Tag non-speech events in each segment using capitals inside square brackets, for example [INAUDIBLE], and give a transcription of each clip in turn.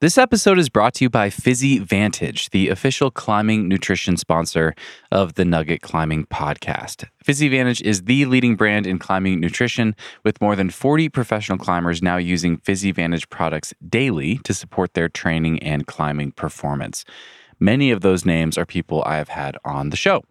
This episode is brought to you by PhysiVantage, the official climbing nutrition sponsor of the Nugget Climbing Podcast. PhysiVantage is the leading brand in climbing nutrition, with more than 40 professional climbers now using PhysiVantage products daily to support their training and climbing performance. Many of those names are people I have had on the show.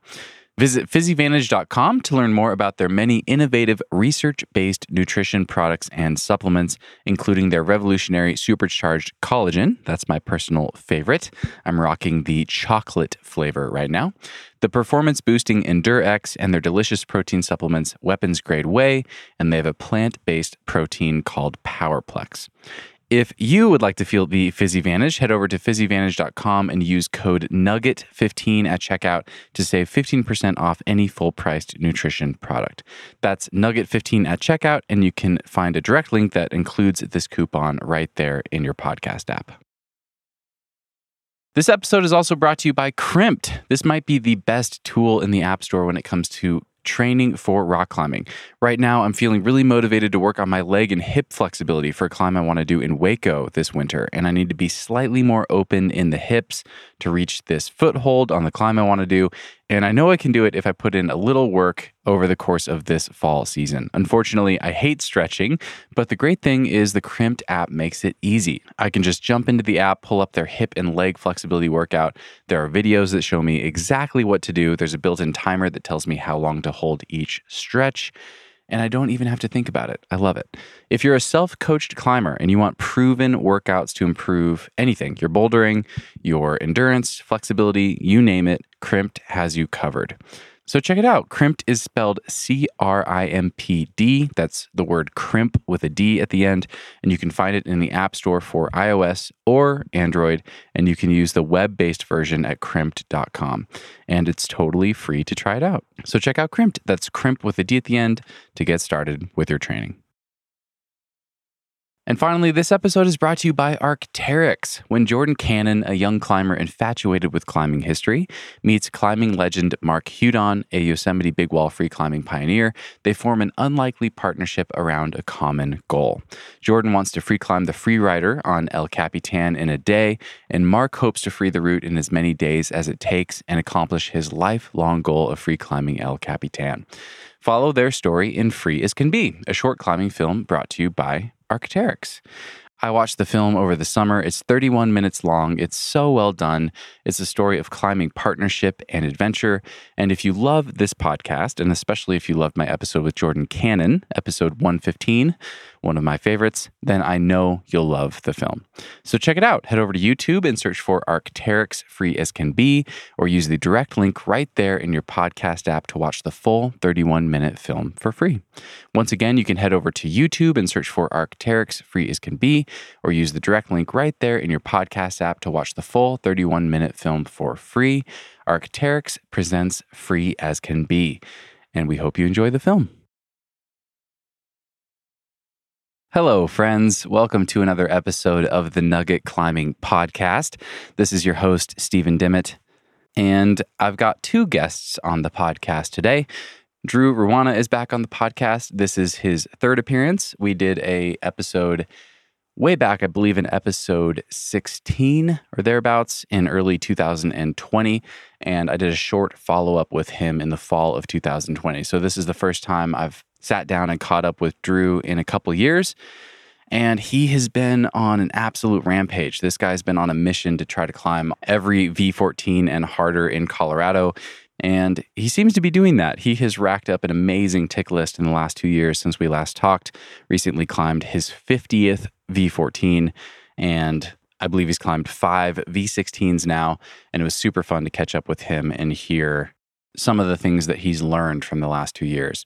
Visit physivantage.com to learn more about their many innovative research based nutrition products and supplements, including their revolutionary supercharged collagen. That's my personal favorite. I'm rocking the chocolate flavor right now. The performance boosting EndureX and their delicious protein supplements, Weapons Grade Whey, and they have a plant based protein called Powerplex. If you would like to feel the PhysiVantage, head over to physivantage.com and use code NUGGET15 at checkout to save 15% off any full priced nutrition product. That's NUGGET15 at checkout, and you can find a direct link that includes this coupon right there in your podcast app. This episode is also brought to you by Crimpd. This might be the best tool in the App Store when it comes to training for rock climbing. Right now, I'm feeling really motivated to work on my leg and hip flexibility for a climb I want to do in Hueco this winter, and I need to be slightly more open in the hips to reach this foothold on the climb I want to do. And I know I can do it if I put in a little work over the course of this fall season. Unfortunately, I hate stretching, but the great thing is the Crimpd app makes it easy. I can just jump into the app, pull up their hip and leg flexibility workout. There are videos that show me exactly what to do. There's a built in timer that tells me how long to hold each stretch and I don't even have to think about it. I love it. If you're a self coached climber and you want proven workouts to improve anything, your bouldering, your endurance, flexibility, you name it, Crimpd has you covered. So check it out. Crimpd is spelled C R I M P D. That's the word crimp with a D at the end. And you can find it in the App Store for iOS or Android. And you can use the web based version at crimpd.com. And it's totally free to try it out. So check out Crimpd. That's crimp with a D at the end to get started with your training. And finally, this episode is brought to you by Arc'teryx. When Jordan Cannon, a young climber infatuated with climbing history, meets climbing legend Mark Hudon, a Yosemite big wall free climbing pioneer, they form an unlikely partnership around a common goal. Jordan wants to free climb the Free Rider on El Capitan in a day, and Mark hopes to free the route in as many days as it takes and accomplish his lifelong goal of free climbing El Capitan. Follow their story in Free as Can Be, a short climbing film brought to you by Arc'teryx. I watched the film over the summer. It's 31 minutes long. It's so well done. It's a story of climbing partnership and adventure. And if you love this podcast, and especially if you loved my episode with Jordan Cannon, episode 115, one of my favorites, then I know you'll love the film. So check it out. Head over to YouTube and search for Arc'teryx Free as Can Be, or use the direct link right there in your podcast app to watch the full 31 minute film for free. Once again, you can head over to YouTube and search for Arc'teryx Free as Can Be, or use the direct link right there in your podcast app to watch the full 31 minute film for free. Arc'teryx presents Free as Can Be, and we hope you enjoy the film. Hello, friends. Welcome to another episode of the Nugget Climbing Podcast. This is your host, Stephen Dimmitt, and I've got two guests on the podcast today. Drew Ruana is back on the podcast. This is his third appearance. We did a episode way back, I believe, in episode 16 or thereabouts in early 2020. And I did a short follow up with him in the fall of 2020. So this is the first time I've sat down and caught up with Drew in a couple years. And he has been on an absolute rampage. This guy's been on a mission to try to climb every V14 and harder in Colorado. And he seems to be doing that. He has racked up an amazing tick list in the last two years since we last talked. Recently climbed his 50th V14, and I believe he's climbed five V16s now. And it was super fun to catch up with him and hear some of the things that he's learned from the last two years.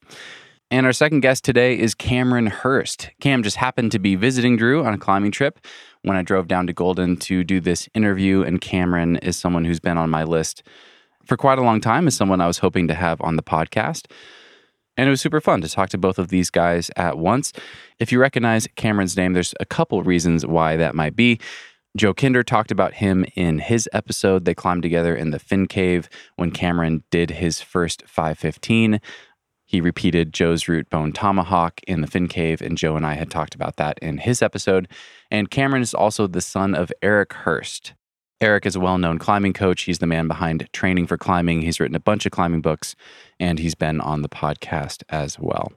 And our second guest today is Cameron Hörst. Cam just happened to be visiting Drew on a climbing trip when I drove down to Golden to do this interview. And Cameron is someone who's been on my list for quite a long time, is someone I was hoping to have on the podcast. And it was super fun to talk to both of these guys at once. If you recognize Cameron's name, there's a couple reasons why that might be. Joe Kinder talked about him in his episode. They climbed together in the Fin Cave when Cameron did his first 515. He repeated Joe's route bone tomahawk in the Fin Cave, and Joe and I had talked about that in his episode. And Cameron is also the son of Eric Hörst. Eric is a well known climbing coach. He's the man behind Training for Climbing. He's written a bunch of climbing books, and he's been on the podcast as well.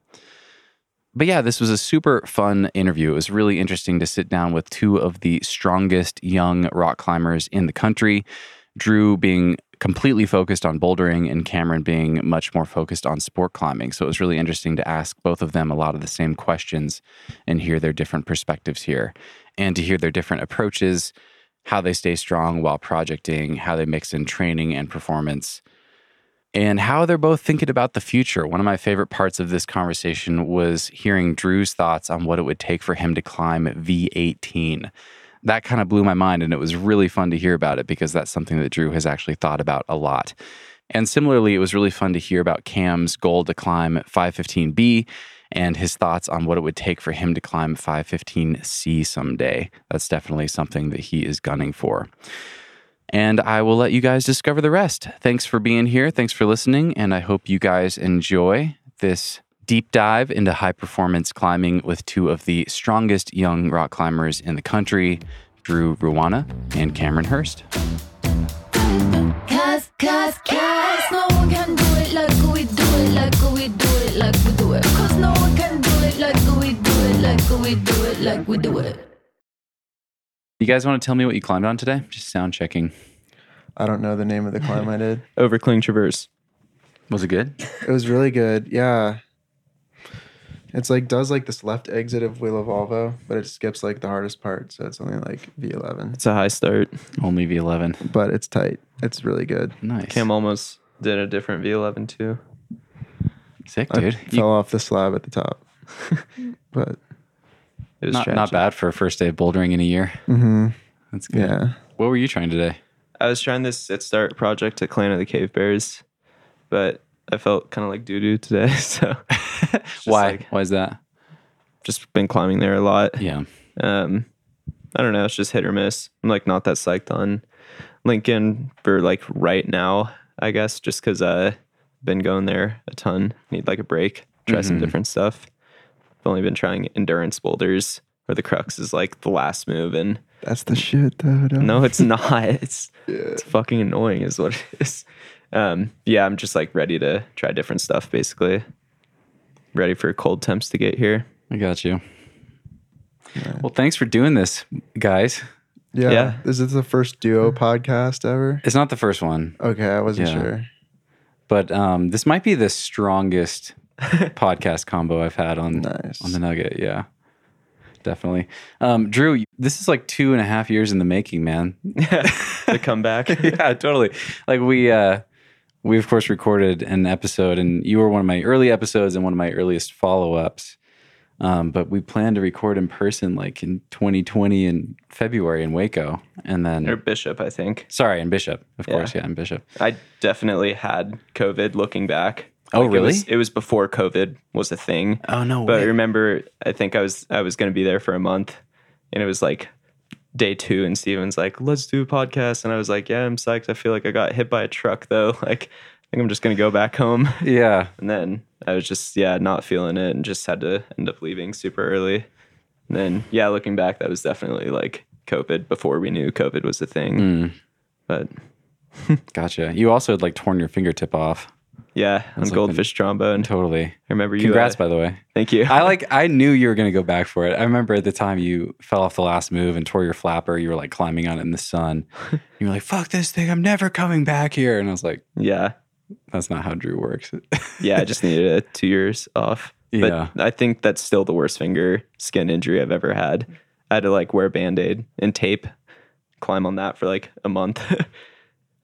But yeah, this was a super fun interview. It was really interesting to sit down with two of the strongest young rock climbers in the country. Drew being completely focused on bouldering and Cameron being much more focused on sport climbing. So it was really interesting to ask both of them a lot of the same questions and hear their different perspectives here and to hear their different approaches, how they stay strong while projecting, how they mix in training and performance, and how they're both thinking about the future. One of my favorite parts of this conversation was hearing Drew's thoughts on what it would take for him to climb V18 that kind of blew my mind. And it was really fun to hear about it because that's something that Drew has actually thought about a lot. And similarly, it was really fun to hear about Cam's goal to climb 515B and his thoughts on what it would take for him to climb 515C someday. That's definitely something that he is gunning for. And I will let you guys discover the rest. Thanks for being here. Thanks for listening. And I hope you guys enjoy this deep dive into high performance climbing with two of the strongest young rock climbers in the country, Drew Ruana and Cameron Hörst. Cause, cause, cause, no one can do it like we do it, like we do it, like we do it. Cause no one can do it like we do it, like we do it, like we do it. You guys want to tell me what you climbed on today? Just sound checking. I don't know the name of the climb I did. [LAUGHS] Overcling Traverse. Was it good? It was really good. Yeah. It's like does like this left exit of Wheel of Volvo, but it skips like the hardest part, so it's only like V11. It's a high start, Only V11. But it's tight. It's really good. Nice. Cam almost did a different V11 too. Sick, I dude. You- fell off the slab at the top, [LAUGHS] but It was not, not tragic. bad for a first day of bouldering in a year. hmm That's good. yeah. What were you trying today? I was trying this sit start project at Clan of the Cave Bears, but I felt kind of like doo doo today. [LAUGHS] So Why? like- Why is that? just been climbing there a lot. Yeah. Um, I don't know. It's just hit or miss. I'm like not that psyched on Lincoln for like right now. I guess just because I've been going there a ton. Need like a break. Try some Mhm. different stuff. I've only been trying endurance boulders where the crux is like the last move and That's the shit though. don't- no, it's not. It's [LAUGHS] Yeah. it's fucking annoying, is what it is. Um, yeah, I'm just like ready to try different stuff. Basically, ready for cold temps to get here. I got you. Well, thanks for doing this, guys. Yeah. Yeah. Is this the first duo podcast ever? It's not the first one, Okay, I wasn't Yeah. sure. but um, this might be the strongest [LAUGHS] podcast combo I've had on Nice. on the Nugget. Yeah, definitely. Um, Drew, this is like two and a half years in the making, man. Yeah. [LAUGHS] The comeback. [LAUGHS] yeah, totally. Like we uh we of course recorded an episode and you were one of my early episodes and one of my earliest follow-ups. Um, but we plan to record in person like in 2020 in February in Hueco. And then or Bishop, I think. sorry, in Bishop, of Yeah. course, yeah, in Bishop. I definitely had COVID. Looking back. Oh, It really? was, it was before COVID was a thing. Oh no. But I remember, I think I was I was going to be there for a month, and it was like day two, and Steven's like, "Let's do a podcast," and I was like, "Yeah, I'm psyched. I feel like I got hit by a truck though. [LAUGHS] Like, I think I'm just going to go back home." [LAUGHS] yeah. And then I was just yeah not feeling it, and just had to end up leaving super early. And then yeah, looking back, that was definitely like COVID before we knew COVID was a thing. Mm, But [LAUGHS] gotcha. You also had like torn your fingertip off. Yeah, on like the- Goldfish Trombone. Totally. I remember you. Congrats, uh, by the way. Thank you. I like. [LAUGHS] I knew you were going to go back for it. I remember at the time you fell off the last move and tore your flapper. You were like climbing on it in the sun. [LAUGHS] You were like, "Fuck this thing! I'm never coming back here." And I was like, yeah, "That's not how Drew works." [LAUGHS] yeah. I just needed a two years off. Yeah. But I think that's still the worst finger skin injury I've ever had. I had to like wear a band aid and tape, climb on that for like a month.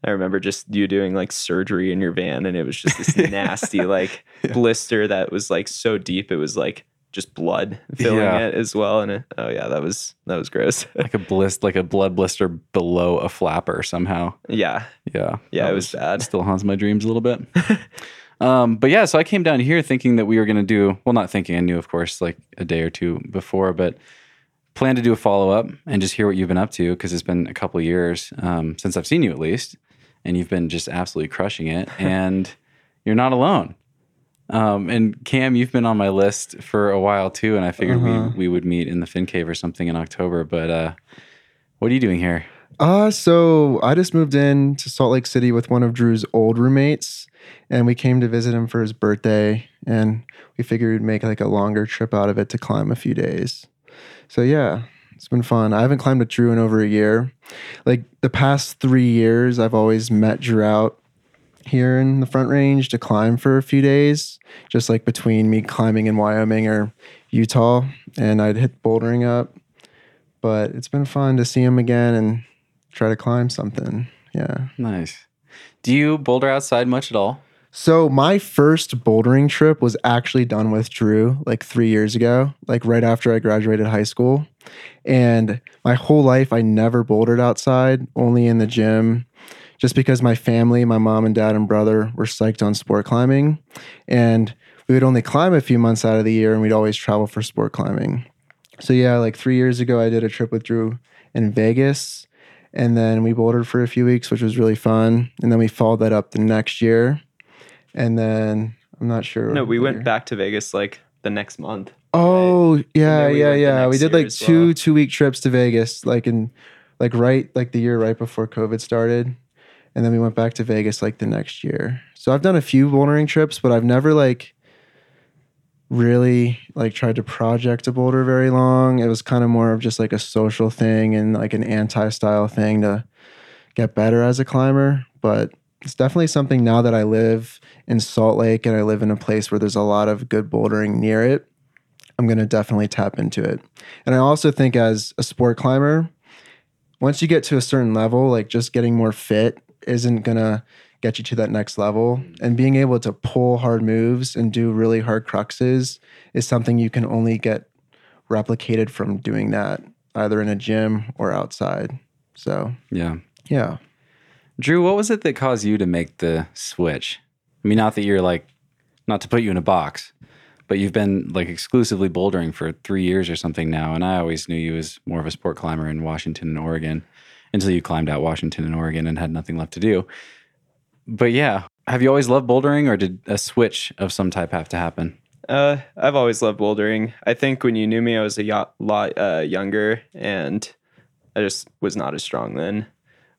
I remember just you doing like surgery in your van, and it was just this nasty [LAUGHS] like [LAUGHS] blister that was like so deep it was like just blood filling Yeah. it as well. And it, oh yeah, that was that was gross. [LAUGHS] like a blist, like a blood blister below a flapper somehow. yeah, Yeah, Yeah, it was bad. Still haunts my dreams a little bit. um, but yeah, so I came down here thinking that we were going to do well, not thinking. I knew, of course, like a day or two before, but plan to do a follow up and just hear what you've been up to because it's been a couple years um, since I've seen you at least, and you've been just absolutely crushing it, and you're not alone. Um, and Cam, you've been on my list for a while too, and I figured Uh-huh. we we would meet in the Fin Cave or something in October. But uh, what are you doing here? Uh, so I just moved in to Salt Lake City with one of Drew's old roommates, and we came to visit him for his birthday, and we figured we'd make like a longer trip out of it to climb a few days. So yeah, it's been fun. I haven't climbed with Drew in over a year. Like the past three years, I've always met Drew out here in the Front Range to climb for a few days, just like between me climbing in Wyoming or Utah, and I'd hit bouldering up. But it's been fun to see him again and try to climb something. Yeah. Nice. Do you boulder outside much at all? So my first bouldering trip was actually done with Drew like three years ago, like right after I graduated high school. And my whole life, I never bouldered outside, only in the gym, just because my family, my mom and dad and brother were psyched on sport climbing. And we would only climb a few months out of the year and we'd always travel for sport climbing. So yeah, like three years ago, I did a trip with Drew in Vegas. And then we bouldered for a few weeks, which was really fun. And then we followed that up the next year. And then I'm not sure. No, we went back to Vegas like the next month. Oh yeah, we yeah, yeah. We did like two well. two week trips to Vegas, like in like right like the year right before COVID started, and then we went back to Vegas like the next year. So I've done a few bouldering trips, but I've never like really like tried to project a boulder very long. It was kind of more of just like a social thing and like an anti style thing to get better as a climber. But it's definitely something now that I live in Salt Lake and I live in a place where there's a lot of good bouldering near it. I'm going to definitely tap into it. And I also think as a sport climber, once you get to a certain level, like just getting more fit isn't going to get you to that next level. Mm. And being able to pull hard moves and do really hard cruxes is something you can only get replicated from doing that either in a gym or outside. So, Yeah. yeah. Drew, what was it that caused you to make the switch? I mean, not that you're like, not to put you in a box, but you've been like exclusively bouldering for three years or something now. And I always knew you as more of a sport climber in Washington and Oregon until you climbed out Washington and Oregon and had nothing left to do. But yeah, have you always loved bouldering or did a switch of some type have to happen? Uh, I've always loved bouldering. I think when you knew me, I was a lot uh, younger, and I just was not as strong then.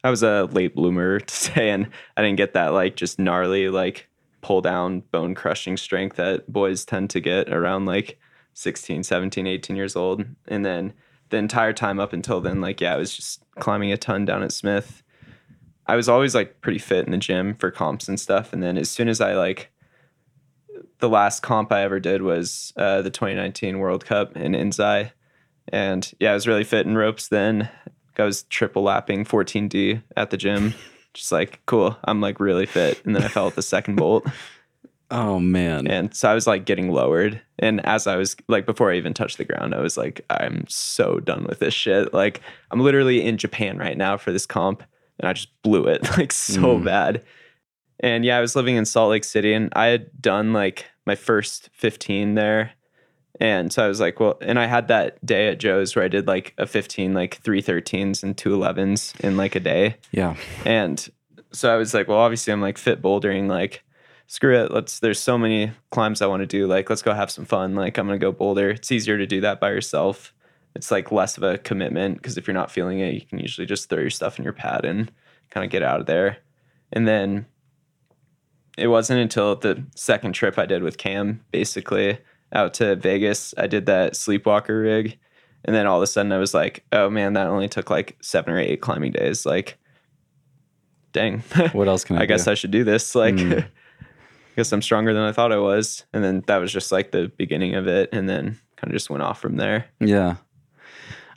I was a late bloomer [LAUGHS] to say, and I didn't get that like just gnarly like pull down bone crushing strength that boys tend to get around like 16, 17, 18 years old. And then the entire time up until then, like yeah, I was just climbing a ton down at Smith. I was always like pretty fit in the gym for comps and stuff. And then as soon as I like the last comp I ever did was uh, the 2019 World Cup in Inzai. And yeah, I was really fit in ropes then. I was triple lapping 14D at the gym. [LAUGHS] Just like, cool, I'm like really fit. And then I fell at the second bolt. [LAUGHS] Oh man. And so I was like getting lowered. And as I was like, before I even touched the ground, I was like, I'm so done with this shit. Like, I'm literally in Japan right now for this comp. And I just blew it [LAUGHS] like so Mm. bad. And yeah, I was living in Salt Lake City and I had done like my first 15 there. And so I was like, well, and I had that day at Joe's where I did like a 15, like three 13s and two 11s in like a day. Yeah. And so I was like, well, obviously I'm like fit bouldering, like screw it. Let's there's so many climbs I want to do. Like, let's go have some fun. Like, I'm gonna go boulder. It's easier to do that by yourself. It's like less of a commitment because if you're not feeling it, you can usually just throw your stuff in your pad and kind of get out of there. And then it wasn't until the second trip I did with Cam, basically out to Vegas, I did that sleepwalker rig. And then all of a sudden I was like, oh man, that only took like seven or eight climbing days. Like, dang. What else can [LAUGHS] I, I guess? I should do this. Like, Mm. [LAUGHS] I guess I'm stronger than I thought I was. And then that was just like the beginning of it. And then kind of just went off from there. Yeah.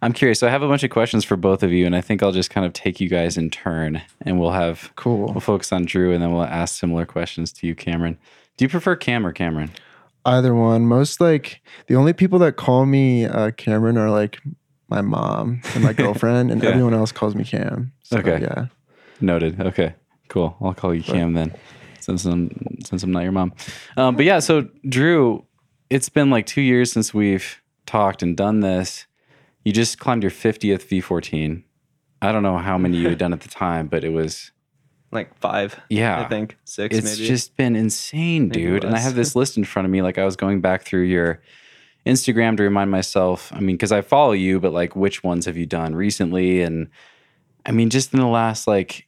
I'm curious. So I have a bunch of questions for both of you, and I think I'll just kind of take you guys in turn, and we'll have Cool. we'll focus on Drew, and then we'll ask similar questions to you, Cameron. Do you prefer Cam or Cameron? Either one. Most like the only people that call me uh, Cameron are like my mom and my [LAUGHS] girlfriend, and Yeah. everyone else calls me Cam. So, Okay. Yeah. Noted. Okay. Cool. I'll call you Cam then, since I'm since I'm not your mom. Um, but yeah, so Drew, it's been like two years since we've talked and done this. You just climbed your 50th V14. I don't know how many you had done at the time, but it was like five. Yeah. I think six. it's maybe. just been insane, Maybe dude. And I have this list in front of me. Like I was going back through your Instagram to remind myself. I mean, because I follow you, but like which ones have you done recently? And I mean, just in the last like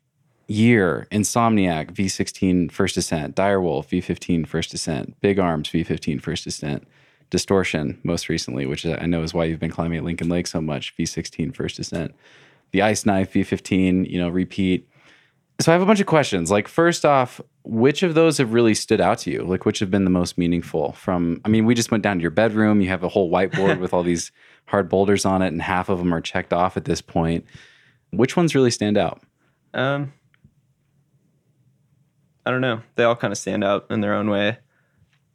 year, Insomniac V16 First Descent, Direwolf V15 First Descent, Big Arms V15 First Descent, Distortion most recently, which I know is why you've been climbing at Lincoln Lake so much. V16 First Descent, the Ice Knife V15, you know, repeat. So I have a bunch of questions. Like, first off, which of those have really stood out to you? Like, which have been the most meaningful? From, I mean, we just went down to your bedroom. You have a whole whiteboard with all these [LAUGHS] hard boulders on it, and half of them are checked off at this point. Which ones really stand out? Um, I don't know. They all kind of stand out in their own way.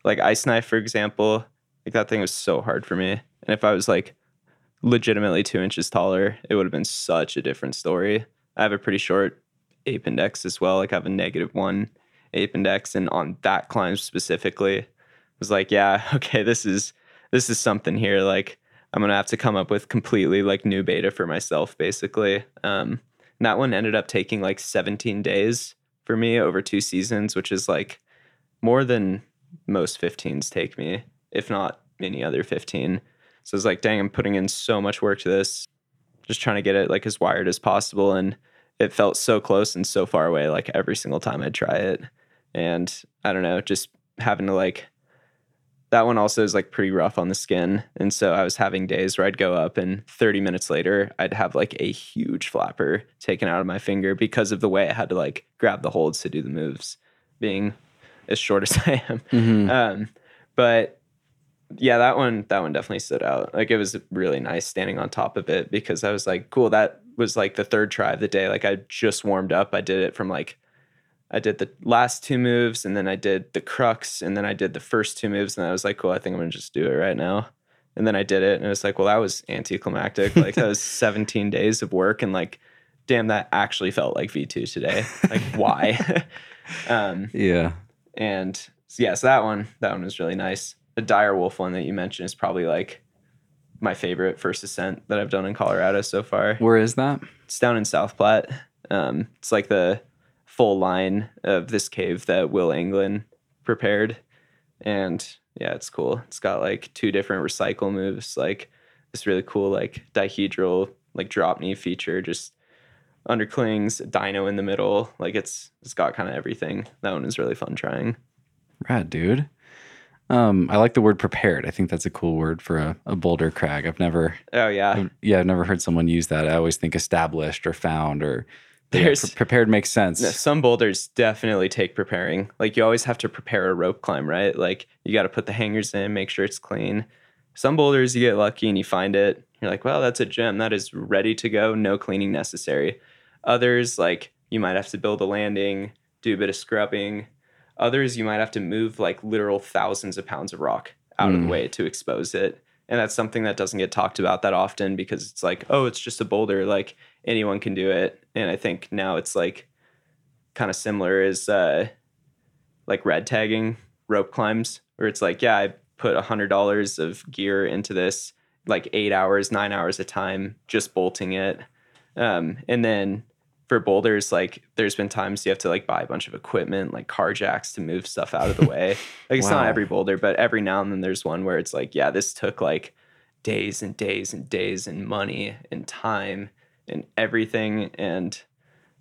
Like Ice Knife, for example, like that thing was so hard for me. And if I was like legitimately two inches taller, it would have been such a different story. I have a pretty short ape index as well. Like I have a negative one ape index, and on that climb specifically, was like, yeah, [LAUGHS] okay, this is this is something here. Like I'm gonna have to come up with completely like new beta for myself, basically. Um, and that one ended up taking like 17 days for me over two seasons, which is like more than most 15s take me, if not any other 15. So it's like, dang, I'm putting in so much work to this, just trying to get it like as wired as possible. And it felt so close and so far away, like every single time I'd try it. And I don't know, just having to like, that one also is like pretty rough on the skin. And so I was having days where I'd go up and 30 minutes later, I'd have like a huge flapper taken out of my finger because of the way I had to like grab the holds to do the moves, being as short [LAUGHS] as I am. Mm-hmm. Um, but yeah, that one that one definitely stood out. Like it was really nice standing on top of it because I was like, cool. That was like the third try of the day. Like I just warmed up. I did it from like I did the last two moves and then I did the crux and then I did the first two moves and I was like, cool, I think I'm gonna just do it right now. And then I did it and it was like, well, that was anticlimactic. like that was [LAUGHS] 17 days of work and like, damn, that actually felt like V2 today. Like why? [LAUGHS] [LAUGHS] um, Yeah. and so, yeah, so that one, that one was really nice. The dire wolf one that you mentioned is probably like my favorite first ascent that I've done in Colorado so far. Where is that? It's down in South Platte. Um, it's like the full line of this cave that Will Anglin prepared. And yeah, it's cool. It's got like two different recycle moves, like this really cool like dihedral like drop knee feature, just underclings, dyno in the middle. Like it's it's got kind of everything. That one is really fun trying. Rad, dude. Um, I like the word prepared. I think that's a cool word for a, a boulder crag. I've never, Oh yeah. I've- yeah, I've never heard someone use that. I always think established or found or yeah, pre- prepared makes sense. No, Some boulders definitely take preparing. Like you always have to prepare a rope climb, right? Like you got to put the hangers in, make sure it's clean. Some boulders you get lucky and you find it. You're like, well, that's a gem. That is ready to go. No cleaning necessary. Others, like you might have to build a landing, do a bit of scrubbing. Others, you might have to move like literal thousands of pounds of rock out of the Mm. way to expose it. And that's something that doesn't get talked about that often because it's like, oh, it's just a boulder. Like anyone can do it. And I think now it's like kind of similar is uh, like red tagging rope climbs, where it's like, yeah, I put a hundred dollars of gear into this, like eight hours, nine hours a time, just bolting it. Um, and then for boulders, like there's been times you have to like buy a bunch of equipment, like car jacks to move stuff out of the way. [LAUGHS] Like it's not every boulder, but every now and then there's one where it's like, yeah, this took like days and days and days and money and time and everything. And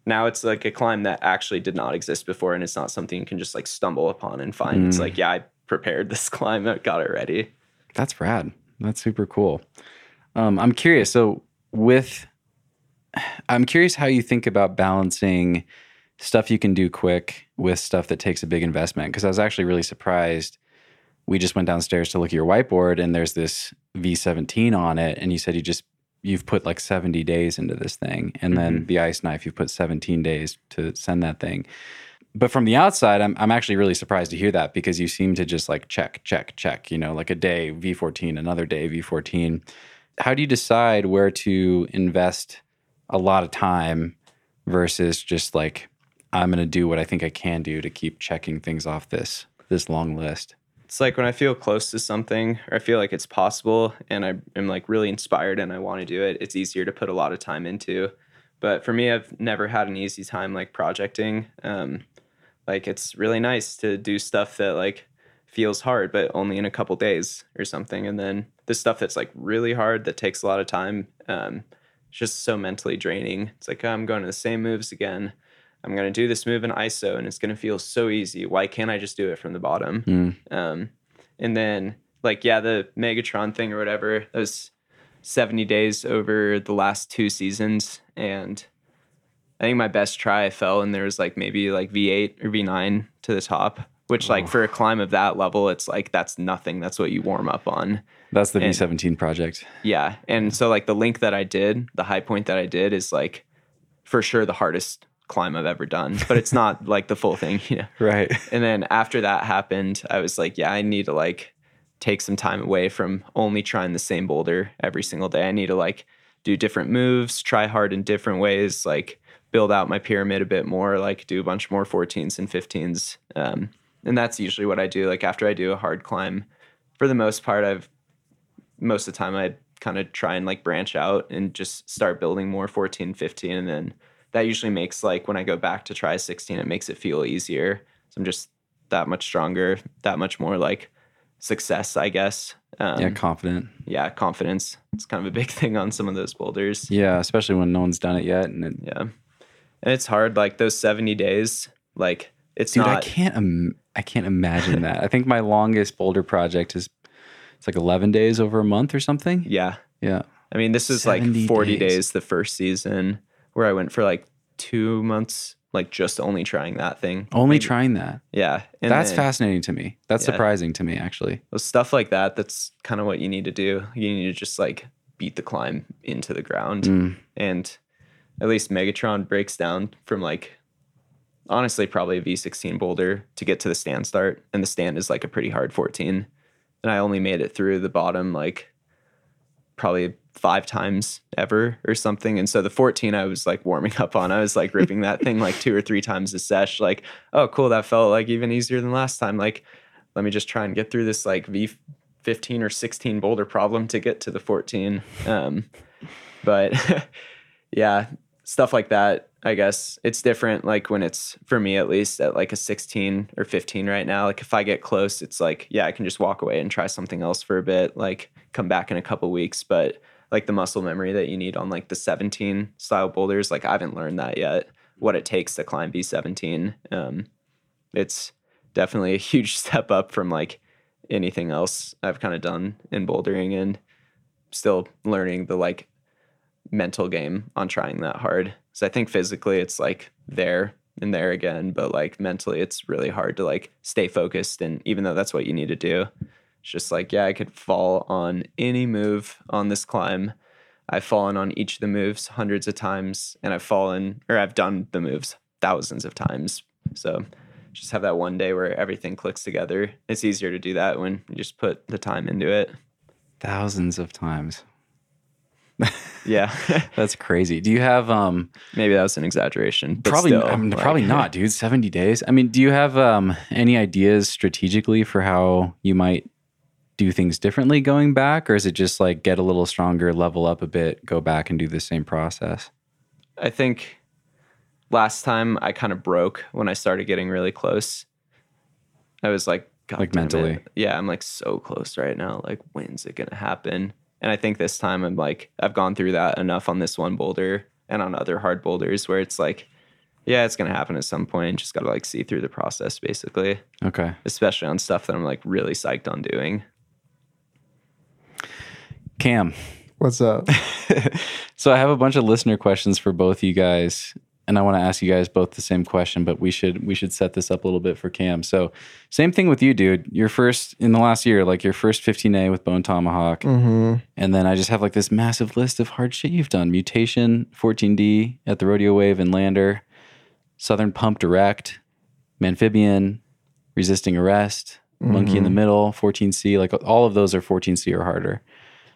now it's like a climb that actually did not exist before, and it's not something you can just like stumble upon and find. It's Mm. like, yeah, I prepared this [LAUGHS] climb, I got it ready. That's rad. That's super cool. Um, I'm curious. So, with, I'm curious how you think about balancing stuff you can do quick with stuff that takes a big investment. Because I was actually really surprised. We just went downstairs to look at your whiteboard, and there's this V17 on it, and you said you just you've put like 70 days into this thing, and then mm-hmm. the ice knife you've put 17 days to send that thing but from the outside, I'm I'm actually really surprised to hear that because you seem to just like check, check, check. You know, like a day V14, another day V14. How do you decide where to invest a lot of time versus just like I'm going to do what I think I can do to keep checking things off this this long list? It's like when I feel close to something or I feel like it's possible and I am like really inspired and I want to do it, it's easier to put a lot of time into. But for me, I've never had an easy time like projecting. Um, like it's really nice to do stuff that like feels hard, but only in a couple days or something. And then the stuff that's like really hard that takes a lot of time, um, it's just so mentally draining. It's like oh, I'm going to the same moves again. I'm going to do this move in ISO and it's going to feel so easy. Why can't I just do it from the bottom? Mm. Um, and then like yeah, the Megatron thing or whatever. That was 70 days over the last two seasons, and I think my best try I fell and there was like maybe like V8 or V9 to the top. Which like for a climb of that level, it's like that's nothing. That's what you warm up on. That's the And- V17 project. Yeah. And so like the link that I did, the high point that I did is like for sure the hardest climb I've ever done. But it's not [LAUGHS] like the full thing, you know. Right. And then after that happened, I was like, yeah, I need to like take some time away from only trying the same boulder every single day. I need to like do different moves, try hard in different ways, like build out my pyramid a bit more, like do a bunch more 14s and 15s. Um, and that's usually what I do. Like after I do a hard climb, for the most part, I've most of the time I kind of try and like branch out and just start building more 14, 15. And then that usually makes like when I go back to try 16, it makes it feel easier. So I'm just that much stronger, that much more like success, I guess. Um, yeah, confident. yeah, confidence. It's kind of a big [LAUGHS] thing on some of those boulders. Yeah, especially when no one's done it yet. And it, Yeah. And it's hard, like those 70 days, like it's dude, I can't. Im- I can't imagine that. I think my longest boulder project is it's like 11 days over a month or something. yeah. Yeah. I mean, this is like 40 days. days. the first season where I went for like two months, like just only trying that thing. Only Maybe- trying that. Yeah. And That's then fascinating to me. That's Yeah. surprising to me, actually. with Stuff like that, that's kind of what you need to do. You need to just like beat the climb into the ground. Mm. And at least Megatron breaks down from like, honestly, probably a V16 boulder to get to the stand start. And the stand is like a pretty hard 14. And I only made it through the bottom like probably five times ever or something. And so the 14 I was like warming up on, I was like ripping that thing like two or three times a sesh. Like, oh, cool. That felt like even easier than last time. Like, let me just try and get through this like V15 or 16 boulder problem to get to the 14. Um, but [LAUGHS] yeah, stuff like that. I guess it's different. Like when it's for me at least at like a 16 or 15 right now. Like if I get close, it's like yeah, I can just walk away and try something else for a bit. Like come back in a couple weeks. But like the muscle memory that you need on like the 17 style boulders, like I haven't learned that yet. What it takes to climb V17. Um, it's definitely a huge [LAUGHS] step up from like anything else I've kind of done in bouldering and still learning the like mental game on trying that hard. So I think physically it's like there and there again, but like mentally it's really hard to like stay focused. And even though that's what you need to do, it's just like, yeah, I could fall on any move on this climb. I've fallen on each of the moves hundreds of times and I've fallen or I've done the moves thousands of times. So just have that one day where everything clicks together. It's easier to do that when you just put the time into it. Thousands of times. Yeah. [LAUGHS] That's crazy. Do you have um Maybe that was an exaggeration. But probably still, I mean, like- probably not, dude. 70 days. I mean, do you have um any ideas strategically for how you might do things differently going back or is it just like get a little stronger, level up a bit, go back and do the same process? I think last time I kind of broke when I started getting really close. I was like, God Like damn it. mentally. Yeah, I'm like so close right now. Like, when's it gonna happen? And I think this time I'm like, I've gone through that enough on this one boulder and on other hard boulders where it's like, yeah, it's gonna happen at some point. Just gotta like see through the process, basically. Okay. Especially on stuff that I'm like really psyched on doing. Cam. What's up? [LAUGHS] So I have a bunch of listener questions for both you guys, and I want to ask you guys both the same question, but we should we should set this up a little bit for Cam. So same thing with you, dude. Your first in the last year, like your first 15A with Bone Tomahawk, hmm and then I just have like this massive list of hard shit you've done: Mutation, 14D at the Rodeo Wave and Lander, Southern Pump Direct, Amphibian, Resisting Arrest, Monkey in the Middle, 14C. Like all of those are 14C or harder.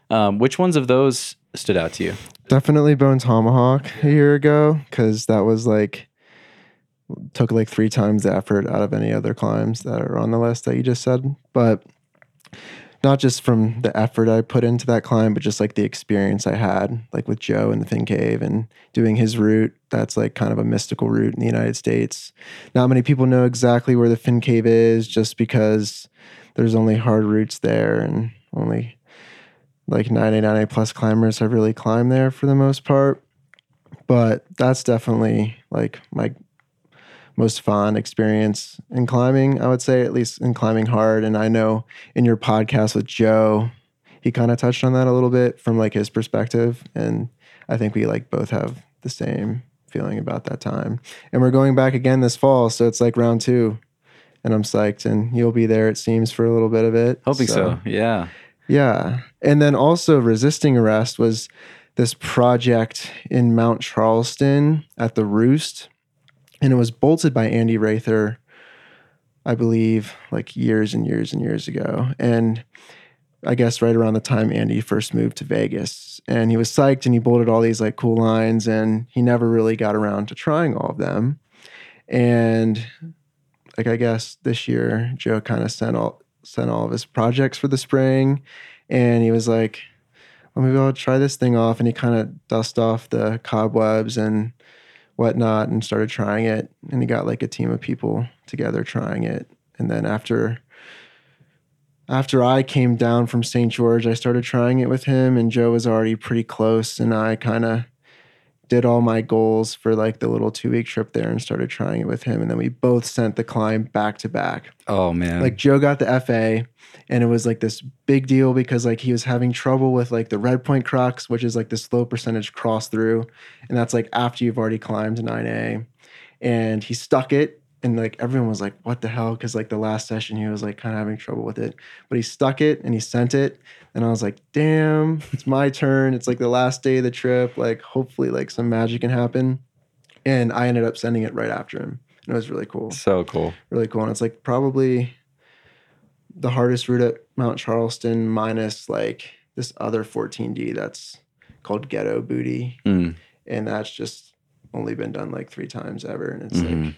Um, which ones of those stood out to you? Definitely Bone Tomahawk a year ago because that was like took like three times the effort out of any other climbs that are on the list that you just said. But not just from the effort I put into that climb, but just like the experience I had, like with Joe in the Fin Cave and doing his route. That's like kind of a mystical route in the United States. Not many people know exactly where the Fin Cave is, just because there's only hard routes there, and only like 99A plus climbers have really climbed there for the most part. But that's definitely like my most fun experience in climbing, I would say, at least in climbing hard. And I know in your podcast with Joe, he kind of touched on that a little bit from like his perspective. And I think we like both have the same feeling about that time. And we're going back again this fall. So it's like round two. And I'm psyched. And you'll be there, it seems, for a little bit of it. Hoping so. Yeah. Yeah. And then also resisting arrest was this project in Mount Charleston at the Roost. And it was bolted by Andy Raether, I believe, like years and years and years ago. And I guess right around the time Andy first moved to Vegas. And he was psyched and he bolted all these like cool lines and he never really got around to trying all of them. And like I guess this year Joe kind of sent all sent all of his projects for the spring and he was like, well, maybe I'll try this thing off. And he kind of dust off the cobwebs and whatnot and started trying it. And he got like a team of people together trying it. And then after after I came down from St. George, I started trying it with him, and Joe was already pretty close. And I kind of did all my goals for like the little two week trip there and started trying it with him. And then we both sent the climb back to back. Oh man. Like Joe got the FA and it was like this big deal because like he was having trouble with like the red point crux, which is like this low percentage cross through. And that's like after you've already climbed 9A. And he stuck it and like everyone was like, what the hell? Because like the last session he was like kind of having trouble with it. But he stuck it and he sent it. And I was like, damn, it's my turn. It's like the last day of the trip. Like hopefully like some magic can happen. And I ended up sending it right after him. And it was really cool. so cool. Really cool. And it's like probably the hardest route at Mount Charleston minus like this other 14D that's called Ghetto Booty. Mm. And that's just only been done like three times ever. And it's Mhm. like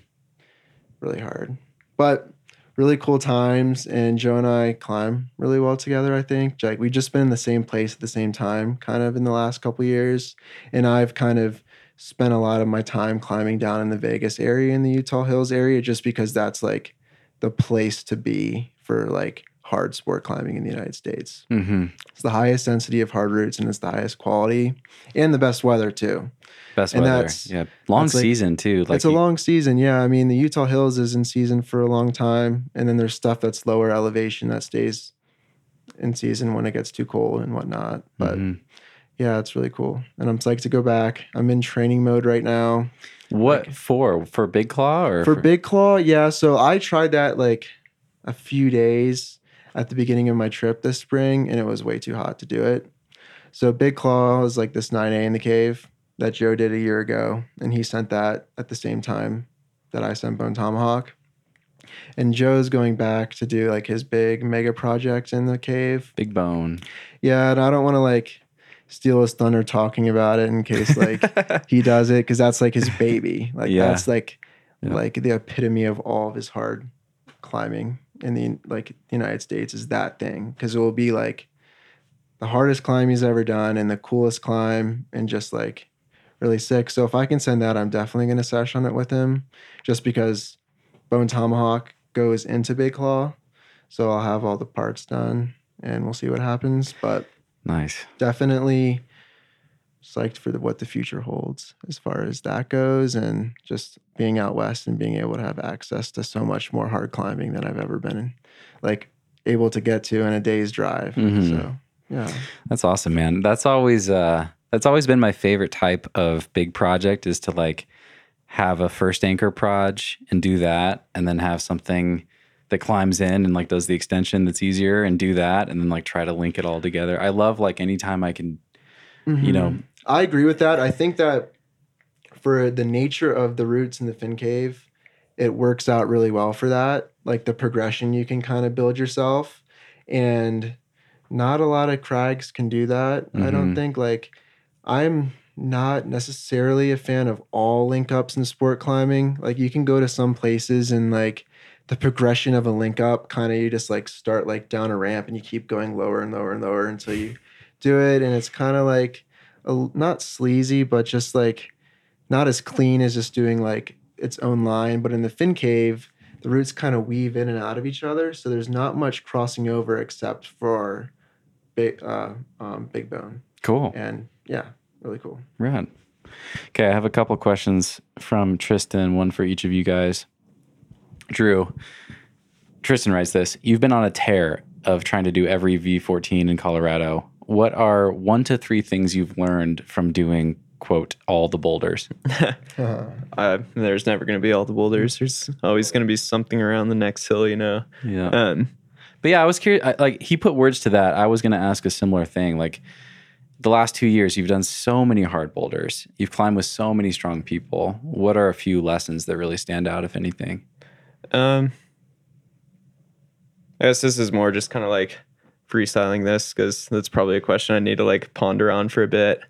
really hard. But really cool times. And Joe and I climb really well together, I think. Like we've just been in the same place at the same time, kind of in the last couple years. And I've kind of spent a lot of my time climbing down in the Vegas area in the Utah Hills area just because that's like the place to be for like hard sport climbing in the United States. hmm It's the highest density of hard routes and it's the highest quality and the best weather too. Best And weather. that's- Yeah. Long that's like- season too. Like it's a long season, yeah. I mean, the Utah Hills is in season for a long time, and then there's stuff that's lower elevation that stays in season when it gets too cold and whatnot. But Mhm. yeah, it's really cool, and I'm psyched to go back. I'm in training mode right now what for? For Big Claw or for Big Claw. Yeah, so I tried that like a few days at the beginning of my trip this spring, and it was way too hot to do it. So Big Claw was like this 9A in the cave that Joe did a year ago, and he sent that at the same time that I sent Bone Tomahawk. And Joe's going back to do like his big mega project in the cave. Big Bone? Yeah, and I don't want to like steal his thunder talking about it in case like [LAUGHS] he does it because that's like his baby. Like Yeah. that's like Yeah. like the epitome of all of his hard climbing in the like United States is that thing because it will be like the hardest climb he's ever done and the coolest climb and just like really sick. So if I can send that, I'm definitely gonna sesh on it with him just because Bone Tomahawk goes into Big Claw. So I'll have all the parts done and we'll see what happens. But nice. definitely psyched for the, what the future holds as far as that goes and just being out west and being able to have access to so much more hard climbing than I've ever been like able to get to in a day's drive. Mhm. So yeah. That's awesome, man. That's always uh that's always been my favorite type of big project is to like have a first anchor proj and do that and then have something that climbs in and like does the extension that's easier and do that and then like try to link it all together. I love like anytime I can you know Mhm. I agree with that. I think that for the nature of the routes in the fin cave, it works out really well for that. Like the progression you can kind of build yourself. And not a lot of crags can do that. I don't Mhm. think like I'm not necessarily a fan of all link ups in sport climbing. Like you can go to some places and like the progression of a link up kind of you just like start like down a ramp and you keep going lower and lower and lower until you do it and it's kind of like a, not sleazy but just like not as clean as just doing like its own line but in the fin cave the routes kind of weave in and out of each other so there's not much crossing over except for big uh um, big bone Cool. and yeah really cool Right. Okay, I have a couple questions from Tristan, one for each of you guys. Drew, Tristan writes this You've been on a tear of trying to do every V14 in Colorado. What are one to three things you've learned from doing, quote, all the boulders? [LAUGHS] Uh, there's never going to be all the boulders. There's always going to be something around the next hill, you know. Yeah. Um, But yeah, I was curious. I, like he put words to that. I was going to ask a similar thing. Like the last two years, you've done so many hard boulders. You've climbed with so many strong people. What are a few lessons that really stand out, if anything? Um, I guess this is more just kind of like freestyling this because that's probably a question I need to like ponder on for a bit.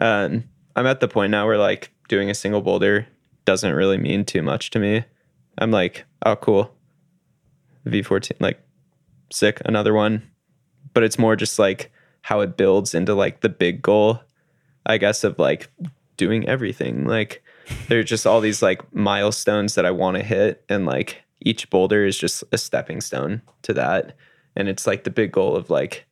Um, I'm at the point now where like doing a single boulder doesn't really mean too much to me. I'm like, oh, cool. V14, like sick, another one. But it's more just like how it builds into like the big goal, I guess, of like doing everything. Like there's just all these like milestones that I want to hit. And like each boulder is just a stepping stone to that. And it's like the big goal of like,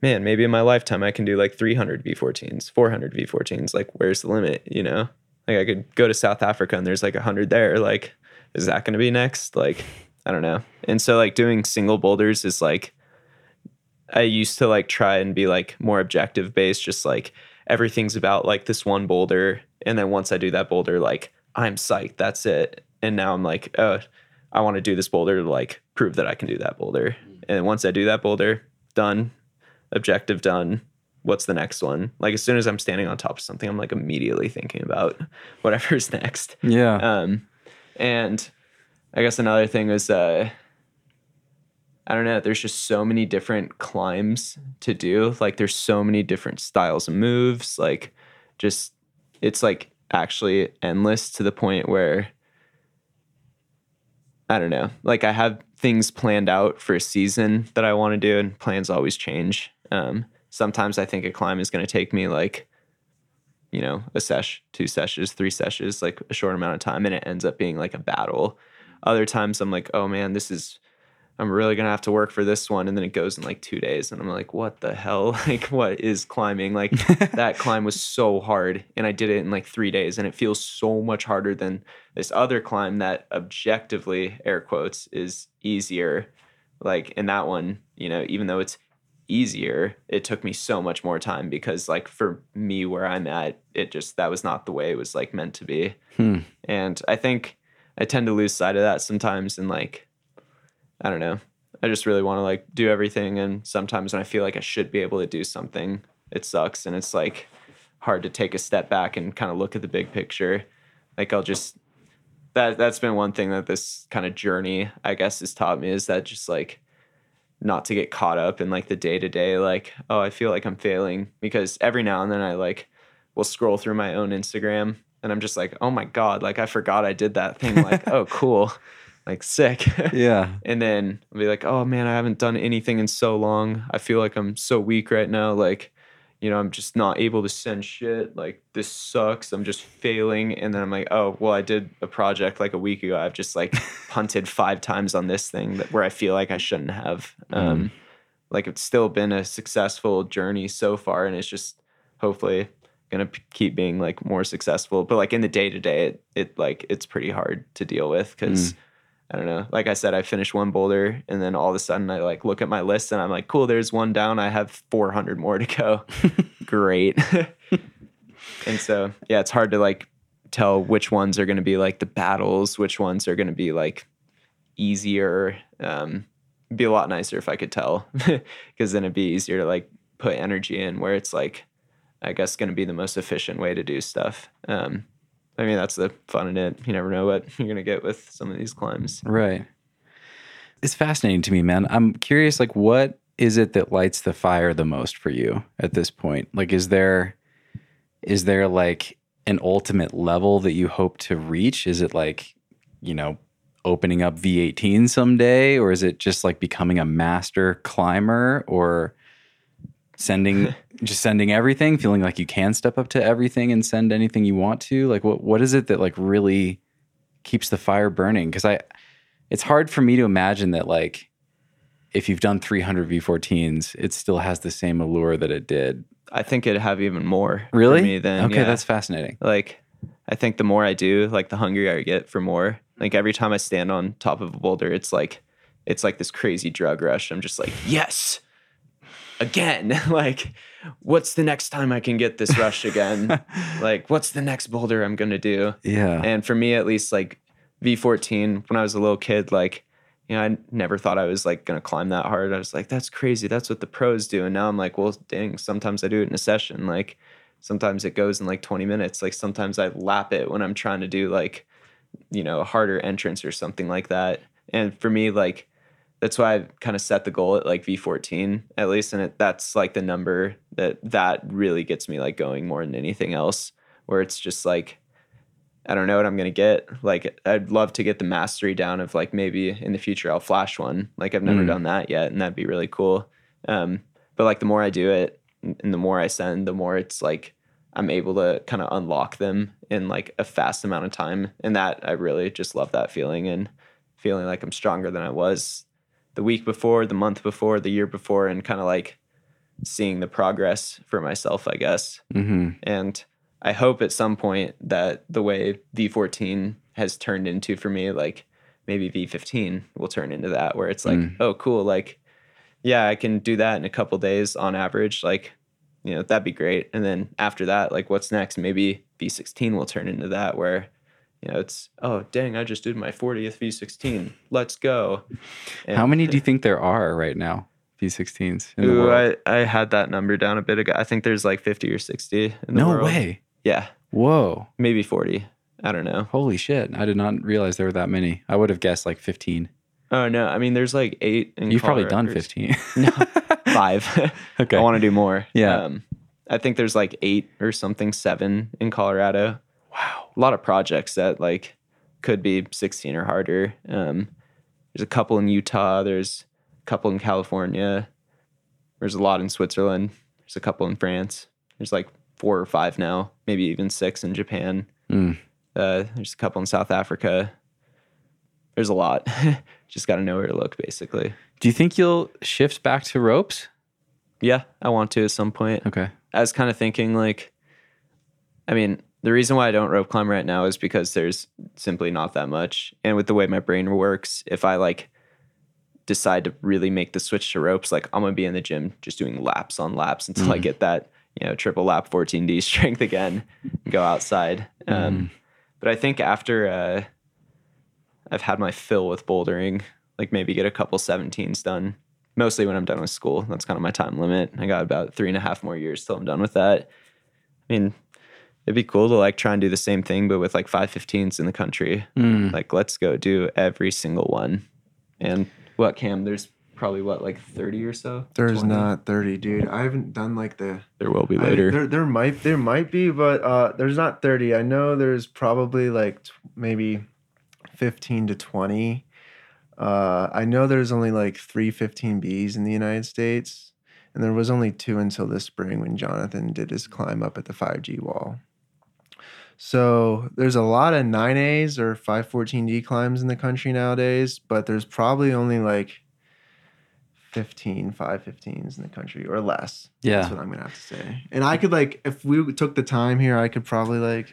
man, maybe in my lifetime I can do like 300 V14s, 400 V14s. Like, where's the limit? You know, like I could go to South Africa and there's like 100 there. Like, is that going to be next? Like, I don't know. And so, like, doing single boulders is like, I used to like try and be like more objective based, just like everything's about like this one boulder. And then once I do that boulder, like, I'm psyched. That's it. And now I'm like, oh, I want to do this boulder to like prove that I can do that boulder. And once I do that boulder, done, objective done. What's the next one? Like as soon as I'm standing on top of something, I'm like immediately thinking about [LAUGHS] whatever's next. Yeah. Um, and I guess another thing is, uh, I don't know. There's just so many different climbs to do. Like there's so many different styles of moves. Like just it's like actually endless to the point where I don't know. Like I have things planned out for a season that I want to do, and plans always change. Um, sometimes I think a climb is going to take me like, you know, a sesh, two sessions, three sessions, like a short amount of time, and it ends up being like a battle. Other times I'm like, oh man, this is, I'm really gonna have to work for this one, and then it goes in like two days, and I'm like, what the hell? [LAUGHS] Like, what is climbing? Like [LAUGHS] that climb was so hard, and I did it in like three days, and it feels so much harder than this other climb that objectively, air quotes, is easier. Like in that one, you know, even though it's easier, it took me so much more time because like for me where I'm at, it just that was not the way it was like meant to be. Hmm. And I think I tend to lose sight of that sometimes and like I don't know. I just really want to like do everything and sometimes when I feel like I should be able to do something, it sucks and it's like hard to take a step back and kind of look at the big picture. Like I'll just that that's been one thing that this kind of journey I guess has taught me is that just like not to get caught up in like the day to day like oh I feel like I'm failing because every now and then I like will scroll through my own Instagram and I'm just like oh my god like I forgot I did that thing like [LAUGHS] oh cool like sick [LAUGHS] Yeah. and then I'll be like, oh man, I haven't done anything in so long. I feel like I'm so weak right now. Like, you know, I'm just not able to send shit. Like, this sucks. I'm just failing. And then I'm like, oh, well, I did a project like a week ago. I've just like [LAUGHS] punted five times on this thing that where I feel like I shouldn't have. Um, like, it's still been a successful journey so far. And it's just hopefully gonna p- keep being like more successful. But like in the day to day, it it like it's pretty hard to deal with because. I don't know. Like I said, I finished one boulder and then all of a sudden I like look at my list and I'm like, cool, there's one down. I have 400 more to go. [LAUGHS] Great. [LAUGHS] and so, yeah, it's hard to like tell which ones are going to be like the battles, which ones are going to be like easier. Um, be a lot nicer if I could tell [LAUGHS] because then it'd be easier to like put energy in where it's like, I guess, going to be the most efficient way to do stuff. Um, I mean, that's the fun in it. You never know what [LAUGHS] you're gonna get with some of these climbs. Right. It's fascinating to me, man. I'm curious, like, what is it that lights the fire the most for you at this point? Like, is there, is there like an ultimate level that you hope to reach? Is it like, you know, opening up V18 someday, or is it just like becoming a master climber, or sending [LAUGHS] just sending everything, feeling like you can step up to everything and send anything you want to? Like, what what is it that like really keeps the fire burning? Because I, it's hard for me to imagine that like if you've done 300 V14s, it still has the same allure that it did. I think it'd have even more. for Really? me than okay, yeah. that's fascinating. like I think the more I do, like the hungrier I get for more. Like every time I stand on top of a boulder, it's like it's like this crazy drug rush. I'm just like, yes, again. [LAUGHS] like, what's the next time I can get this rush again? [LAUGHS] like, what's the next boulder I'm gonna do? Yeah. And for me, at least, like V14, when I was a little kid, like, you know, I never thought I was like gonna climb that hard. I was like, that's crazy. That's what the pros do. And now I'm like, well, dang, sometimes I do it in a session. Like, sometimes it goes in like 20 minutes. Like, sometimes I lap it when I'm trying to do like, you know, a harder entrance or something like that. And for me, like, that's why I kind of set the goal at like V14 at least, and it, that's like the number that that really gets me like going more than anything else. Where it's just like, I don't know what I'm gonna get. Like, I'd love to get the mastery down of like maybe in the future I'll flash one. Like I've never Mm. done that yet, and that'd be really cool. Um, but like the more I do it, and the more I send, the more it's like I'm able to kind of unlock them in like a fast amount of time, and that I really just love that feeling and feeling like I'm stronger than I was the week before, the month before, the year before, and kind of like seeing the progress for myself, I guess. hmm And I hope at some point that the way V14 has turned into for me, like maybe V15 will turn into that, where it's like, Mm. oh, cool. Like, yeah, I can do that in a couple days on average. Like, you know, that'd be great. And then after that, like, what's next? Maybe V16 will turn into that, where, you know, it's, oh, dang, I just did my 40th V16. Let's go. How many do you [LAUGHS] think there are right now? V16s in the Ooh, world? I, I had that number down a bit ago. I think there's like 50 or 60 in the no world. way. Yeah, Whoa. maybe 40. I don't know. Holy shit. I did not realize there were that many. I would have guessed like 15. Oh no, I mean there's like eight. In You've probably done 15. [LAUGHS] No, five. [LAUGHS] okay. I want to do more. Yeah. Um, I think there's like eight or something, seven in Colorado. Wow. A lot of projects that like could be 16 or harder. Um, there's a couple in Utah. There's a couple in California. There's a lot in Switzerland. There's a couple in France. There's like four or five now, maybe even six in Japan. Mm. Uh, there's a couple in South Africa. There's a lot. [LAUGHS] Just got to know where to look, basically. Do you think you'll shift back to ropes? Yeah, I want to at some point. Okay. I was kind of thinking like, I mean, the reason why I don't rope climb right now is because there's simply not that much. And with the way my brain works, if I like decide to really make the switch to ropes, like I'm gonna be in the gym just doing laps on laps until I Mm. get that, you know, triple lap 14D [LAUGHS] strength again and go outside. Um, but I think after uh, I've had my fill with bouldering, like maybe get a couple 17s done, mostly when I'm done with school. That's kind of my time limit. I got about three and a half more years till I'm done with that. I mean, it'd be cool to like try and do the same thing, but with like 515s in the country. Mm. Like, let's go do every single one. And what, Cam? There's probably what, like 30 or so? There's 20? not 30, dude. I haven't done like the There will be I- later. there, there might there might be, but uh, there's not 30. I know there's probably like t- maybe 15 to 20. Uh, I know there's only like three 15Bs in the United States, and there was only two until this spring when Jonathan did his climb up at the 5G wall. So there's a lot of 9As or 514D climbs in the country nowadays, but there's probably only like 15 515s in the country or less. Yeah. That's what I'm gonna have to say. And I could like, if we took the time here, I could probably like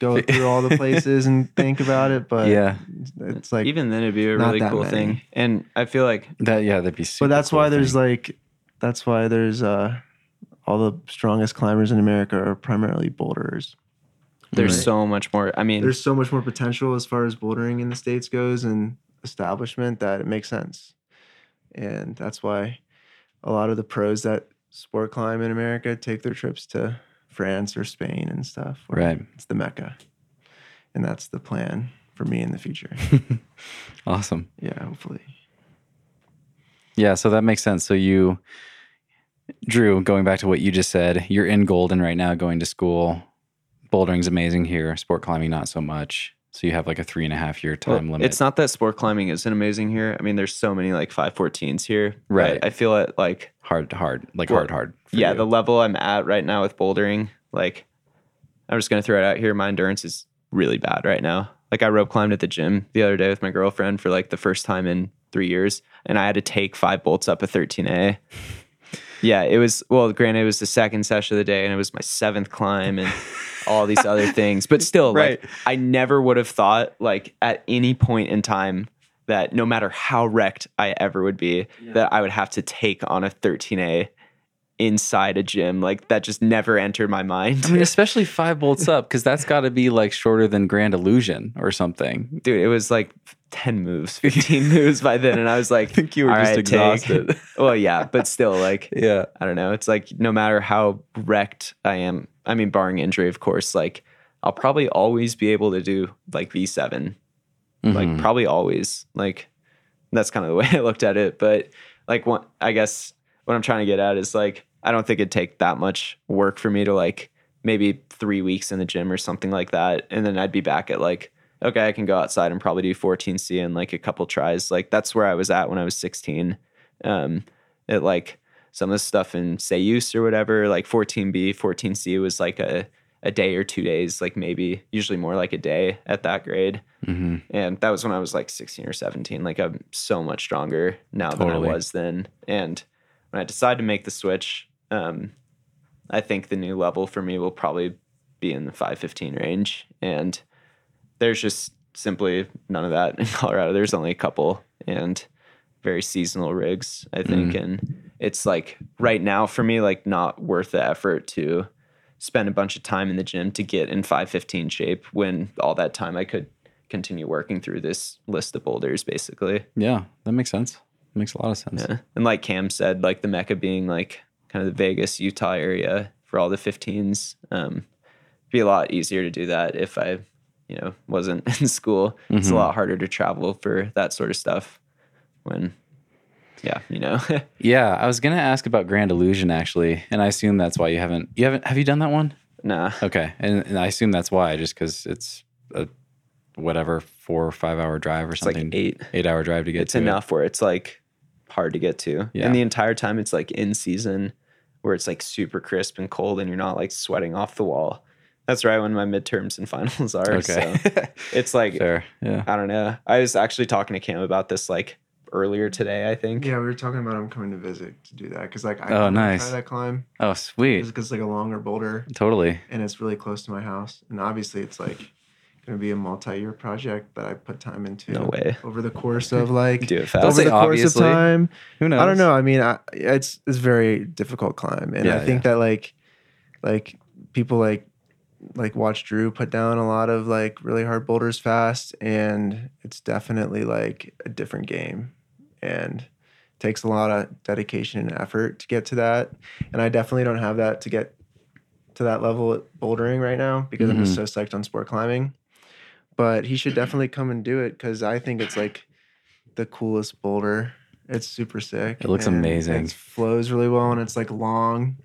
go [LAUGHS] through all the places and think about it. But yeah. it's like, Even then, it'd be a really cool many. thing. And I feel like That yeah, that'd be super but that's cool why there's thing. like, that's why there's uh, all the strongest climbers in America are primarily boulders. There's Right. so much more. I mean, There's so much more potential as far as bouldering in the states goes and establishment that it makes sense, and that's why a lot of the pros that sport climb in America take their trips to France or Spain and stuff. Right. It's the mecca, and that's the plan for me in the future. [LAUGHS] awesome. yeah, hopefully. Yeah, so that makes sense. So you Drew, going back to what you just said, you're in Golden right now going to school. Bouldering's amazing here, sport climbing not so much. So you have like a three and a half year time Well, limit. It's not that sport climbing isn't amazing here. I mean, there's so many like 514s here. Right. I feel it like hard, hard, like Well, hard, hard. yeah, you. the level I'm at right now with bouldering, like I'm just gonna throw it out here. My endurance is really bad right now. Like I rope climbed at the gym the other day with my girlfriend for like the first time in three years, and I had to take five bolts up a 13A. Yeah, it was well. Granted, it was the second session of the day, and it was my seventh climb, and all these other [LAUGHS] things. But still, Right. like I never would have thought, like at any point in time, that no matter how wrecked I ever would be, that I would have to take on a 13A inside a gym. Like that just never entered my mind. I mean, [LAUGHS] especially five bolts up, because that's got to be like shorter than Grand Illusion or something. Dude, it was like 10 moves, [LAUGHS] 15 moves by then. And I was like, [LAUGHS] I think you were just right, take." exhausted. [LAUGHS] well, yeah, but still, like, Yeah. I don't know. It's like no matter how wrecked I am, I mean, barring injury, of course, like I'll probably always be able to do like V7. Like Mhm. probably always. Like that's kind of the way I looked at it. But like what I guess what I'm trying to get at is like I don't think it'd take that much work for me to like maybe three weeks in the gym or something like that. And then I'd be back at like, okay, I can go outside and probably do 14C in like a couple tries. Like that's where I was at when I was 16. Um it like some of the stuff in Ceüse or whatever, like 14B, 14C was like a a day or two days, like maybe usually more like a day at that grade. Mhm. And that was when I was like 16 or 17. Like I'm so much stronger now Totally. than I was then. And when I decide to make the switch, um, I think the new level for me will probably be in the 515 range. And there's just simply none of that in [LAUGHS] Colorado. There's only a couple and very seasonal rigs, I think. And it's like right now for me, like not worth the effort to spend a bunch of time in the gym to get in 515 shape when all that time I could continue working through this list of boulders basically. Yeah, that makes sense. Makes a lot of sense. Yeah. And like Cam said, like the Mecca being like kind of the Vegas, Utah area for all the 15s, um, be a lot easier to do that if I, you know, wasn't [LAUGHS] in school. It's a Mhm. lot harder to travel for that sort of stuff when, yeah, you know. [LAUGHS] Yeah, I was gonna ask about Grand Illusion actually, and I assume that's why you haven't. You haven't. Have you done that one? nah. Okay, and, and I assume that's why, just because it's a whatever four or five hour drive or It's something, like eight. eight hour drive to get it's to it. enough where it's like hard to get to. Yeah. And the entire time it's like in season where it's like super crisp and cold and you're not like sweating off the wall. That's right when my midterms and finals are. Okay, So [LAUGHS] it's like fair. Yeah. I don't know. I was actually talking to Cam about this like earlier today, I think. Yeah, we were talking about him coming to visit to do that because like I Oh, nice. try that climb Oh, sweet. because it's like a longer boulder Totally. and it's really close to my house and obviously it's like going to be a multi-year project that I put time into. No way. over the course of like [LAUGHS] Do it fast. over say the course of time. Who knows? I don't know. I mean, I, it's it's a very difficult climb, and Yeah, I think that like like people like like watch Drew put down a lot of like really hard boulders fast, and it's definitely like a different game, and takes a lot of dedication and effort to get to that. And I definitely don't have that to get to that level at bouldering right now because I'm just mm-hmm. so psyched on sport climbing. But he should definitely come and do it because I think it's like the coolest boulder. It's super sick. It looks amazing. It flows really well and it's like long.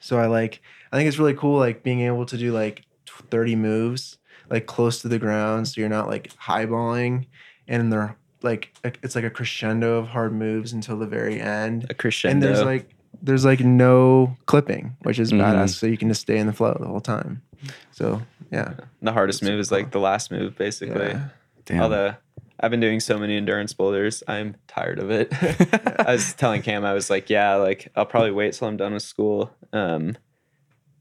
So I like I think it's really cool like being able to do like 30 moves like close to the ground so you're not like highballing and they're like it's like a crescendo of hard moves until the very end. A crescendo. And there's like there's like no clipping, which is Mhm. badass. So you can just stay in the flow the whole time. So yeah. the hardest That's move is cool. like the last move, basically. yeah. Damn. Although I've been doing so many endurance boulders, I'm tired of it. [LAUGHS] I was telling Cam, I was like, yeah, like I'll probably wait till I'm done with school. Um,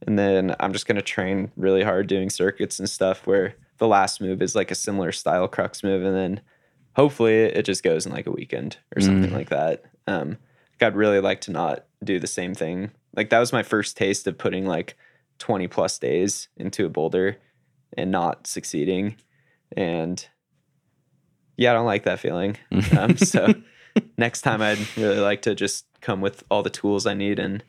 and then I'm just gonna train really hard doing circuits and stuff where the last move is like a similar style crux move, and then hopefully it just goes in like a weekend or something Mm. like that. Um, I'd really like to not do the same thing. Like that was my first taste of putting like 20 plus days into a boulder and not succeeding. And yeah, I don't like that feeling. [LAUGHS] Um, so next time I'd really like to just come with all the tools I need and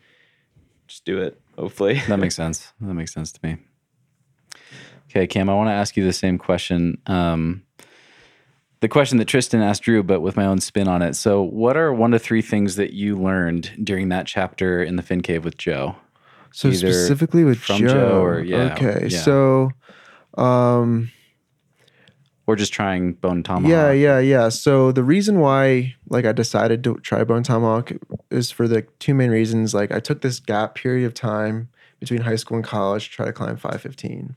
just do it, hopefully. that makes sense. That makes sense to me. Okay, Cam, I want to ask you the same question. Um, the question that Tristan asked Drew, but with my own spin on it. So, what are one to three things that you learned during that chapter in the Fin Cave with Joe? So Either specifically with from Joe, Joe or- yeah, okay. yeah. So, um, or just trying bone tomahawk? Yeah, yeah, yeah. So the reason why like I decided to try bone tomahawk is for the two main reasons. Like I took this gap period of time between high school and college to try to climb 515.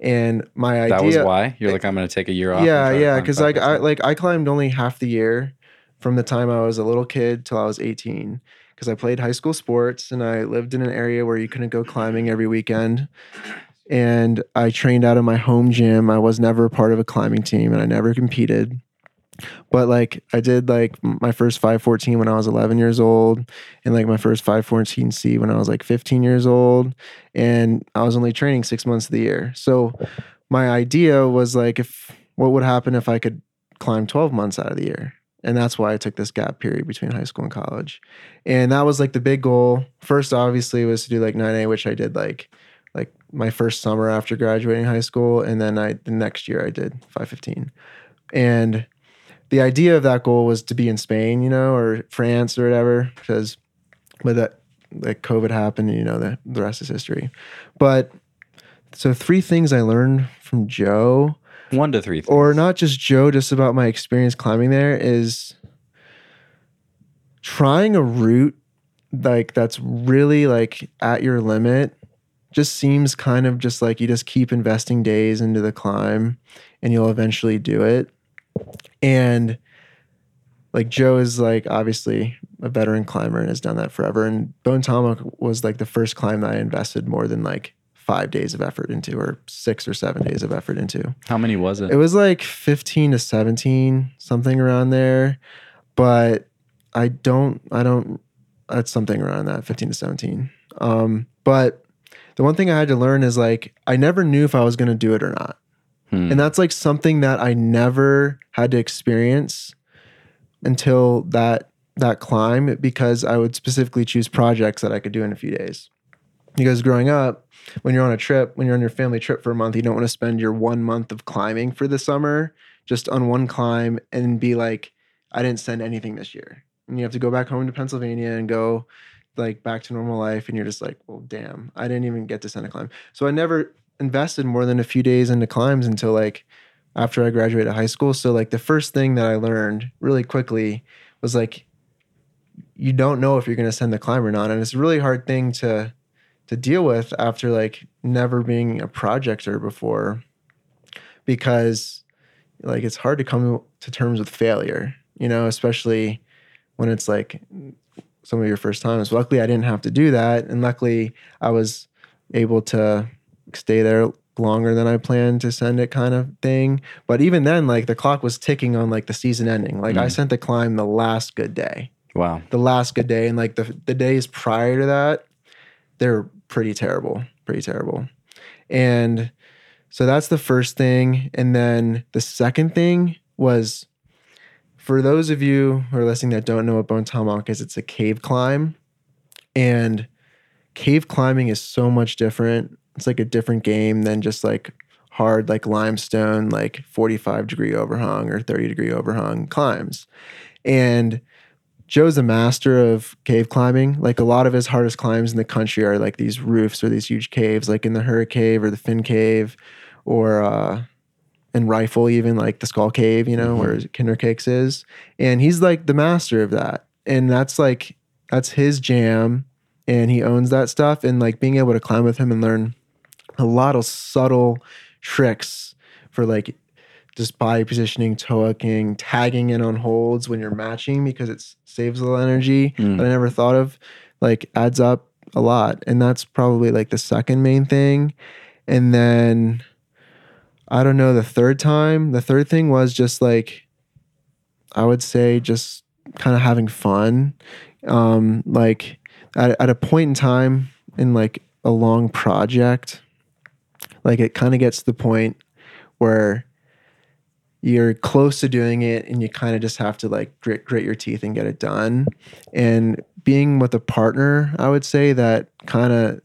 And my idea That was why you're like, I'm going to take a year off. Yeah, yeah, because like I like I climbed only half the year from the time I was a little kid till I was 18 because I played high school sports and I lived in an area where you couldn't go climbing every weekend. And I trained out of my home gym. I was never part of a climbing team and I never competed. But like I did like my first 514 when I was 11 years old and like my first 514C when I was like 15 years old and I was only training 6 months of the year. So my idea was like if what would happen if I could climb 12 months out of the year? And that's why I took this gap period between high school and college. And that was like the big goal. First obviously was to do like 9A which I did like like my first summer after graduating high school and then I the next year I did 515. And the idea of that goal was to be in Spain, you know, or France or whatever because but that like COVID happened and you know the the rest is history. But so three things I learned from Joe one to three. Things. or not just Joe, just about my experience climbing there is trying a route like that's really like at your limit just seems kind of just like you just keep investing days into the climb and you'll eventually do it. And like Joe is like obviously a veteran climber and has done that forever. And Bone Tomahawk was like the first climb that I invested more than like five days of effort into or six or seven days of effort into. How many was it? It was like 15 to 17, something around there. But I don't, I don't, that's something around that, 15 to 17. Um, but the one thing I had to learn is like, I never knew if I was going to do it or not. Hmm. And that's like something that I never had to experience until that that climb because I would specifically choose projects that I could do in a few days. Because growing up, when you're on a trip, when you're on your family trip for a month, you don't want to spend your one month of climbing for the summer just on one climb and be like, I didn't send anything this year. And you have to go back home to Pennsylvania and go like back to normal life. And you're just like, well, damn, I didn't even get to send a climb. So I never invested more than a few days into climbs until like after I graduated high school. So like the first thing that I learned really quickly was like you don't know if you're going to send the climb or not and it's a really hard thing to to deal with after like never being a projector before because like it's hard to come to terms with failure, you know, especially when it's like some of your first times. Luckily I didn't have to do that and luckily I was able to stay there longer than I planned to send it kind of thing. But even then, like the clock was ticking on like the season ending. Like I Mm. sent the climb the last good day. wow. The last good day. And like the the days prior to that, they're pretty terrible. Pretty terrible. And so that's the first thing. And then the second thing was for those of you who are listening that don't know what Bone Tomahawk is, it's a cave climb. And cave climbing is so much different. It's like a different game than just like hard, like limestone, like 45 degree overhung or 30 degree overhung climbs. And Joe's a master of cave climbing. Like a lot of his hardest climbs in the country are like these roofs or these huge caves, like in the Hurricane or the Fin Cave or uh in Rifle, even like the Skull Cave, you know, Mhm. where Kindercakes is. And he's like the master of that. And that's like that's his jam. And he owns that stuff. And like being able to climb with him and learn a lot of subtle tricks for like just body positioning, toe hooking, tagging in on holds when you're matching because it saves a little energy Mm. that I never thought of, like adds up a lot. And that's probably like the second main thing. And then I don't know, the third time, the third thing was just like, I would say just kind of having fun. Um, like at, at a point in time in like a long project, like it kind of gets to the point where you're close to doing it and you kind of just have to like grit, grit your teeth and get it done. And being with a partner, I would say that kind of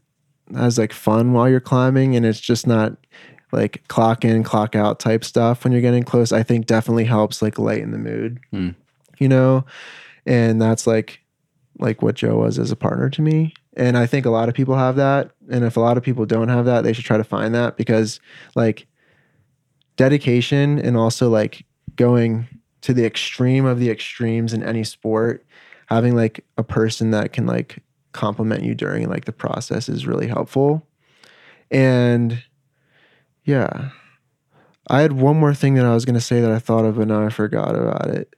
has like fun while you're climbing and it's just not like clock in, clock out type stuff when you're getting close, I think definitely helps like lighten the mood. Hmm. You know? And that's like like what Joe was as a partner to me. And I think a lot of people have that. And if a lot of people don't have that, they should try to find that because like dedication and also like going to the extreme of the extremes in any sport having like a person that can like compliment you during like the process is really helpful and yeah i had one more thing that i was going to say that i thought of but now i forgot about it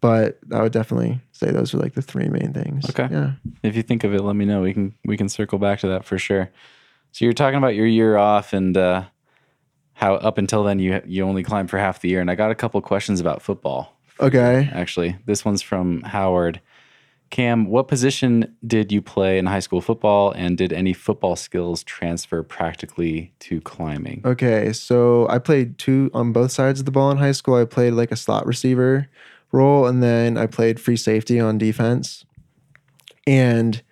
but i would definitely say those are like the three main things Okay. yeah If you think of it, let me know. We can we can circle back to that for sure. So you're talking about your year off and uh, how up until then you you only climbed for half the year, and I got a couple questions about football. okay Actually, this one's from Howard. Cam, what position did you play in high school football, and did any football skills transfer practically to climbing? Okay, so I played two on both sides of the ball in high school. I played like a slot receiver role, and then I played free safety on defense. And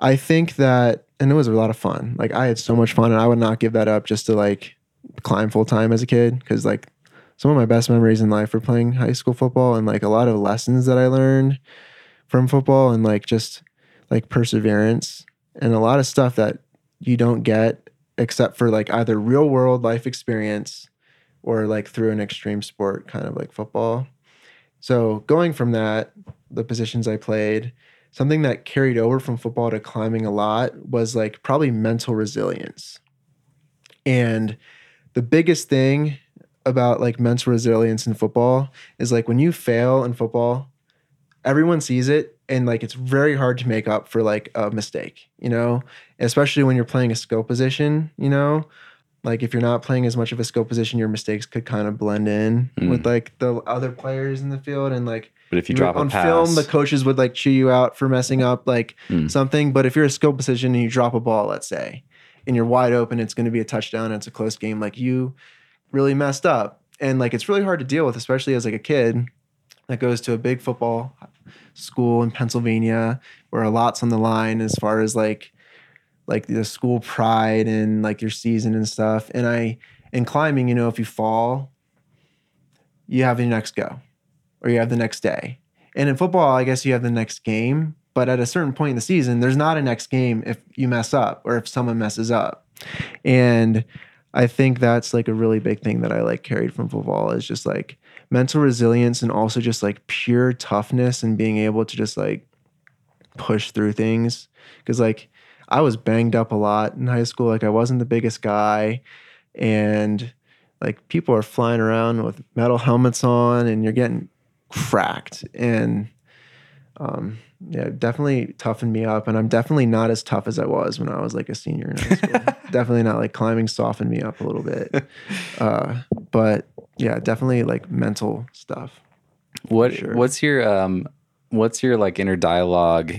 I think that, and it was a lot of fun. Like I had so much fun, and I would not give that up just to like climb full time as a kid because like some of my best memories in life were playing high school football and like a lot of lessons that I learned from football and like just like perseverance and a lot of stuff that you don't get except for like either real world life experience or like through an extreme sport kind of like football. So going from that, the positions I played, something that carried over from football to climbing a lot was like probably mental resilience. And the biggest thing about like mental resilience in football is like when you fail in football, everyone sees it and like it's very hard to make up for like a mistake, you know, especially when you're playing a skill position, you know. Like if you're not playing as much of a skill position, your mistakes could kind of blend in Mm. with like the other players in the field and like But if you drop on a pass, film, the coaches would like chew you out for messing up like Mm. something. But if you're a skill position and you drop a ball, let's say, and you're wide open, it's going to be a touchdown. And it's a close game. Like you really messed up, and like it's really hard to deal with, especially as like a kid that goes to a big football school in Pennsylvania where a lot's on the line as far as like like the school pride and like your season and stuff. And I in climbing, you know, if you fall, you have your next go or you have the next day. And in football, I guess you have the next game. But at a certain point in the season, there's not a next game if you mess up or if someone messes up. And I think that's like a really big thing that I like carried from football is just like mental resilience and also just like pure toughness and being able to just like push through things. Cause like I was banged up a lot in high school. Like I wasn't the biggest guy. And like people are flying around with metal helmets on and you're getting cracked. And um, yeah, definitely toughened me up. And I'm definitely not as tough as I was when I was like a senior in high school. [LAUGHS] definitely not like climbing softened me up a little bit. Uh, but yeah, definitely like mental stuff. What Sure. what's your um what's your like inner dialogue?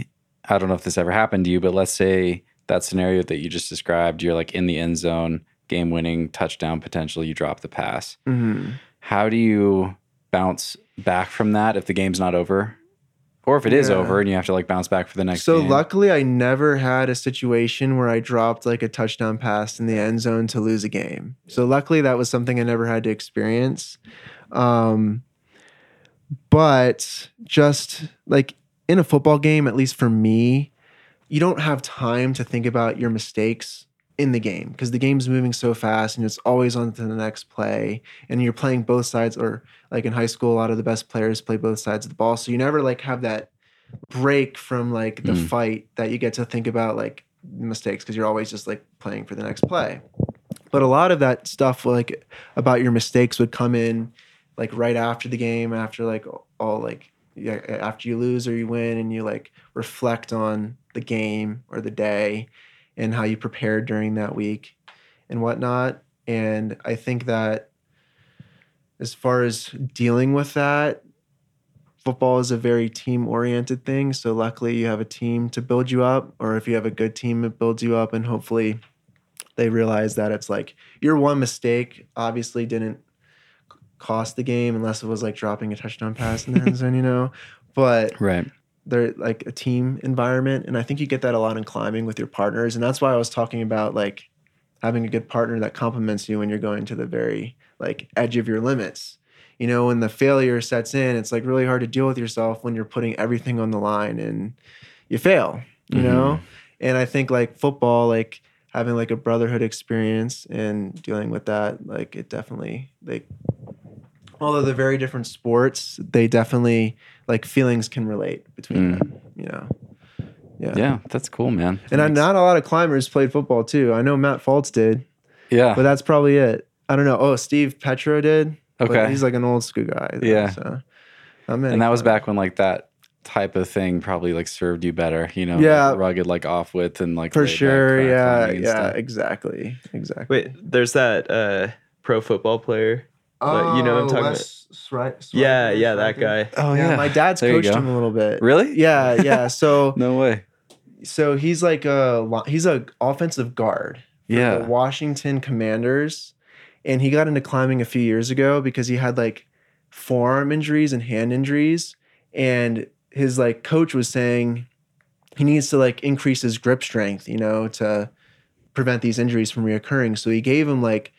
I don't know if this ever happened to you, but let's say that scenario that you just described, you're like in the end zone, game winning touchdown potential, you drop the pass. Mhm. How do you bounce back from that if the game's not over? Or if it is Yeah. over and you have to like bounce back for the next So game? luckily, I never had a situation where I dropped like a touchdown pass in the end zone to lose a game. So luckily, that was something I never had to experience. Um, but just like in a football game, at least for me, you don't have time to think about your mistakes in the game because the game's moving so fast and it's always on to the next play and you're playing both sides or like in high school a lot of the best players play both sides of the ball so you never like have that break from like the Mm. fight that you get to think about like mistakes because you're always just like playing for the next play but a lot of that stuff like about your mistakes would come in like right after the game after like all like after you lose or you win and you like reflect on the game or the day and how you prepared during that week and whatnot. And i think that as far as dealing with that football is a very team oriented thing. So luckily you have a team to build you up or if you have a good team it builds you up and hopefully they realize that it's like your one mistake obviously didn't cost the game unless it was like dropping a touchdown pass in the end [LAUGHS] zone you know? But right. They're like a team environment and i think you get that a lot in climbing with your partners and that's why i was talking about like having a good partner that complements you when you're going to the very like edge of your limits. You know when the failure sets in it's like really hard to deal with yourself when you're putting everything on the line and you fail you mm-hmm. know? And i think like football like having like a brotherhood experience and dealing with that, like it definitely like although they're very different sports, they definitely like feelings can relate between Mm. them, you know. Yeah. Yeah, that's cool, man. And I, not a lot of climbers played football too. I know Matt Fultz did, yeah. but that's probably it. I don't know. Oh, Steve Petro did. but Okay. he's like an old school guy. though, Yeah. So, I'm in and that was back when like that type of thing probably like served you better, you know, Yeah. like rugged like off width and like for sure. Yeah. Yeah. stuff. Exactly. Exactly. Wait, there's that uh, pro football player. But you know what I'm oh, talking about? Yeah, yeah, that guy. Oh yeah, my dad's There coached him a little bit. Really? Yeah, yeah. [LAUGHS] So, No way. so he's like a he's a offensive guard. for Yeah. the Washington Commanders, and he got into climbing a few years ago because he had like forearm injuries and hand injuries, and his like coach was saying he needs to like increase his grip strength, you know, to prevent these injuries from reoccurring. So he gave him like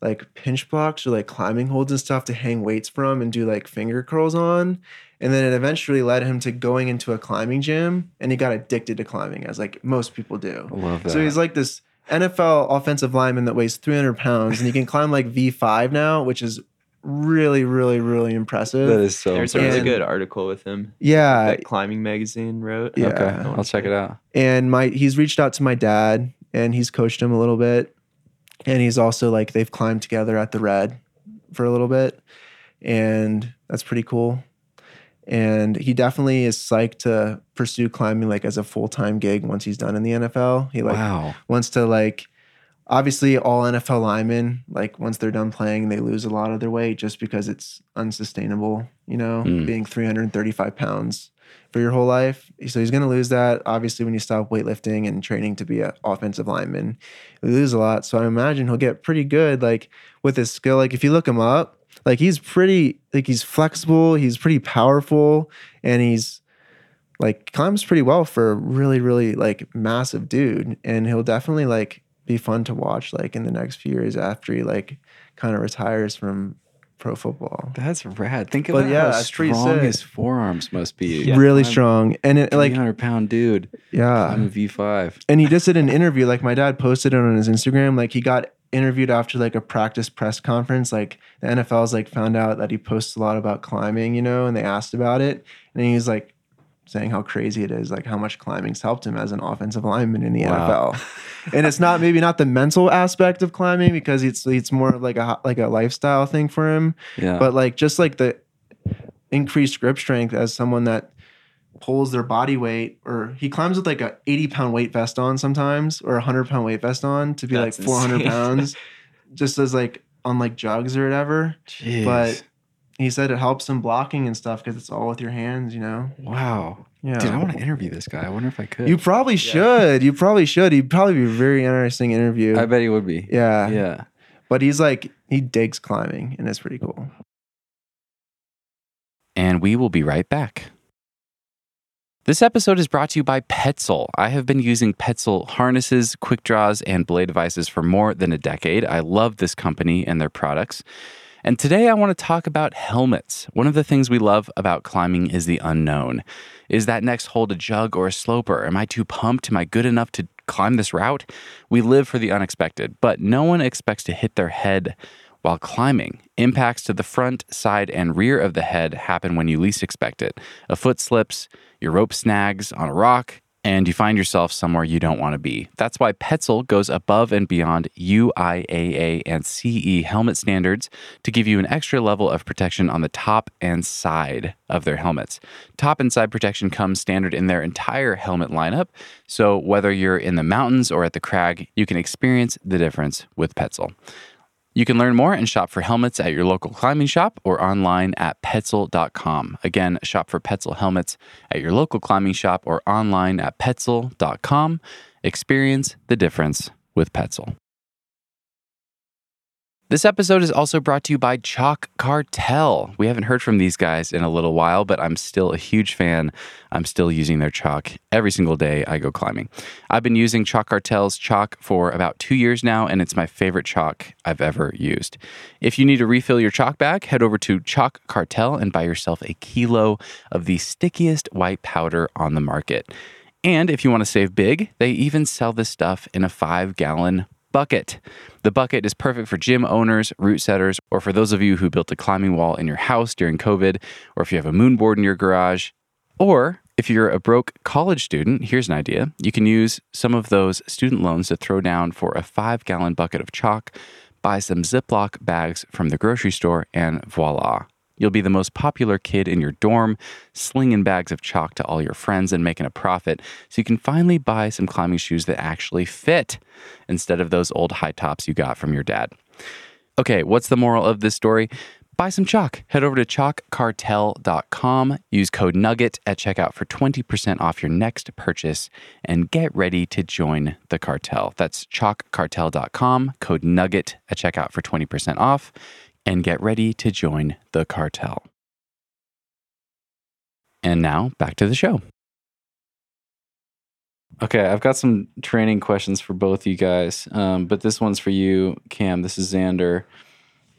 like pinch blocks or like climbing holds and stuff to hang weights from and do like finger curls on. And then it eventually led him to going into a climbing gym and he got addicted to climbing as like most people do. I love that. So he's like this NFL offensive lineman that weighs 300 pounds and he can climb like V5 now, which is really, really, really impressive. that is so There's a really And- good article with him yeah. that climbing magazine wrote. Yeah. Okay. I'll check it out. and my he's reached out to my dad and he's coached him a little bit and he's also like they've climbed together at the red for a little bit and that's pretty cool and he definitely is psyched to pursue climbing like as a full-time gig once he's done in the NFL. He like wow. wants to like obviously all NFL linemen like once they're done playing they lose a lot of their weight just because it's unsustainable, you know, Mm. being 335 pounds for your whole life. So he's going to lose that obviously when you stop weightlifting and training to be an offensive lineman. You lose a lot. So I imagine he'll get pretty good like with his skill like if you look him up like he's pretty like he's flexible, he's pretty powerful and he's like climbs pretty well for a really really like massive dude and he'll definitely like be fun to watch like in the next few years after he like kind of retires from pro football That's rad. Think But about yeah, how strong his forearms must be. Yeah. really Climb- strong and it like 300 pound dude. yeah I'm a V5. and he just did an interview like my dad posted it on his instagram like he got interviewed after like a practice press conference like the nfl's like found out that he posts a lot about climbing you know and they asked about it and he was like saying how crazy it is like how much climbing's helped him as an offensive lineman in the Wow. nfl and it's not maybe not the mental aspect of climbing because it's it's more of like a like a lifestyle thing for him Yeah. but like just like the increased grip strength as someone that pulls their body weight or he climbs with like a 80 pound weight vest on sometimes or a 100 pound weight vest on to be That's like 400 insane. pounds just as like on like jugs or whatever Jeez. but he said it helps him blocking and stuff because it's all with your hands you know wow. yeah Dude, I want to interview this guy. I wonder if I could. you probably should you probably should he'd probably be a very interesting interview I bet he would be. yeah Yeah. but he's like he digs climbing and it's pretty cool and we will be right back. This episode is brought to you by Petzl. I have been using Petzl harnesses, quick draws, and belay devices for more than a decade. I love this company and their products. And today I want to talk about helmets. One of the things we love about climbing is the unknown. Is that next hold a jug or a sloper? Am I too pumped? Am I good enough to climb this route? We live for the unexpected, but no one expects to hit their head while climbing. Impacts to the front, side, and rear of the head happen when you least expect it. A foot slips, your rope snags on a rock, and you find yourself somewhere you don't want to be. That's why Petzl goes above and beyond UIAA and CE helmet standards to give you an extra level of protection on the top and side of their helmets. Top and side protection comes standard in their entire helmet lineup, so whether you're in the mountains or at the crag, you can experience the difference with Petzl. You can learn more and shop for helmets at your local climbing shop or online at petzl.com. Again, shop for Petzl helmets at your local climbing shop or online at petzl.com. Experience the difference with Petzl. This episode is also brought to you by Chalk Cartel. We haven't heard from these guys in a little while, but I'm still a huge fan. I'm still using their chalk every single day I go climbing. I've been using Chalk Cartel's chalk for about two years now, and it's my favorite chalk I've ever used. If you need to refill your chalk bag, head over to Chalk Cartel and buy yourself a kilo of the stickiest white powder on the market. And if you want to save big, they even sell this stuff in a five gallon bucket. The bucket is perfect for gym owners, route setters, or for those of you who built a climbing wall in your house during COVID, or if you have a moon board in your garage. Or if you're a broke college student, here's an idea. You can use some of those student loans to throw down for a five gallon bucket of chalk, buy some Ziploc bags from the grocery store, and voila. You'll be the most popular kid in your dorm, slinging bags of chalk to all your friends and making a profit so you can finally buy some climbing shoes that actually fit instead of those old high tops you got from your dad. Okay, what's the moral of this story? Buy some chalk. Head over to chalkcartel.com. Use code NUGGET at checkout for 20% off your next purchase and get ready to join the cartel. That's chalkcartel.com, code NUGGET at checkout for 20% off and get ready to join the cartel. And now back to the show. Okay, I've got some training questions for both you guys, um, but this one's for you, Cam. This is Xander.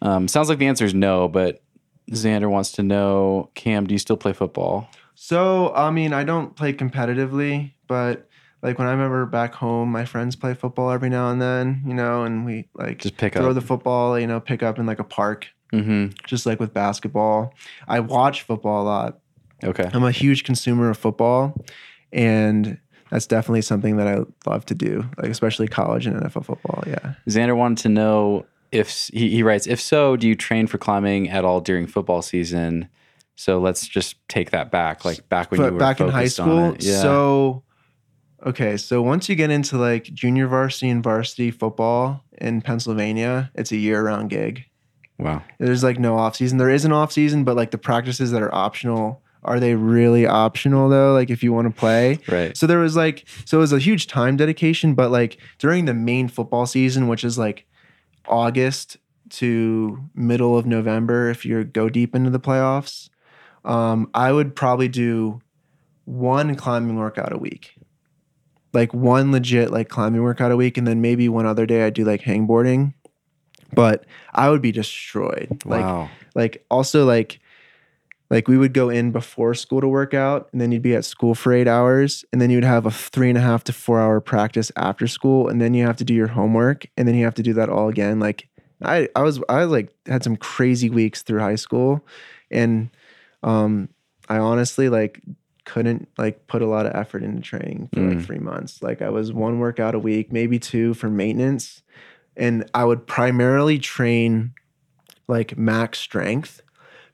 Um, sounds like the answer is no, but Xander wants to know, Cam, do you still play football? So, I mean, I don't play competitively, but like when I remember back home, my friends play football every now and then, you know, and we like Just pick up throw up. the football, you know, pick up in like a park, Mm-hmm. just like with basketball. I watch football a lot. Okay. I'm a huge consumer of football, and that's definitely something that I love to do, like especially college and NFL football. Yeah. Xander wanted to know if he, he writes, if so, do you train for climbing at all during football season? So let's just take that back, like back when you were back in high school. Yeah. so okay, so once you get into like junior varsity and varsity football in Pennsylvania, it's a year-round gig. wow. There's like no off season. There is an off season, but like the practices that are optional, are they really optional though? Like if you want to play. [LAUGHS] Right. So there was like so it was a huge time dedication, but like during the main football season, which is like August to middle of November, if you go deep into the playoffs, um, I would probably do one climbing workout a week. Like one legit like climbing workout a week, and then maybe one other day I do like hangboarding. But I would be destroyed. Like wow. like also like like we would go in before school to work out and then you'd be at school for eight hours and then you'd have a three and a half to four hour practice after school and then you have to do your homework and then you have to do that all again like i i was i like had some crazy weeks through high school and um i honestly like couldn't like put a lot of effort into training for like Mm. three months. Like i was one workout a week maybe two for maintenance. And i would primarily train like max strength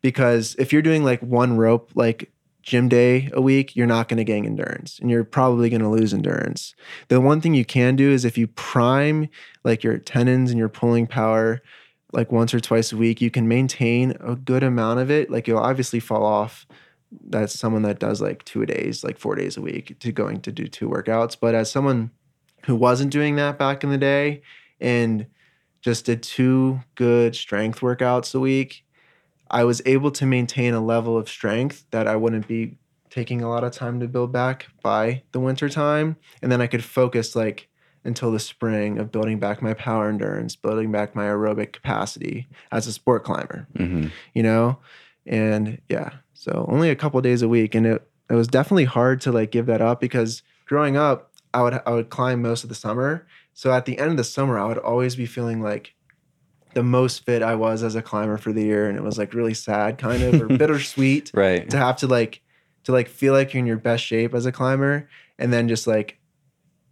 because if you're doing like one rope like gym day a week you're not going to gain endurance and you're probably going to lose endurance. The one thing you can do is if you prime like your tendons and your pulling power like once or twice a week you can maintain a good amount of it. Like you'll obviously fall off that's someone that does like two a days like four days a week to going to do two workouts but as someone who wasn't doing that back in the day and just did two good strength workouts a week I was able to maintain a level of strength that I wouldn't be taking a lot of time to build back by the winter time. And then I could focus like until the spring of building back my power endurance, building back my aerobic capacity as a sport climber, hmm you know? And yeah, so only a couple days a week. And it, it was definitely hard to like give that up because growing up, I would I would climb most of the summer. So at the end of the summer, I would always be feeling like the most fit I was as a climber for the year, and it was like really sad, kind of, or bittersweet [LAUGHS] Right. to have to like to like feel like you're in your best shape as a climber, and then just like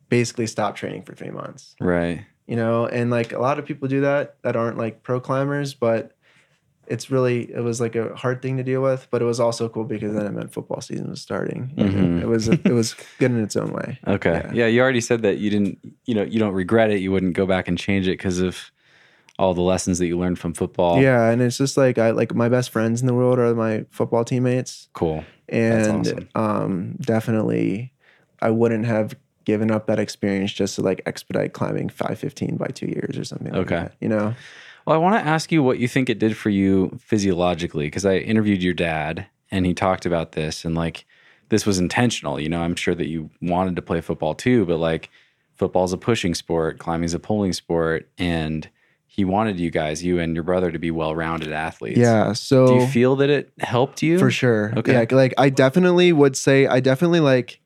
basically stop training for three months. Right. You know, and like a lot of people do that that aren't like pro climbers, but it's really it was like a hard thing to deal with, but it was also cool because then it meant football season was starting. Mhm. It was it was good in its own way. Okay. Yeah. Yeah. You already said that you didn't, you know, you don't regret it. You wouldn't go back and change it because of all the lessons that you learned from football. Yeah, and it's just like I like my best friends in the world are my football teammates, Cool. and awesome. um, definitely I wouldn't have given up that experience just to like expedite climbing 515 by two years or something. Like Okay. that, you know. Well, I want to ask you what you think it did for you physiologically because I interviewed your dad and he talked about this and like this was intentional. You know, I'm sure that you wanted to play football too, but like football's a pushing sport, climbing's a pulling sport, and he wanted you guys, you and your brother, to be well-rounded athletes. Yeah. So Do you feel that it helped you? for sure. Okay. Yeah. Like I definitely would say I definitely like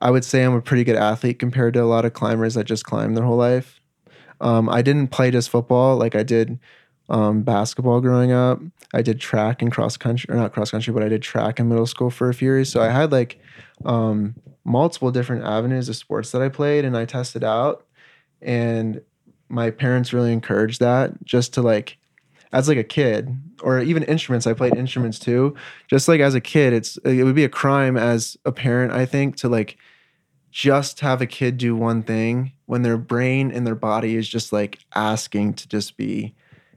I would say I'm a pretty good athlete compared to a lot of climbers that just climb their whole life. Um, I didn't play just football like I did um, basketball growing up. I did track and cross country, or not cross country, but I did track in middle school for a few years. So I had like um, multiple different avenues of sports that I played and I tested out. And my parents really encouraged that just to like, as like a kid, or even instruments. I played instruments too. Just like as a kid, it's it would be a crime as a parent, I think, to like just have a kid do one thing when their brain and their body is just like asking to just be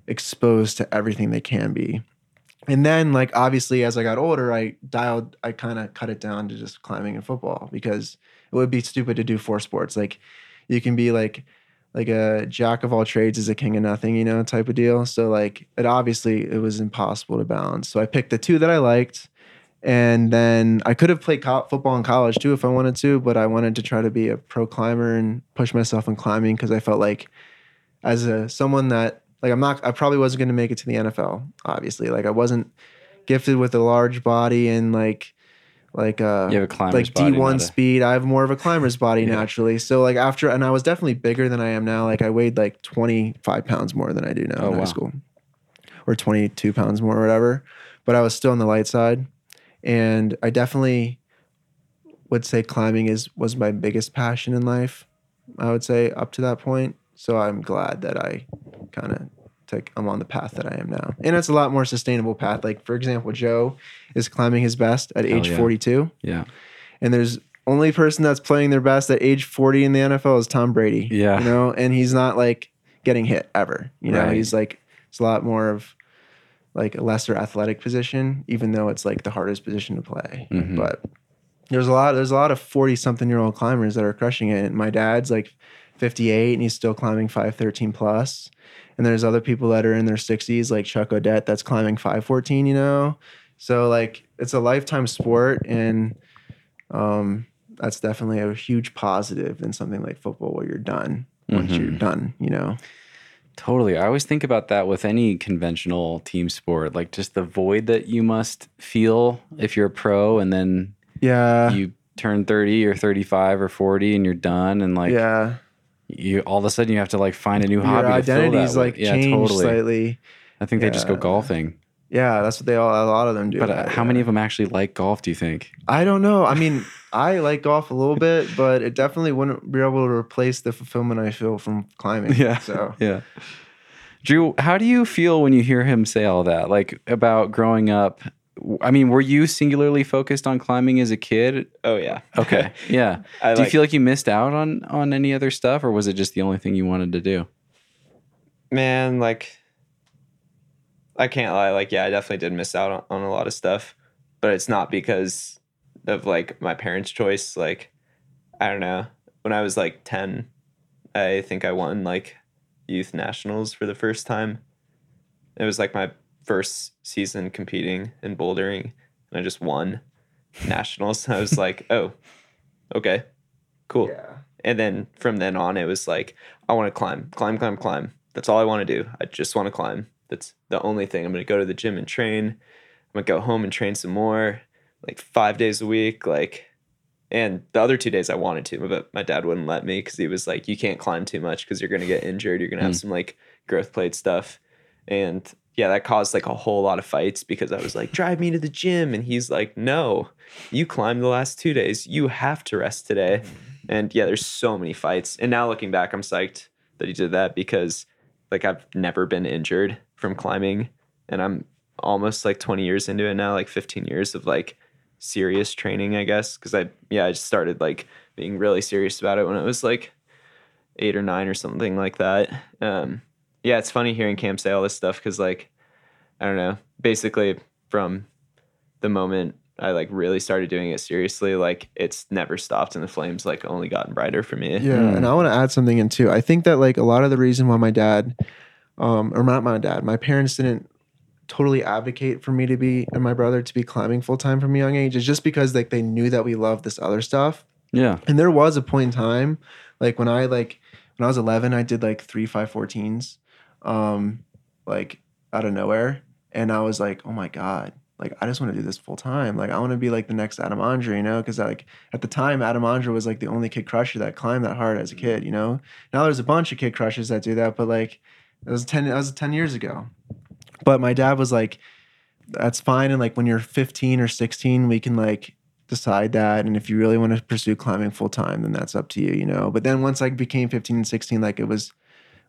exposed to everything they can be. And then like obviously as I got older, I dialed I kind of cut it down to just climbing and football because it would be stupid to do four sports. Like you can be like like a jack of all trades is a king of nothing, you know, type of deal. So like it obviously it was impossible to balance. So I picked the two that I liked and then I could have played co- football in college too if I wanted to, but I wanted to try to be a pro climber and push myself in climbing because I felt like as a someone that like I'm not I probably wasn't going to make it to the NFL, obviously. Like I wasn't gifted with a large body and like like uh You have a climber's like D1 not a- speed. I have more of a climber's body Yeah. naturally. So like after and I was definitely bigger than I am now. Like I weighed like 25 pounds more than I do now Oh, in high school. Or 22 pounds more or whatever. But I was still on the light side. And I definitely would say climbing is was my biggest passion in life. I would say up to that point. So I'm glad that I kind of took I'm on the path that I am now. And it's a lot more sustainable path. Like for example, Joe is climbing his best at Hell age yeah. 42 Yeah. and there's only person that's playing their best at age 40 in the NFL is Tom Brady. Yeah. You know, and he's not like getting hit ever. You know, Right. he's like it's a lot more of like a lesser athletic position, even though it's like the hardest position to play. Mhm. But there's a lot there's a lot of 40 something year old climbers that are crushing it. And my dad's like 58 and he's still climbing 513 plus. And there's other people that are in their 60s, like Chuck Odette, that's climbing 514, you know? So like it's a lifetime sport and um that's definitely a huge positive than something like football where you're done once you're Mhm. done, you know. Totally. I always think about that with any conventional team sport, like just the void that you must feel if you're a pro and then Yeah. you turn 30 or 35 or 40 and you're done and like yeah. you all of a sudden you have to like find a new Your hobby fill identity's like yeah, changed totally. slightly. I think they just go golfing. Yeah, that's what they all a lot of them do. But uh, how yeah. many of them actually like golf, do you think? I don't know. I mean, I like golf a little bit, but it definitely wouldn't be able to replace the fulfillment I feel from climbing. Yeah. So [LAUGHS] Yeah. Drew, how do you feel when you hear him say all that? Like about growing up? I mean, were you singularly focused on climbing as a kid? Oh yeah. [LAUGHS] Okay. [LAUGHS] Yeah. I do you like- feel like you missed out on on any other stuff or was it just the only thing you wanted to do? man, like I can't lie, like yeah, I definitely did miss out on, on a lot of stuff, but it's not because of like my parents' choice. Like I don't know, when I was like ten, I think I won like youth nationals for the first time. It was like my first season competing in bouldering, and I just won nationals. [LAUGHS] I was like, oh, okay, cool. yeah. And then from then on, it was like, I want to climb, climb, climb, climb. That's all I want to do. I just want to climb. That's the only thing. I'm going to go to the gym and train. I'm going to go home and train some more, like five days a week. Like, and the other two days I wanted to, but my dad wouldn't let me because he was like, you can't climb too much because you're going to get injured. You're going to have Mm. some like growth plate stuff. And yeah, that caused like a whole lot of fights because I was like, drive me to the gym. And he's like, no, you climbed the last two days. You have to rest today. And yeah, there's so many fights. And now looking back, I'm psyched that he did that because like I've never been injured from climbing. And I'm almost like 20 years into it now, like 15 years of like serious training, I guess. Cause I, yeah, I just started like being really serious about it when I was like eight or nine or something like that. Um, yeah, it's funny hearing Cam say all this stuff because like, I don't know, basically from the moment I like really started doing it seriously, like it's never stopped and the flames like only gotten brighter for me. Yeah, Mm. and I want to add something in too. I think that like a lot of the reason why my dad, um, or not my dad, my parents didn't totally advocate for me to be and my brother to be climbing full time from a young age is just because like they knew that we loved this other stuff. Yeah. And there was a point in time, like when I like when I was 11, I did like three five fourteens, um, like out of nowhere, and I was like, oh my god, like I just want to do this full time. Like I want to be like the next Adam Ondra, you know, because like at the time Adam Ondra was like the only kid crusher that climbed that hard as a kid, you know. Now there's a bunch of kid crushers that do that, but like it was ten that was ten years ago. But my dad was like, that's fine. And like when you're 15 or 16, we can like decide that. And if you really want to pursue climbing full time, then that's up to you, you know. But then once I became 15 and 16, like it was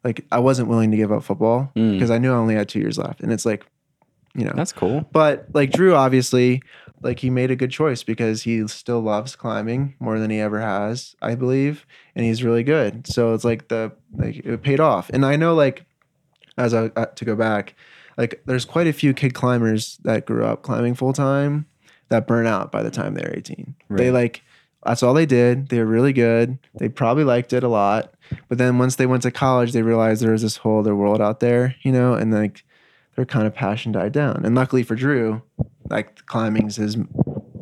like I wasn't willing to give up football Mm. because I knew I only had two years left. And it's like, you know, That's cool. but like Drew, obviously, like he made a good choice because he still loves climbing more than he ever has, I believe, and he's really good. So it's like the like it paid off. And I know like as I uh, to go back, like there's quite a few kid climbers that grew up climbing full time that burn out by the time they're 18. They Right. like that's all they did. They were really good. They probably liked it a lot. But then once they went to college, they realized there was this whole other world out there, you know, and like their kind of passion died down. And luckily for Drew, like climbing is his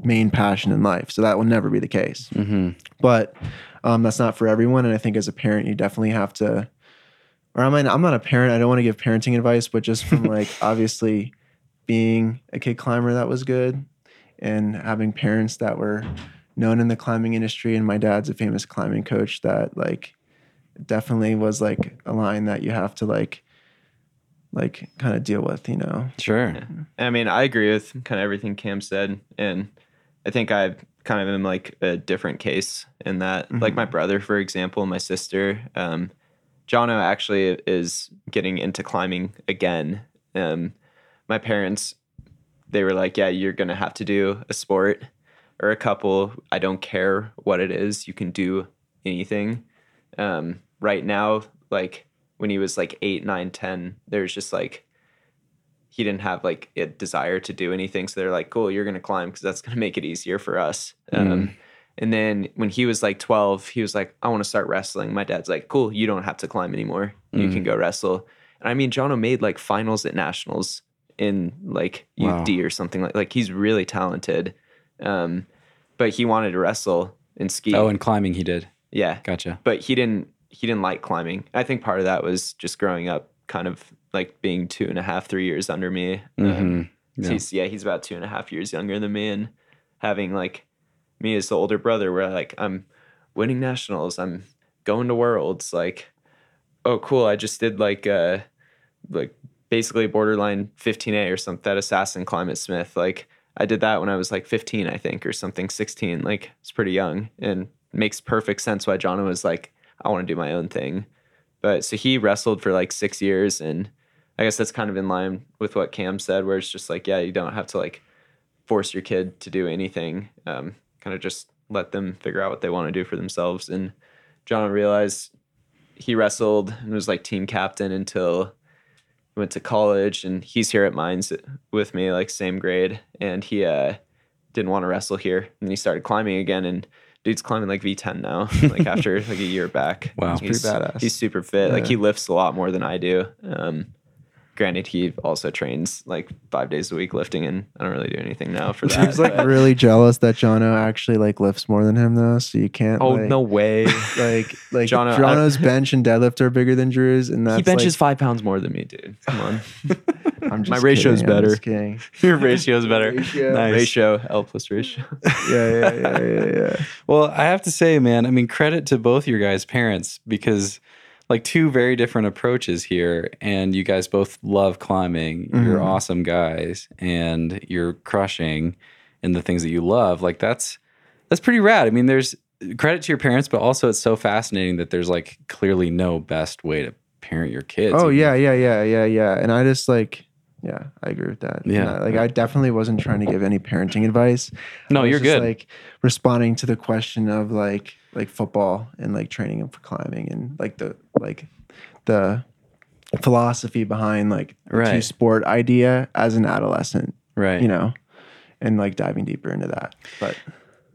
main passion in life. So that will never be the case. hmm But um, that's not for everyone. And I think as a parent, you definitely have to, or I mean, I'm not a parent. I don't want to give parenting advice, but just from like [LAUGHS] obviously being a kid climber that was good and having parents that were known in the climbing industry. And my dad's a famous climbing coach that like definitely was like a line that you have to like, like kind of deal with, you know? Sure. I mean, I agree with kind of everything Cam said, and I think I kind of am like a different case in that, like my brother, for example, my sister, um, Jono actually is getting into climbing again. Um, my parents, they were like, "Yeah, you're gonna have to do a sport or a couple. I don't care what it is. You can do anything." Um, right now, like when he was like eight, nine, ten, there's just like he didn't have like a desire to do anything. So they're like, cool, you're to climb because that's to make it easier for us. Um, and then when he was like 12, he was like, I want to start wrestling. My dad's like, cool, you don't have to climb anymore. You Mm. can go wrestle. And I mean, Jono made like finals at nationals in like Wow. UD or something like, like he's really talented. Um, but he wanted to wrestle and ski. Oh, and climbing he did. yeah Gotcha. but he didn't he didn't like climbing i think part of that was just growing up kind of like being two and a half three years under me Um, Mhm. Yeah. he's yeah he's about two and a half years younger than me and having like me as the older brother where like i'm winning nationals i'm going to worlds like oh cool i just did like uh like basically borderline 15a or something that assassin climb at smith like i did that when i was like 15 i think or something 16 like it's pretty young and makes perfect sense why john was like i want to do my own thing. But so he wrestled for like six years and i guess that's kind of in line with what cam said where it's just like yeah you don't have to like force your kid to do anything um, kind of just let them figure out what they want to do for themselves. And john realized he wrestled and was like team captain until he went to college and he's here at mines with me like same grade. And he uh didn't want to wrestle here. And he started climbing again and dude's climbing like v10 now like after like a year back. [LAUGHS] Wow. That's pretty he's, badass. he's super fit. Like he lifts a lot more than i do. Um granted he also trains like five days a week lifting and i don't really do anything now for [LAUGHS] that He's like but- really jealous that Jono actually like lifts more than him though, so you can't. oh like, no way [LAUGHS] Like like Jono, I- bench and deadlift are bigger than Drew's, and that's he benches like, five pounds more than me dude come on [LAUGHS] I'm just my ratio's kidding, I'm better. just kidding. Your ratio's better. Ratio. Nice. ratio l plus ratio Yeah, yeah, yeah, yeah, yeah. Well, I have to say, man, I mean, credit to both your guys' parents because, like, two very different approaches here, and you guys both love climbing. You're Mhm. awesome guys, and you're crushing in the things that you love. Like, that's that's pretty rad. I mean, there's credit to your parents, but also it's so fascinating that there's like clearly no best way to parent your kids. Oh yeah, yeah, yeah, yeah, yeah. And I just like, yeah, I agree with that. Yeah. I- like I definitely wasn't trying to give any parenting advice. No, you're just, good. Like responding to the question of like like football and like training them for climbing and like the like the philosophy behind like the two Right. sport idea as an adolescent, right. you know, and like diving deeper into that. But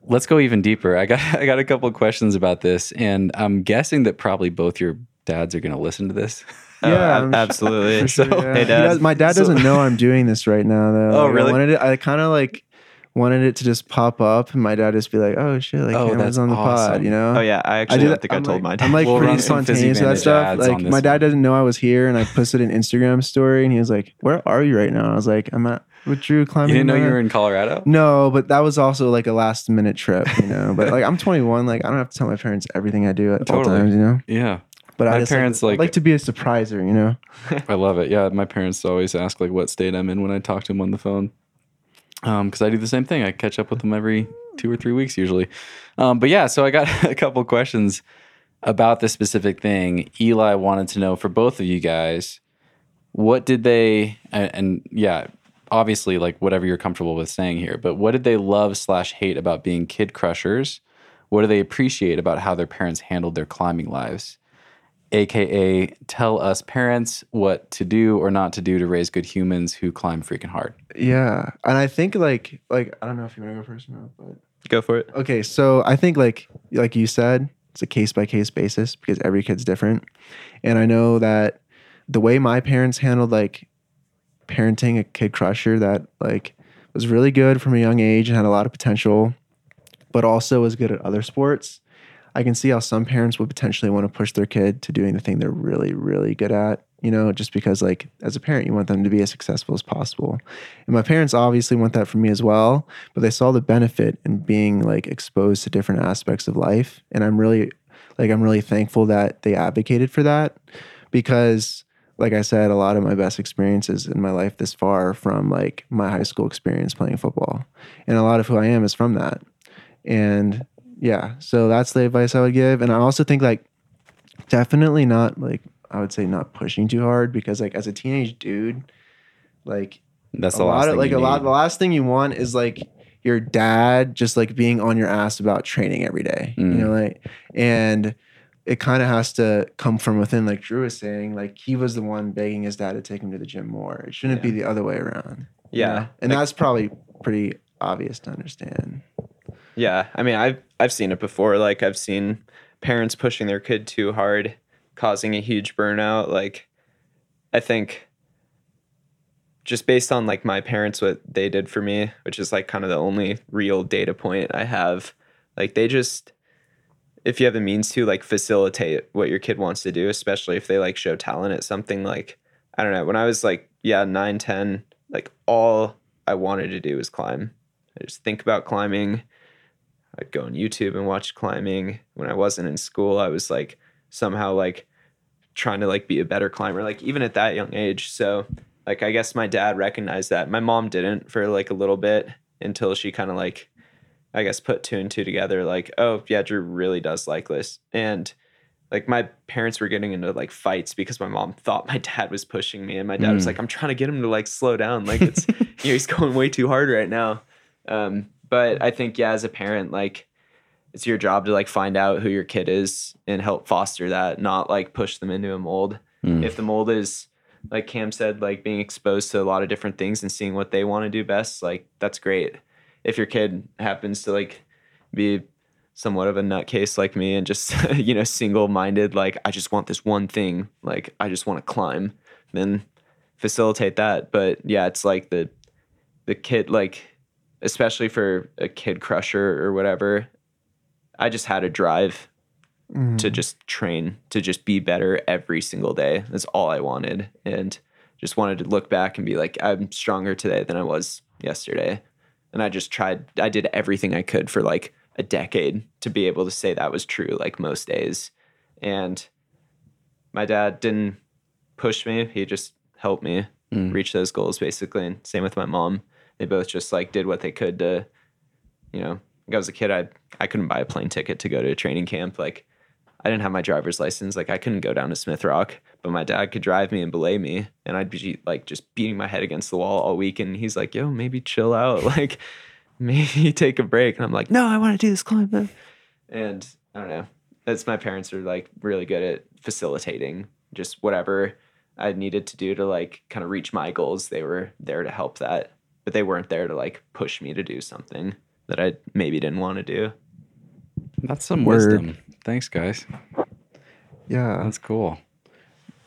Let's go even deeper. I got [LAUGHS] I got a couple of questions about this, and I'm guessing that probably both your dads are going to listen to this. [LAUGHS] Oh, Yeah, ab- I'm absolutely [LAUGHS] sure, So, yeah. hey, Dad. does- my dad So- doesn't know I'm doing this right now, though. [LAUGHS] Oh, Like, really? I wanted it. I kind of like wanted it to just pop up, and my dad just be like, "Oh shit, like Oh, Cameron's that's on the awesome. pod," you know? Oh yeah, I actually do don't think I I'm told like, my dad. I'm like We'll pretty spontaneous with that stuff. Like my dad one. doesn't know I was here, and I posted an Instagram story, and he was like, "Where are you right now?" And I was like, "I'm at with Drew climbing. You didn't know you were in Colorado? No, but that was also like a last minute trip, you know. but like I'm 21, like I don't have to tell my parents everything I do at all Totally. times, you know. Yeah. But My I parents, like, like- like to be a surpriser, you know. [LAUGHS] I love it. Yeah, my parents always ask like what state I'm in when I talk to them on the phone. Um, because I do the same thing. I catch up with them every two or three weeks usually. Um, but yeah, so I got [LAUGHS] a couple questions about this specific thing. Eli wanted to know for both of you guys, what did they and, and yeah, obviously like whatever you're comfortable with saying here, but what did they love slash hate about being kid crushers? What do they appreciate about how their parents handled their climbing lives? Aka tell us parents what to do or not to do to raise good humans who climb freaking hard. Yeah, and I think like like I don't know if you want to go first or not, but Go for it. okay. So I think like like you said, it's a case by case basis because every kid's different, and I know that the way my parents handled like parenting a kid crusher that like was really good from a young age and had a lot of potential, but also was good at other sports. I can see how some parents would potentially want to push their kid to doing the thing they're really, really good at, you know, just because, like, as a parent, you want them to be as successful as possible. And my parents obviously want that for me as well, but they saw the benefit in being like exposed to different aspects of life. And I'm really, like, I'm really thankful that they advocated for that because, like I said, a lot of my best experiences in my life this far from like my high school experience playing football. And a lot of who I am is from that. And yeah, so that's the advice I would give. And I also think like definitely not like I would say not pushing too hard because like as a teenage dude, like That's a the last lot of like you a lot the last thing you want is like your dad just like being on your ass about training every day. You Mm. know, like and it kind of has to come from within, like Drew was saying. Like he was the one begging his dad to take him to the gym more. It shouldn't be the other way around. you Yeah. know? and that's probably pretty obvious to understand. Yeah, I mean, I've I've seen it before. Like I've seen parents pushing their kid too hard, causing a huge burnout. Like I think just based on like my parents what they did for me, which is like kind of the only real data point I have, like they just if you have the means to like facilitate what your kid wants to do, especially if they like show talent at something like I don't know, when I was like yeah, 9, 10, like all I wanted to do was climb. I just think about climbing. I'd go on YouTube and watch climbing. When I wasn't in school, I was like somehow like trying to like be a better climber, like even at that young age. So like I guess my dad recognized that. My mom didn't for like a little bit until she kind of like I guess put two and two together, like, oh yeah, Drew really does like this. And like my parents were getting into like fights because my mom thought my dad was pushing me and my dad was Mm. like, I'm trying to get him to like slow down. Like it's [LAUGHS] you know, he's going way too hard right now. Um, but I think yeah, as a parent, like it's your job to like find out who your kid is and help foster that, not like push them into a mold. Mm. If the mold is like Cam said, like being exposed to a lot of different things and seeing what they want to do best, like that's great. If your kid happens to like be somewhat of a nutcase like me and just [LAUGHS] you know single minded, like I just want this one thing, like I just want to climb, then facilitate that. But yeah, it's like the the kid like especially for a kid crusher or whatever, I just had a drive Mm. to just train, to just be better every single day. That's all I wanted. And just wanted to look back and be like, I'm stronger today than I was yesterday. And I just tried, I did everything I could for like a decade to be able to say that was true, like most days. And my dad didn't push me, he just helped me Mm. reach those goals basically. And same with my mom. They both just like did what they could to, you know, like I was a kid, I I couldn't buy a plane ticket to go to a training camp. Like I didn't have my driver's license. Like I couldn't go down to Smith Rock, but my dad could drive me and belay me, and I'd be like just beating my head against the wall all week. And he's like, "Yo, maybe chill out. [LAUGHS] Like maybe [LAUGHS] take a break." And I'm like, "No, I want to do this climb." man." And I don't know. That's my parents are like really good at facilitating just whatever I needed to do to like kind of reach my goals. They were there to help that, but they weren't there to like push me to do something that I maybe didn't want to do. That's some Word. wisdom. Thanks, guys. Yeah. That's cool.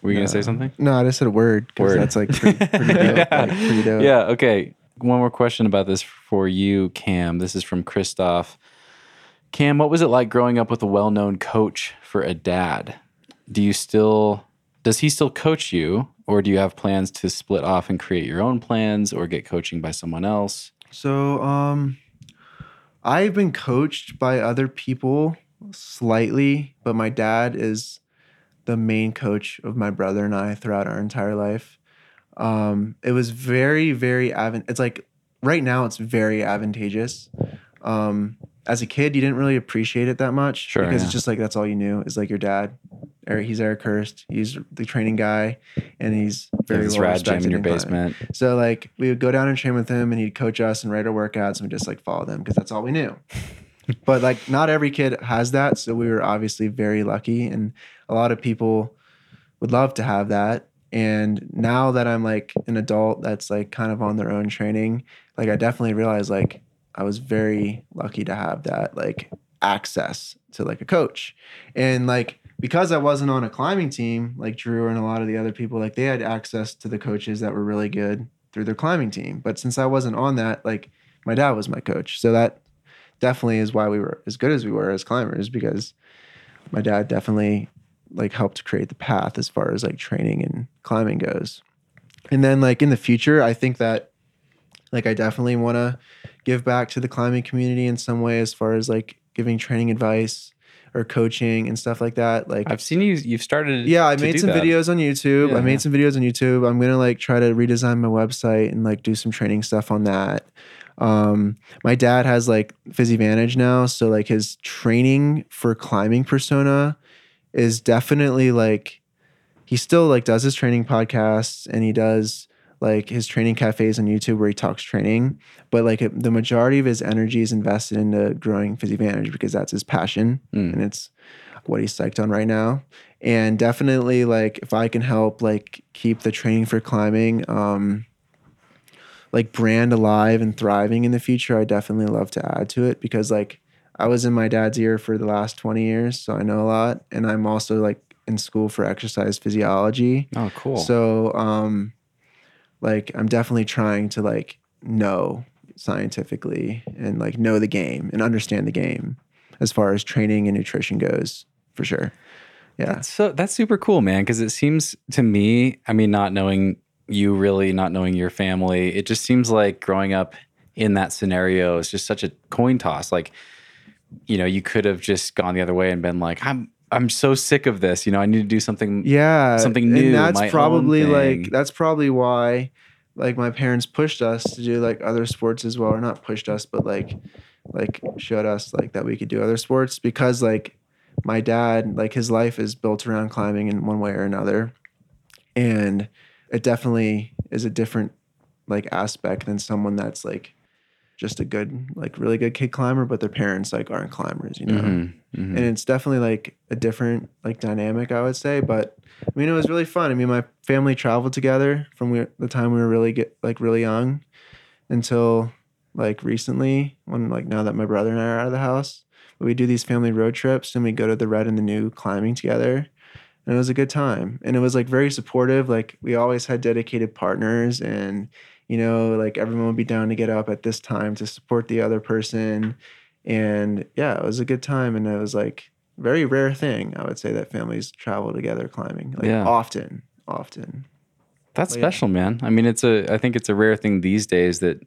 Were you gonna say something? No, I just said a word because Word. that's like pretty, pretty dope. [LAUGHS] like, pretty dope. Yeah. Okay. One more question about this for you, Cam. This is from Christoph. Cam, what was it like growing up with a well-known coach for a dad? Do you still does he still coach you or do you have plans to split off and create your own plans or get coaching by someone else? So, um, I've been coached by other people slightly, but my dad is the main coach of my brother and I throughout our entire life. Um, it was very, very advan- It's like right now, it's very advantageous. Um, as a kid, you didn't really appreciate it that much Sure, because yeah. it's just like that's all you knew is like your dad. Eric, he's Eric Hörst. He's the training guy, and he's very well rad gym in your basement. So like we would go down and train with him, and he'd coach us and write our workouts, and we just like follow them because that's all we knew. [LAUGHS] but like not every kid has that, so we were obviously very lucky, and a lot of people would love to have that. And now that I'm like an adult that's like kind of on their own training, like I definitely realize like I was very lucky to have that like access to like a coach. And like because I wasn't on a climbing team like Drew and a lot of the other people, like they had access to the coaches that were really good through their climbing team. But since I wasn't on that, like my dad was my coach. So that definitely is why we were as good as we were as climbers because my dad definitely like helped create the path as far as like training and climbing goes. And then like in the future, I think that like I definitely want to give back to the climbing community in some way as far as like giving training advice or coaching and stuff like that. Like I've seen you. You've started. yeah, I made some that. videos on YouTube. Yeah, I made yeah. some videos on YouTube. I'm gonna like try to redesign my website and like do some training stuff on that. Um, my dad has like PhysiVantage now, so like his training for climbing persona is definitely like he still like does his training podcasts and he does like his training cafes on YouTube where he talks training, but like it, the majority of his energy is invested into growing PhysiVantage because that's his passion Mm. and it's what he's psyched on right now. And definitely like if I can help like keep the training for climbing um like brand alive and thriving in the future, I definitely love to add to it because like I was in my dad's ear for the last 20 years, so I know a lot and I'm also like in school for exercise physiology. Oh, cool. So um like I'm definitely trying to like know scientifically and like know the game and understand the game as far as training and nutrition goes for sure. Yeah. That's so that's super cool, man. Because it seems to me, I mean, not knowing you really, not knowing your family, it just seems like growing up in that scenario is just such a coin toss. Like, you know, you could have just gone the other way and been like, I'm I'm so sick of this. You know, I need to do something. yeah something new, and that's probably like that's probably why like my parents pushed us to do like other sports as well or not pushed us but like like showed us like that we could do other sports because like my dad like his life is built around climbing in one way or another and it definitely is a different like aspect than someone that's like just a good like really good kid climber but their parents like aren't climbers you know? Mhm, mhm. and it's definitely like a different like dynamic i would say but i mean it was really fun. I mean my family traveled together from we, the time we were really get like really young until like recently when like now that my brother and i are out of the house. But we do these family road trips and we go to the red and the new climbing together. And it was a good time. And it was like very supportive. Like we always had dedicated partners and you know like everyone would be down to get up at this time to support the other person and yeah it was a good time and it was like very rare thing i would say that families travel together climbing like Yeah. often often That's yeah. special, man. I mean, it's a. I think it's a rare thing these days that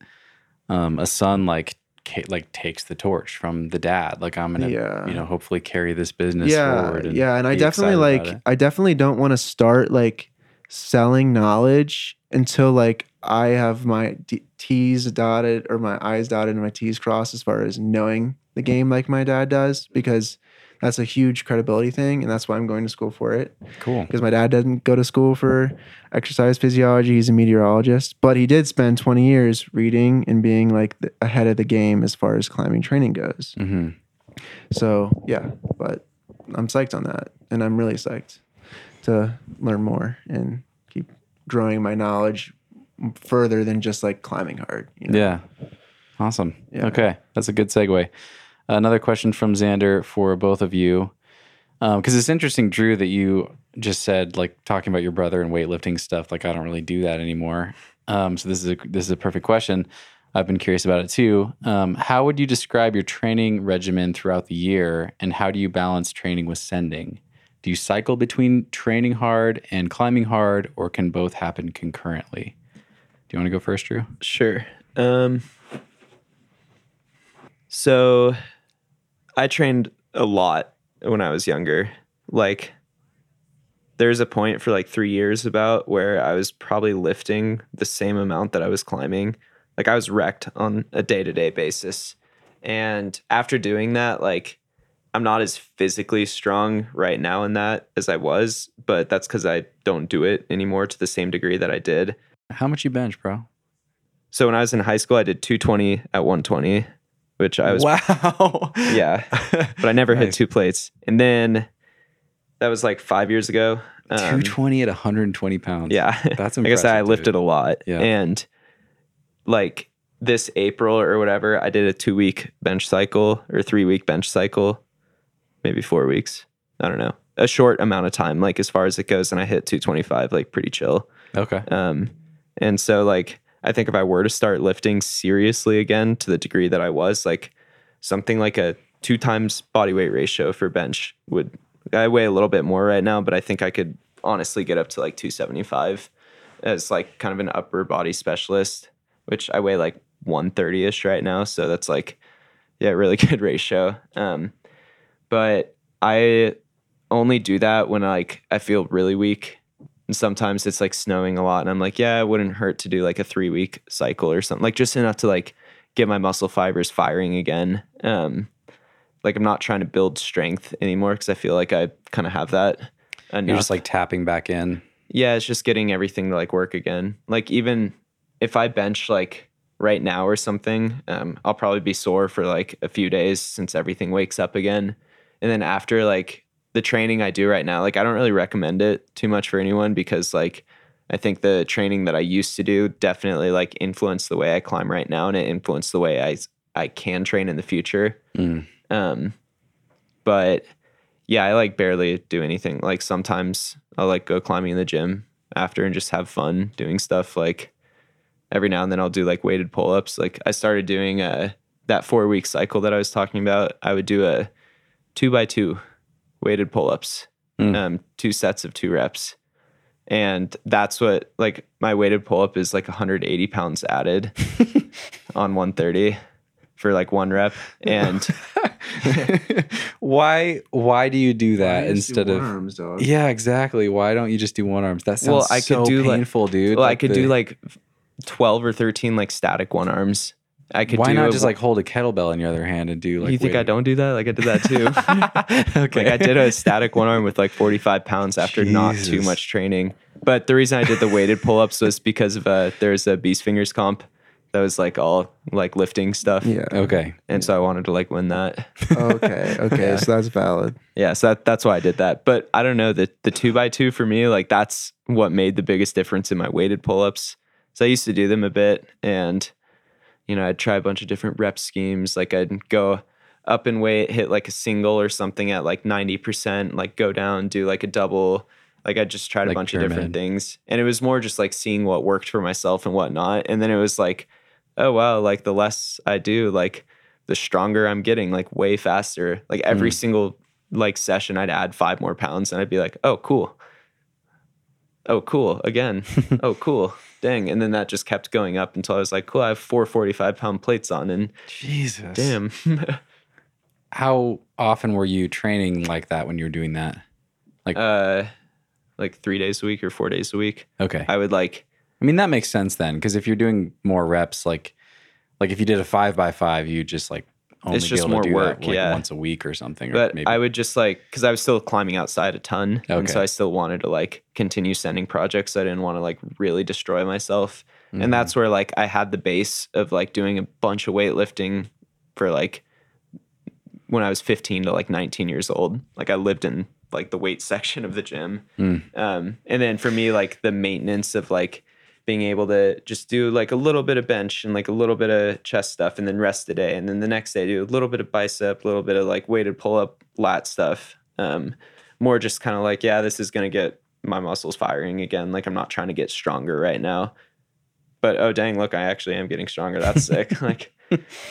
um, a son like like takes the torch from the dad. Like I'm gonna, Yeah. you know, hopefully carry this business yeah forward. And yeah and i definitely like i definitely don't want to start like selling knowledge until like i have my d- t's dotted or my i's dotted and my t's crossed as far as knowing the game like my dad does because that's a huge credibility thing and that's why i'm going to school for it cool. because my dad didn't go to school for exercise physiology. He's a meteorologist, but he did spend 20 years reading and being like the, ahead of the game as far as climbing training goes. hmm So, yeah, but I'm psyched on that. And I'm really psyched to learn more and keep growing my knowledge further than just like climbing hard. You know? Yeah. Awesome. Yeah. Okay. That's a good segue. Another question from Xander for both of you. Because it's interesting, Drew, that you just said, like, talking about your brother and weightlifting stuff. Like, I don't really do that anymore. Um, so this is a, this is a perfect question. I've been curious about it too. Um, how would you describe your training regimen throughout the year, and how do you balance training with sending? Do you cycle between training hard and climbing hard, or can both happen concurrently? You want to go first, Drew? Sure. Um, so I trained a lot when I was younger. Like, there's a point for like three years about where I was probably lifting the same amount that I was climbing. Like, I was wrecked on a day to day basis. And after doing that, like, I'm not as physically strong right now in that as I was, but that's because I don't do it anymore to the same degree that I did. How much you bench, bro? So when I was in high school, I did 220 at 120, which I was wow. [LAUGHS] yeah, but I never hit two plates. And then that was like five years ago. Um, 220 at 120 pounds. Yeah, That's like [LAUGHS] I said, I lifted dude. a lot. Yeah. and like this April or whatever, I did a two week bench cycle or three week bench cycle, maybe four weeks. I don't know, a short amount of time, like as far as it goes, and I hit 225, like pretty chill. Okay. Um, and so like I think if I were to start lifting seriously again to the degree that I was, like something like a two times body weight ratio for bench would I weigh a little bit more right now, but I think I could honestly get up to like 275 as like kind of an upper body specialist, which I weigh like 130 ish right now. So that's like yeah, really [LAUGHS] good ratio. Um, but I only do that when like I feel really weak and sometimes it's like snowing a lot and i'm like yeah it wouldn't hurt to do like a three week cycle or something like just enough to like get my muscle fibers firing again um like i'm not trying to build strength anymore because i feel like i kind of have that enough. You're just like tapping back in. yeah it's just getting everything to like work again like even if i bench like right now or something um i'll probably be sore for like a few days since everything wakes up again and then after like the training I do right now, like I don't really recommend it too much for anyone because like I think the training that I used to do definitely like influenced the way I climb right now and it influenced the way I I can train in the future. Mm. Um but yeah, I like barely do anything. Like sometimes I'll like go climbing in the gym after and just have fun doing stuff like every now and then I'll do like weighted pull-ups. Like I started doing uh that 4 week cycle that I was talking about. I would do a 2 by 2 weighted pull-ups Mm. um two sets of two reps and that's what like my weighted pull-up is like 180 pounds added [LAUGHS] on 130 for like one rep and [LAUGHS] why why do you do that Why just do instead of arms, dog? Yeah, exactly. Why don't you just do one arms? That sounds Well, I could so do, like- painful, dude. well i could the- do like 12 or 13 like static one arms i could do Why do not a- just like hold a kettlebell in your other hand and do like you think i don't do that like i did that too [LAUGHS] okay. Like I did a static one arm with like 45 pounds after not too much training. But the reason I did the weighted pull ups was because of uh there's a beast fingers comp that was like all like lifting stuff. Yeah. Okay. And so I wanted to like win that. Okay. Okay. Yeah. [LAUGHS] So that's valid. Yeah, so that, that's why I did that. But I don't know the the two by two for me, like that's what made the biggest difference in my weighted pull ups. So I used to do them a bit, and you know I'd try a bunch of different rep schemes. Like I'd go up in weight, hit like a single or something at like ninety percent, like go down, do like a double. Like I just tried Like a bunch pyramid. of different things, and it was more just like seeing what worked for myself and what not. And then it was like, oh wow, like the less I do, like the stronger I'm getting, like way faster. Like every Mm. single like session, I'd add five more pounds, and I'd be like, oh cool, oh cool again, [LAUGHS] oh cool, dang, and then that just kept going up until I was like, cool, I have four 45 pound plates on, and Jesus. damn, [LAUGHS] How often were you training like that when you were doing that? Like, uh, like three days a week or four days a week, Okay. I would like, I mean that makes sense then, because if you're doing more reps, like like if you did a five by five, you just like only It's just more do that, work, like yeah. once a week or something. Or but maybe I would just like because I was still climbing outside a ton, and so I still wanted to like continue sending projects. I didn't want to like really destroy myself, Mhm. and that's where like I had the base of like doing a bunch of weightlifting for like when I was 15 to like 19 years old. Like I lived in like the weight [LAUGHS] section of the gym, Mm. um, and then for me like the maintenance of like being able to just do like a little bit of bench and like a little bit of chest stuff and then rest the day and then the next day do a little bit of bicep a little bit of like weighted pull up lat stuff um, more just kind of like yeah this is going to get my muscles firing again like i'm not trying to get stronger right now but oh dang look i actually am getting stronger that's sick [LAUGHS] like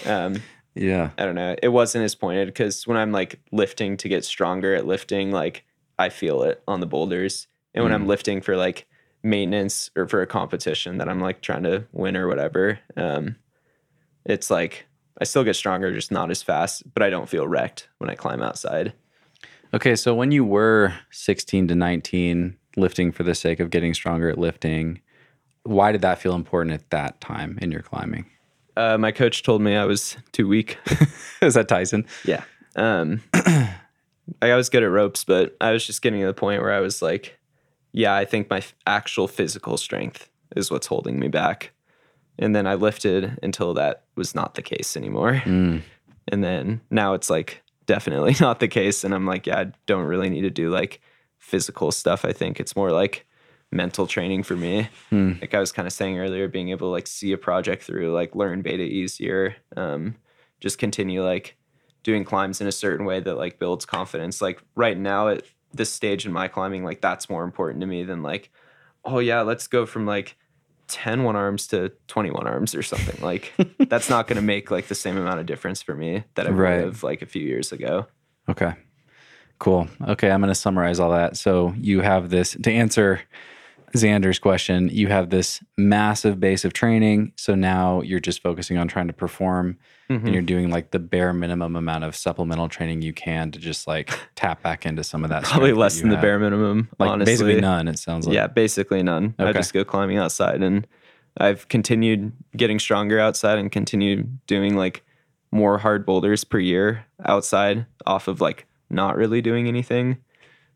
um, yeah. I don't know. It wasn't as pointed because when I'm like lifting to get stronger at lifting, like I feel it on the boulders. And when I'm Mm. lifting for like maintenance or for a competition that I'm like trying to win or whatever, um, it's like I still get stronger, just not as fast, but I don't feel wrecked when I climb outside. Okay, so when you were 16 to 19, lifting for the sake of getting stronger at lifting, why did that feel important at that time in your climbing? Uh, my coach told me I was too weak. [LAUGHS] Is that Tyson? Yeah. Um, [CLEARS THROAT] I was good at ropes, but I was just getting to the point where I was like, yeah, I think my f- actual physical strength is what's holding me back. And then I lifted until that was not the case anymore. Mm. And then now it's like definitely [LAUGHS] not the case. And I'm like, yeah, I don't really need to do like physical stuff. I think it's more like mental training for me. Hmm. Like I was kind of saying earlier, being able to like see a project through, like learn beta easier, um, just continue like doing climbs in a certain way that like builds confidence. Like right now at this stage in my climbing, like that's more important to me than like, oh yeah, let's go from like 10 one arms to 21 arms or something. Like [LAUGHS] that's not going to make like the same amount of difference for me that Right. would have like a few years ago. Okay. Cool. Okay, I'm going to summarize all that. So you have this to answer Xander's question, you have this massive base of training. So now you're just focusing on trying to perform Mhm. and you're doing like the bare minimum amount of supplemental training you can to just like [LAUGHS] tap back into some of that. Probably that less you than the bare minimum, Like honestly. basically none, it sounds like. Yeah, basically none. I just go climbing outside and I've continued getting stronger outside and continued doing like more hard boulders per year outside off of like not really doing anything.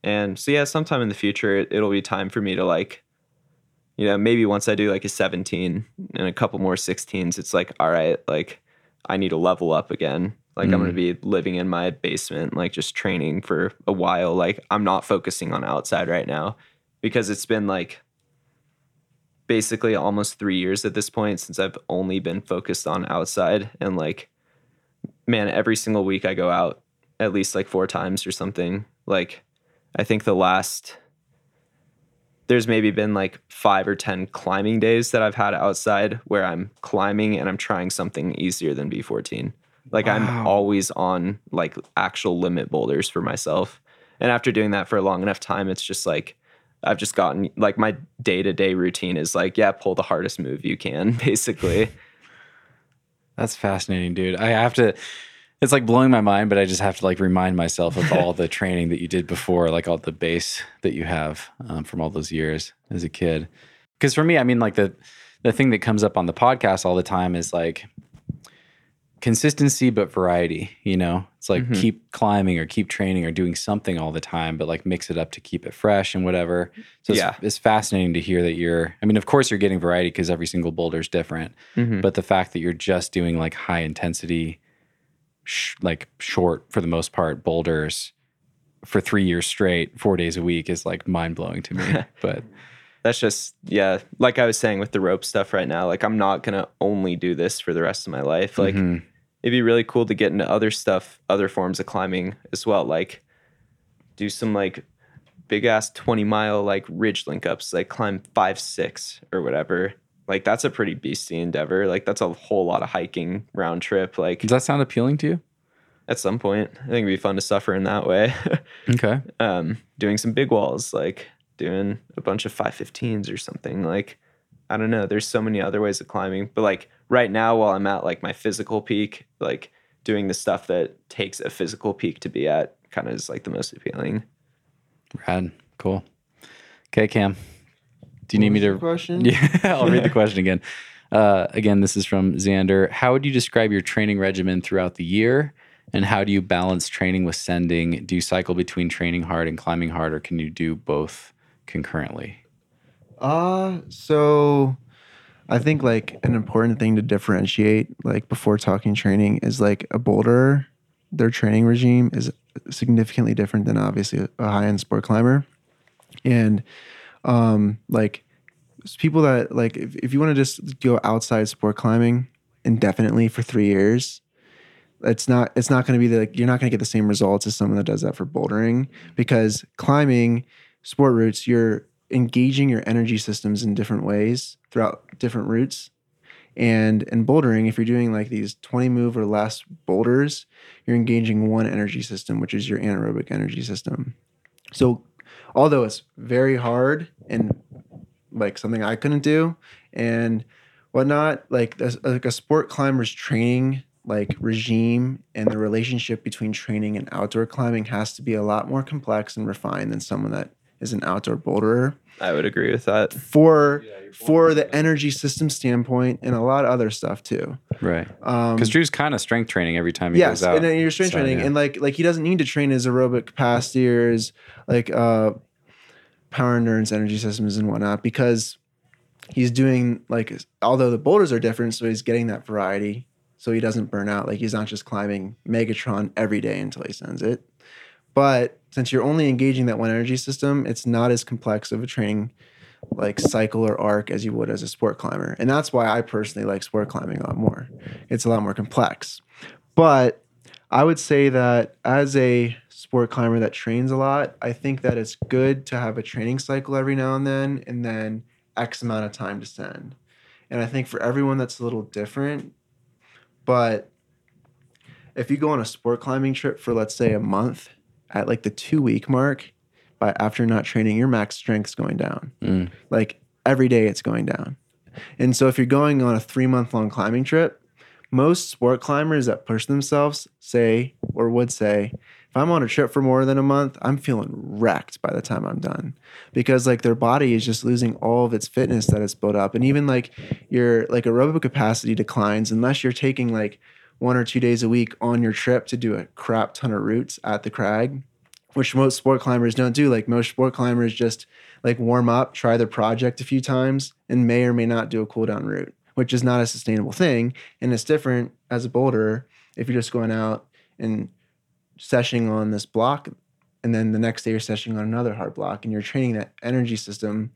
And so yeah, sometime in the future it, it'll be time for me to like you know, maybe once I do like a 17 and a couple more 16s, it's like all right, like I need to level up again. Like I'm Mm. going to be living in my basement like just training for a while. Like I'm not focusing on outside right now because it's been like basically almost three years at this point since I've only been focused on outside. And like, man, every single week I go out at least like four times or something. Like, I think the last, there's maybe been like five or 10 climbing days that I've had outside where I'm climbing and I'm trying something easier than V14. Like, I'm always on like actual limit boulders for myself. And after doing that for a long enough time, it's just like, I've just gotten like my day to day routine is like, yeah, pull the hardest move you can, [LAUGHS] basically. That's fascinating, dude. I have to. It's like blowing my mind, but I just have to like remind myself of all the [LAUGHS] training that you did before, like all the base that you have um, from all those years as a kid. Because for me, I mean, like the the thing that comes up on the podcast all the time is like consistency, but variety. You know, it's like Mhm. keep climbing or keep training or doing something all the time, but like mix it up to keep it fresh and whatever. So it's, Yeah. it's fascinating to hear that you're. I mean, of course, you're getting variety because every single boulder is different Mhm. but the fact that you're just doing like high intensity sh- like short for the most part boulders for three years straight four days a week is like mind-blowing to me [LAUGHS] but That's just, yeah, like I was saying with the rope stuff right now, like I'm not going to only do this for the rest of my life. Like, mhm. it'd be really cool to get into other stuff, other forms of climbing as well. Like, do some like big ass 20 mile like ridge link ups, like climb five, six or whatever. Like, that's a pretty beastie endeavor. Like, that's a whole lot of hiking round trip. Like, does that sound appealing to you at some point, I think it'd be fun to suffer in that way. [LAUGHS] okay um, doing some big walls, like doing a bunch of 515s or something. Like, I don't know. There's so many other ways of climbing. But like right now, while I'm at like my physical peak, like doing the stuff that takes a physical peak to be at kind of is like the most appealing. rad cool okay cam do you need me to question? [LAUGHS] yeah i'll read the [LAUGHS] question again. Uh, again this is from xander. How would you describe your training regimen throughout the year? And how do you balance training with sending? Do you cycle between training hard and climbing hard or can you do both concurrently? Uh, so I think like an important thing to differentiate, like before talking training, is like a boulder, their training regime is significantly different than obviously a high end sport climber. And um, like people that like, if, if you want to just go outside sport climbing indefinitely for three years, it's not it's not going to be like you're not going to get the same results as someone that does that for bouldering because climbing sport routes you're engaging your energy systems in different ways throughout different routes. And in bouldering if you're doing like these 20 move or less boulders you're engaging one energy system which is your anaerobic energy system. So although it's very hard and like something I couldn't do and whatnot. Like a, like a sport climber's training like regime and the relationship between training and outdoor climbing has to be a lot more complex and refined than someone that is an outdoor boulderer I would agree with that. for for the energy system standpoint and a lot of other stuff too. Right. Um, Because Drew's kind of strength training every time he yes, goes out. and then you're strength So, training, yeah. and like like he doesn't need to train his aerobic capacity or his like uh power endurance energy systems and whatnot because he's doing like although the boulders are different, so he's getting that variety, so he doesn't burn out. Like he's not just climbing Megatron every day until he sends it. But since you're only engaging that one energy system, it's not as complex of a training like cycle or arc as you would as a sport climber. And that's why I personally like sport climbing a lot more. It's a lot more complex. But I would say that as a sport climber that trains a lot, I think that it's good to have a training cycle every now and then and then X amount of time to send. And I think for everyone that's a little different. But if you go on a sport climbing trip for let's say a month at like the two week mark, by after not training, your max strength's going down. Mm. Like every day it's going down. And so if you're going on a three month long climbing trip, most sport climbers that push themselves say or would say, if I'm on a trip for more than a month, I'm feeling wrecked by the time I'm done because like their body is just losing all of its fitness that it's built up. And even like your like aerobic capacity declines unless you're taking like one or two days a week on your trip to do a crap ton of routes at the crag, which most sport climbers don't do. Like most sport climbers just like warm up, try their project a few times, and may or may not do a cool down route, which is not a sustainable thing. And it's different as a boulderer if you're just going out and sessioning on this block, and then the next day you're sessioning on another hard block, and you're training that energy system,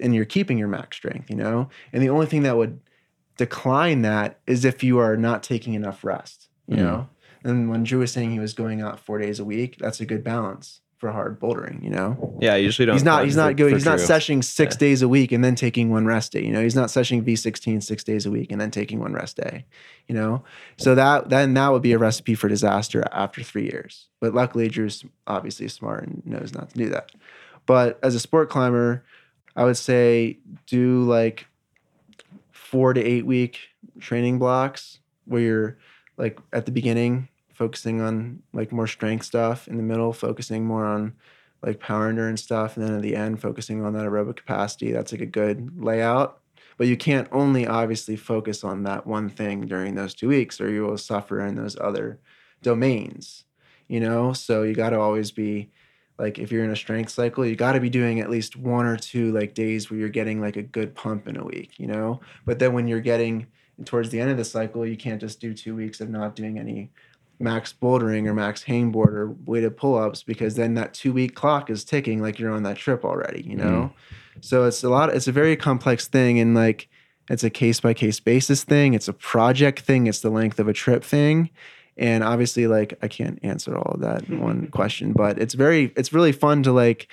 and you're keeping your max strength, you know. And the only thing that would decline that is if you are not taking enough rest, you Mhm. know. And when Drew was saying he was going out four days a week, that's a good balance for hard bouldering, you know. Yeah, I usually don't. He's not he's not going for he's not sessioning six Yeah. days a week and then taking one rest day. You know, he's not sessioning V16 six days a week and then taking one rest day. You know, so that then that would be a recipe for disaster after three years. But luckily, Drew's obviously smart and knows not to do that. But as a sport climber, I would say do like four to eight week training blocks where you're like at the beginning focusing on like more strength stuff, in the middle focusing more on like power endurance stuff, and then at the end focusing on that aerobic capacity. That's like a good layout. But you can't only obviously focus on that one thing during those two weeks, or you will suffer in those other domains. You know, so you got to always be like if you're in a strength cycle, you got to be doing at least one or two like days where you're getting like a good pump in a week. You know, but then when you're getting towards the end of the cycle, you can't just do two weeks of not doing any max bouldering or max hangboard or weighted pull-ups because then that two week clock is ticking like you're on that trip already you know? Mm-hmm. So it's a lot it's a very complex thing and like it's a case by case basis thing. It's a project thing. It's the length of a trip thing. And obviously like i can't answer all of that in one [LAUGHS] question but it's very it's really fun to like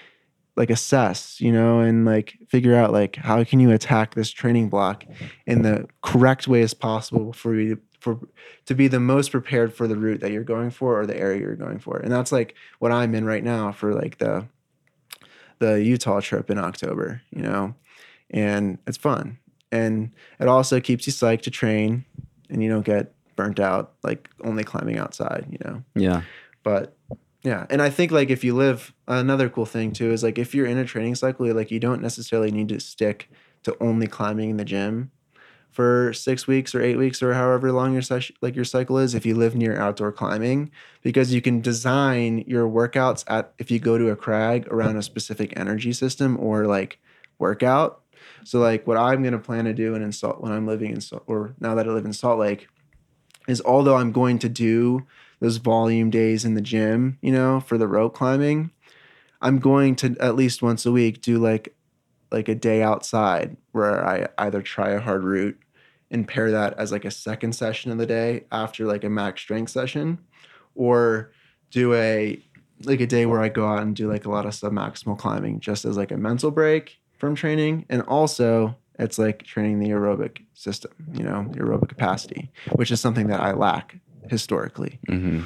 like assess you know and like figure out like how can you attack this training block in the correct way as possible for you for to be the most prepared for the route that you're going for or the area you're going for. And that's like what I'm in right now for like the the Utah trip in October, you know. And it's fun. And it also keeps you psyched to train and you don't get burnt out like only climbing outside, you know. Yeah. But yeah, and I think like if you live another cool thing too is like if you're in a training cycle, like you don't necessarily need to stick to only climbing in the gym for six weeks or eight weeks or however long your session like your cycle is if you live near outdoor climbing because you can design your workouts at if you go to a crag around a specific energy system or like workout. So like what i'm to plan to do in salt when i'm living in salt or now that i live in salt lake is although i'm going to do those volume days in the gym you know for the rope climbing i'm going to at least once a week do like like a day outside where I either try a hard route and pair that as like a second session of the day after like a max strength session, or do a like a day where I go out and do like a lot of submaximal climbing just as like a mental break from training. And also it's like training the aerobic system, you know, the aerobic capacity, which is something that I lack historically. hmm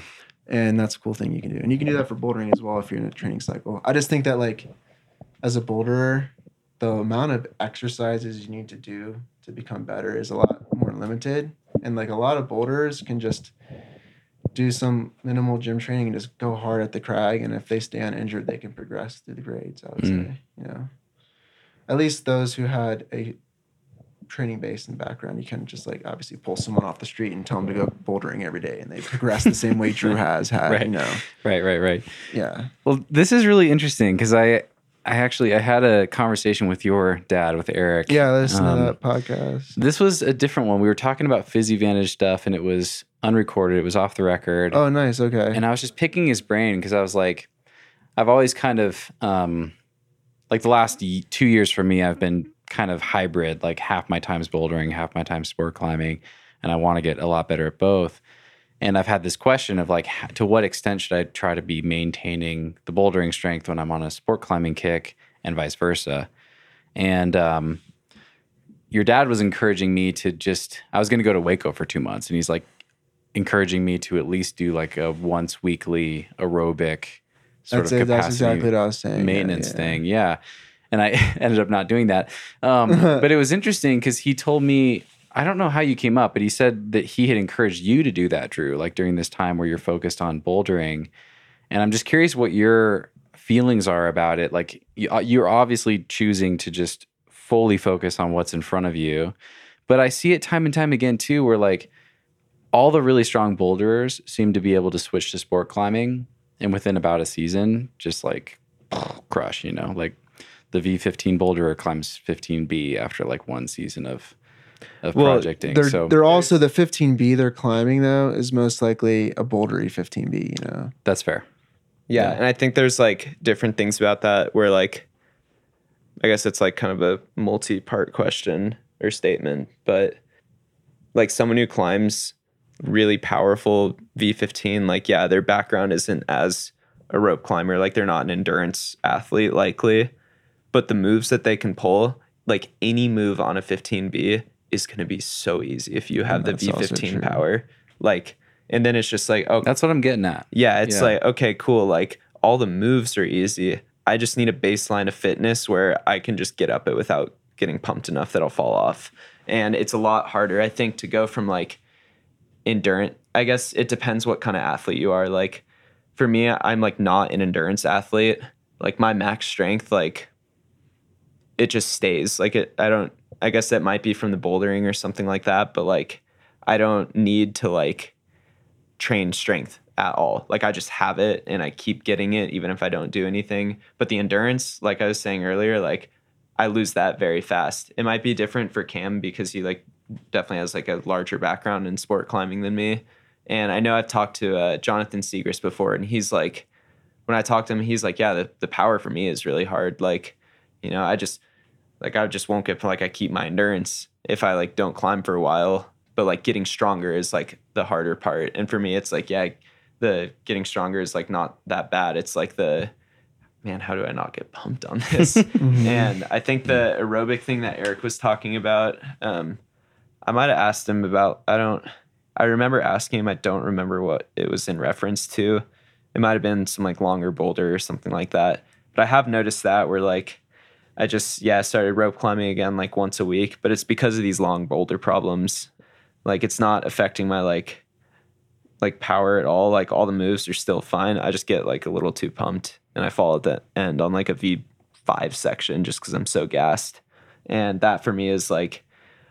and that's a cool thing you can do. And you can do that for bouldering as well if you're in a training cycle. I just think that like as a boulderer, the amount of exercises you need to do to become better is a lot more limited. And like a lot of boulders can just do some minimal gym training and just go hard at the crag. And if they stay uninjured, they can progress through the grades. I would Mm. say, you know, at least those who had a training base and background, you can just like obviously pull someone off the street and tell them to go bouldering every day, and they progress the same way Drew [LAUGHS] has had. Right. You know, Right, right, right. yeah. Well, this is really interesting because I, I actually I had a conversation with your dad with Eric. Yeah, listen Um, to that podcast. This was a different one. We were talking about PhysiVantage stuff, and it was unrecorded. It was off the record. Oh, nice. Okay. and I was just picking his brain because I was like, I've always kind of, um, like the last two years for me, I've been kind of hybrid, like half my time's bouldering, half my time sport climbing, and I want to get a lot better at both. And I've had this question of like, to what extent should I try to be maintaining the bouldering strength when I'm on a sport climbing kick, and vice versa. And um, your dad was encouraging me to just, I was going to go to Hueco for two months, and he's like, encouraging me to at least do like a once weekly aerobic sort that's of it. capacity That's exactly what I was saying. yeah, maintenance yeah. thing. Yeah. And I [LAUGHS] ended up not doing that. Um, [LAUGHS] but it was interesting because he told me, I don't know how you came up, but he said that he had encouraged you to do that, Drew, like during this time where you're focused on bouldering. And I'm just curious what your feelings are about it. Like uh, you're obviously choosing to just fully focus on what's in front of you. But I see it time and time again too, where like all the really strong boulderers seem to be able to switch to sport climbing and within about a season just like [SNIFFS] crush you know like the v15 boulderer climbs 15b after like one season of of Well, projecting They're so they're also the 15B they're climbing though is most likely a bouldery 15B. You know. that's fair Yeah, Yeah. and I think there's like different things about that where like I guess it's like kind of a multi-part question or statement, but like someone who climbs really powerful V15, like yeah, their background isn't as a rope climber, like they're not an endurance athlete likely, but the moves that they can pull, like any move on a 15B is going to be so easy if you have the V15 power. Like and then it's just like, oh, that's what i'm getting at yeah, it's Yeah. like, okay, cool. Like all the moves are easy. I just need a baseline of fitness where I can just get up it without getting pumped enough that I'll fall off. And it's a lot harder, I think, to go from like endurance. I guess it depends what kind of athlete you are. Like for me, I'm like not an endurance athlete. Like my max strength, like it just stays. Like it, I don't, I guess that might be from the bouldering or something like that, but like I don't need to like train strength at all. Like I just have it and I keep getting it even if I don't do anything. But the endurance, like I was saying earlier, like I lose that very fast. It might be different for Cam because he like definitely has like a larger background in sport climbing than me. And I know I've talked to uh, Jonathan Siegrist before, and he's like, when I talk to him, he's like, yeah, the, the power for me is really hard. Like, you know, I just like I just won't get like I keep my endurance if I like don't climb for a while. But like getting stronger is like the harder part. And for me, it's like, yeah, the getting stronger is like not that bad. It's like the man, how do I not get pumped on this? [LAUGHS] and I think the aerobic thing that Eric was talking about, um, I might have asked him about. I don't. I remember asking him. I don't remember what it was in reference to. It might have been some like longer boulder or something like that. But I have noticed that where like I just yeah started rope climbing again like once a week, but it's because of these long boulder problems. Like it's not affecting my like like power at all. Like all the moves are still fine. I just get like a little too pumped and I fall at the end on like a V5 section just because I'm so gassed. And that for me is like,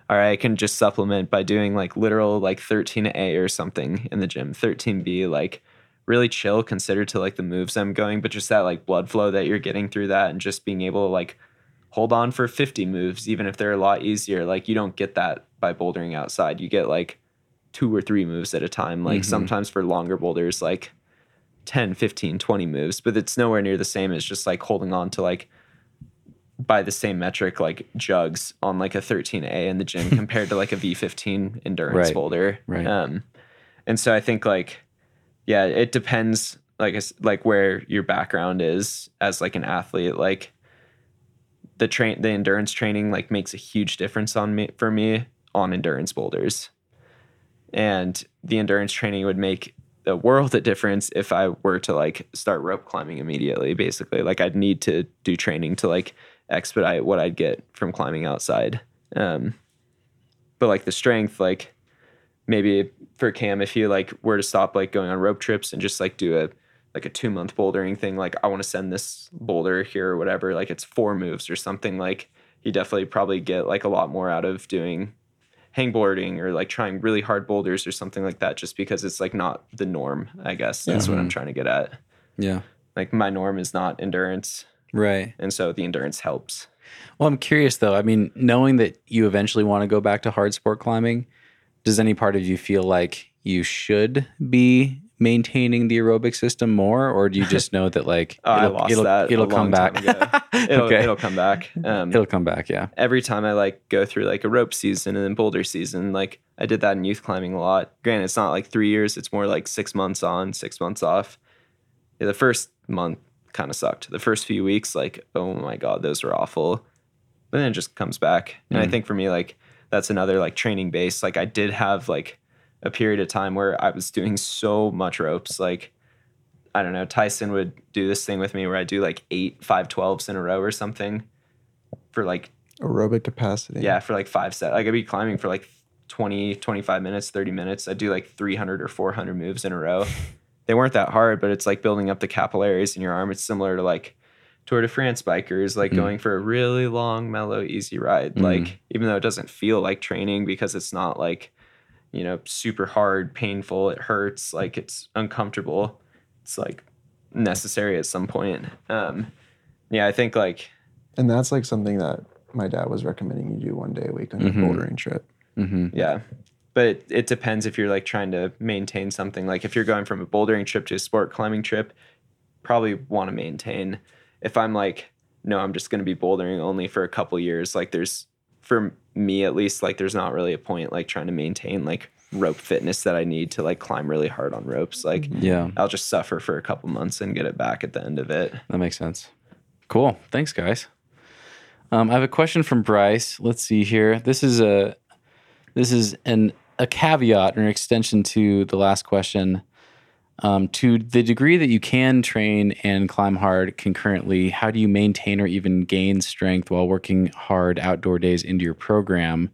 all right, I can just supplement by doing like literal like 13A or something in the gym, 13B, like really chill considered to like the moves I'm going, but just that like blood flow that you're getting through that and just being able to like hold on for 50 moves, even if they're a lot easier. Like you don't get that by bouldering outside. You get like two or three moves at a time. Like Mhm. sometimes for longer boulders, like 10, 15, 20 moves, but it's nowhere near the same as just like holding on to like by the same metric like jugs on like a 13A in the gym [LAUGHS] compared to like a V15 endurance Right. boulder. Right. Um, and so I think like, yeah, it depends like like where your background is as like an athlete. Like the train, the endurance training like makes a huge difference on me for me on endurance boulders, and the endurance training would make a world of difference if I were to like start rope climbing immediately. Basically, like I'd need to do training to like expedite what I'd get from climbing outside. Um, but like the strength, like maybe for Cam, if he like were to stop like going on rope trips and just like do a like a two month bouldering thing, like I want to send this boulder here or whatever, like it's four moves or something, like you definitely probably get like a lot more out of doing hangboarding or like trying really hard boulders or something like that, just because it's like not the norm, I guess. That's what I'm mm-hmm. trying to get at. Yeah. Like my norm is not endurance. Right. And so the endurance helps. Well, I'm curious though. I mean, knowing that you eventually want to go back to hard sport climbing, does any part of you feel like you should be maintaining the aerobic system more, or do you just know that like [LAUGHS] Oh, I lost it'll, that. it'll come back? [LAUGHS] It'll, okay, it'll come back. Um, it'll come back. Yeah. every time I like go through like a rope season and then boulder season, like I did that in youth climbing a lot. Granted, it's not like three years; it's more like six months on, six months off. Yeah, the first month kind of sucked. The first few weeks, like, oh my god, those were awful. But then it just comes back, and I Mm. think for me, like, that's another like training base. Like, I did have like a period of time where I was doing so much ropes, like. I don't know. Tyson would do this thing with me where I do like eight five twelves in a row or something for like Aerobic capacity. yeah, for like five sets. Like I'd be climbing for like 20, 25 minutes, 30 minutes. I'd do like 300 or 400 moves in a row. they weren't that hard, but it's like building up the capillaries in your arm. It's similar to like Tour de France bikers, like Mm. going for a really long, mellow, easy ride. Mm. Like, even though it doesn't feel like training because it's not like, you know, super hard, painful, it hurts, like it's uncomfortable. It's like necessary at some point. Um, yeah, I think like And that's like something that my dad was recommending you do one day a week on your Mhm. bouldering trip. Mm-hmm. Yeah. But it, it depends if you're like trying to maintain something. Like if you're going from a bouldering trip to a sport climbing trip, probably want to maintain. If I'm like, no, I'm just going to be bouldering only for a couple years, like there's, for me at least, like there's not really a point like trying to maintain like rope fitness that I need to like climb really hard on ropes. Like Yeah, I'll just suffer for a couple months and get it back at the end of it. that makes sense. Cool. Thanks, guys. Um, I have a question from Bryce. Let's see here. This is a this is an a caveat or an extension to the last question. Um, to the degree that you can train and climb hard concurrently, how do you maintain or even gain strength while working hard outdoor days into your program?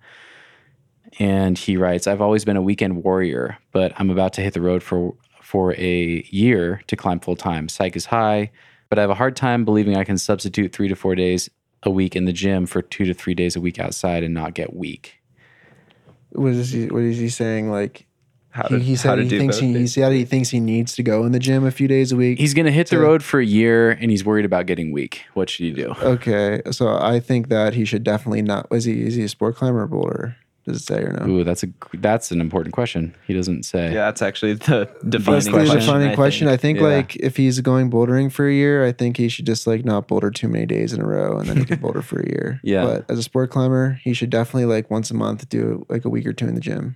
And he writes, I've always been a weekend warrior, but I'm about to hit the road for for a year to climb full time. Psych is high, but I have a hard time believing I can substitute three to four days a week in the gym for two to three days a week outside and not get weak. What is he? What is he saying? Like How he, to, he how said to he do thinks both he, he said he thinks he needs to go in the gym a few days a week. He's going to hit the road for a year and he's worried about getting weak. What should he do? okay, so I think that he should definitely not. Is he is he a sport climber or boulder? Does it say or no? Ooh, that's a that's an important question. He doesn't say. Yeah, that's actually the That's defining the question. defining I question. think. I think Yeah. like if he's going bouldering for a year, I think he should just like not boulder too many days in a row, and then he can [LAUGHS] boulder for a year. Yeah. But as a sport climber, he should definitely like once a month do like a week or two in the gym.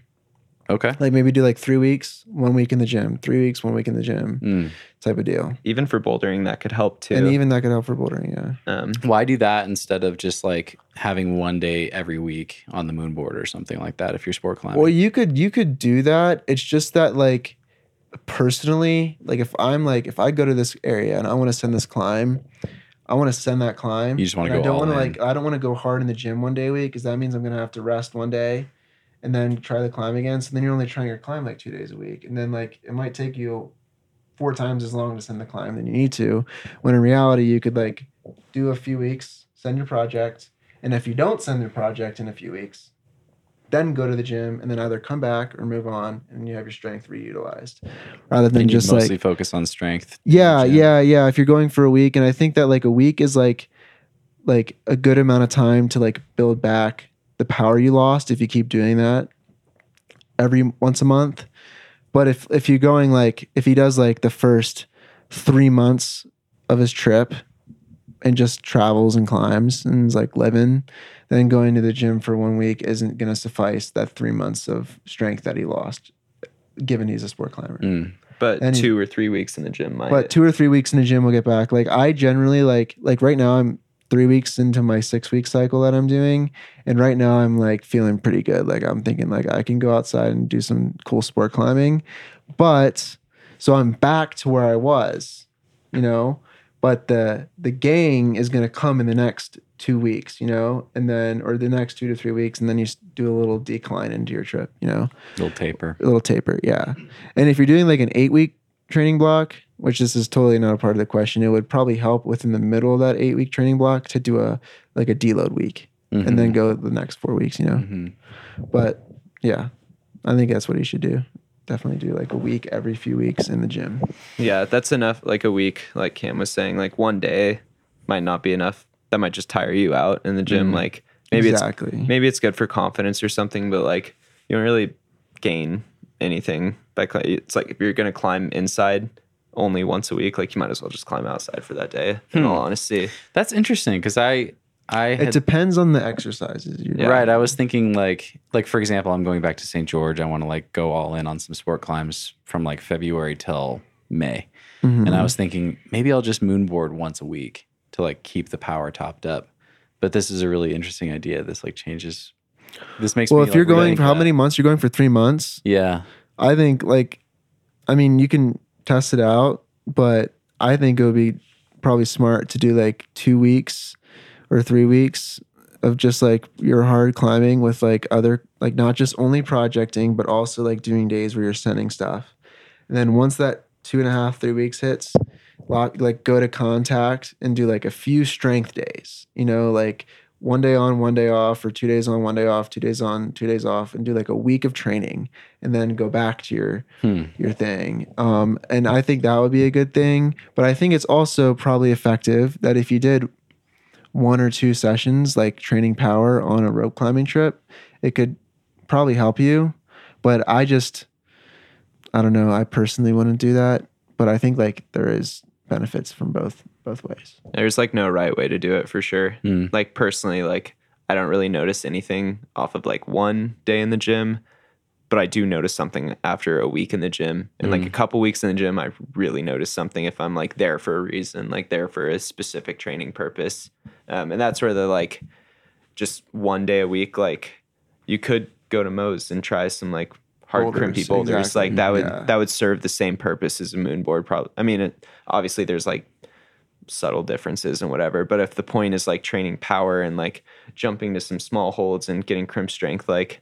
Okay. Like maybe do like three weeks, one week in the gym, three weeks, one week in the gym, Mm. type of deal. Even for bouldering, that could help too. And even that could help for bouldering. Yeah. um, Why do that instead of just like having one day every week on the moon board or something like that if you're sport climbing? Well, you could you could do that. It's just that like personally, like if I'm like if I go to this area and I want to send this climb, I want to send that climb. You just wanna go I don't wanna, like I don't want to go hard in the gym one day a week because that means I'm gonna have to rest one day and then try the climb again. So then you're only trying your climb like two days a week, and then like it might take you four times as long to send the climb than you need to. When in reality, you could like do a few weeks, send your project, and if you don't send your project in a few weeks, then go to the gym and then either come back or move on, and you have your strength reutilized, rather than just mostly like focus on strength. yeah, in the gym. yeah, yeah. If you're going for a week, and I think that like a week is like like a good amount of time to like build back the power you lost if you keep doing that every once a month. But if if you're going like if he does like the first three months of his trip and just travels and climbs and is like living, then going to the gym for one week isn't gonna suffice that three months of strength that he lost, given he's a sport climber. Mm. but And- two or three weeks in the gym might. But two or three weeks in the gym will get back. Like I generally like like right now I'm three weeks into my six week cycle that I'm doing. And right now I'm like feeling pretty good. Like I'm thinking like I can go outside and do some cool sport climbing. But So I'm back to where I was, you know, but the the gang is going to come in the next two weeks, you know, and then or the next two to three weeks, and then you do a little decline into your trip, you know, Little taper. a little taper, yeah. And if you're doing like an eight week training block, which this is totally not a part of the question, it would probably help within the middle of that eight week training block to do a like a deload week, and then go the next four weeks, you know. Mhm. But yeah, I think that's what he should do. Definitely do like a week every few weeks in the gym. Yeah, that's enough. Like a week, like Cam was saying, like one day might not be enough. That might just tire you out in the gym. Like maybe exactly. it's maybe it's good for confidence or something, but like you don't really gain anything by cli- it's like if you're gonna climb inside only once a week, like you might as well just climb outside for that day. In all honesty, That's interesting because I I it depends on the exercises you're doing. right. I was thinking like like for example, I'm going back to St. George. I want to like go all in on some sport climbs from like February till May, Mhm. and I was thinking maybe I'll just moonboard once a week to like keep the power topped up. But this is a really interesting idea. This like changes. This makes well, me if you're going rethink for how that. many months? You're going for three months. Yeah. I think like, I mean, you can test it out, but I think it would be probably smart to do like two weeks or three weeks of just like your hard climbing with like other like not just only projecting, but also like doing days where you're sending stuff. And then once that two and a half, three weeks hits, lock like go to contact and do like a few strength days. You know, like one day on, one day off, or two days on, one day off, two days on, two days off, and do like a week of training, and then go back to your Hmm. your thing. Um, and I think that would be a good thing. But I think it's also probably effective that if you did one or two sessions like training power on a rope climbing trip, it could probably help you. But I just, I don't know. I personally wouldn't do that. But I think like there is benefits from both both ways. there's like no right way to do it for sure. Hmm. Like personally, like I don't really notice anything off of like one day in the gym, but I do notice something after a week in the gym. And like a couple weeks in the gym, I really notice something if I'm like there for a reason, like there for a specific training purpose. Um, and that's where the like just one day a week, like you could go to Moe's and try some like hard Boulders, crimpy boulders. exactly, Like that would yeah. that would serve the same purpose as a moon board. Probably. I mean, it, obviously there's like subtle differences and whatever. But if the point is like training power and like jumping to some small holds and getting crimp strength, like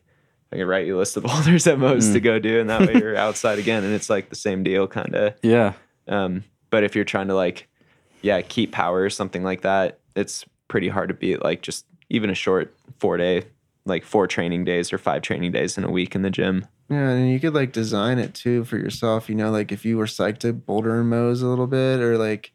I can write you a list of [LAUGHS] boulders at Moe's to go do, and that way you're [LAUGHS] outside again, and it's like the same deal, kind of. Yeah. Um, but if you're trying to like, yeah, keep power or something like that, it's pretty hard to beat. Like just even a short four day, like four training days or five training days in a week in the gym. Yeah, and you could like design it too for yourself. You know, like if you were psyched to boulder and Moe's a little bit, or like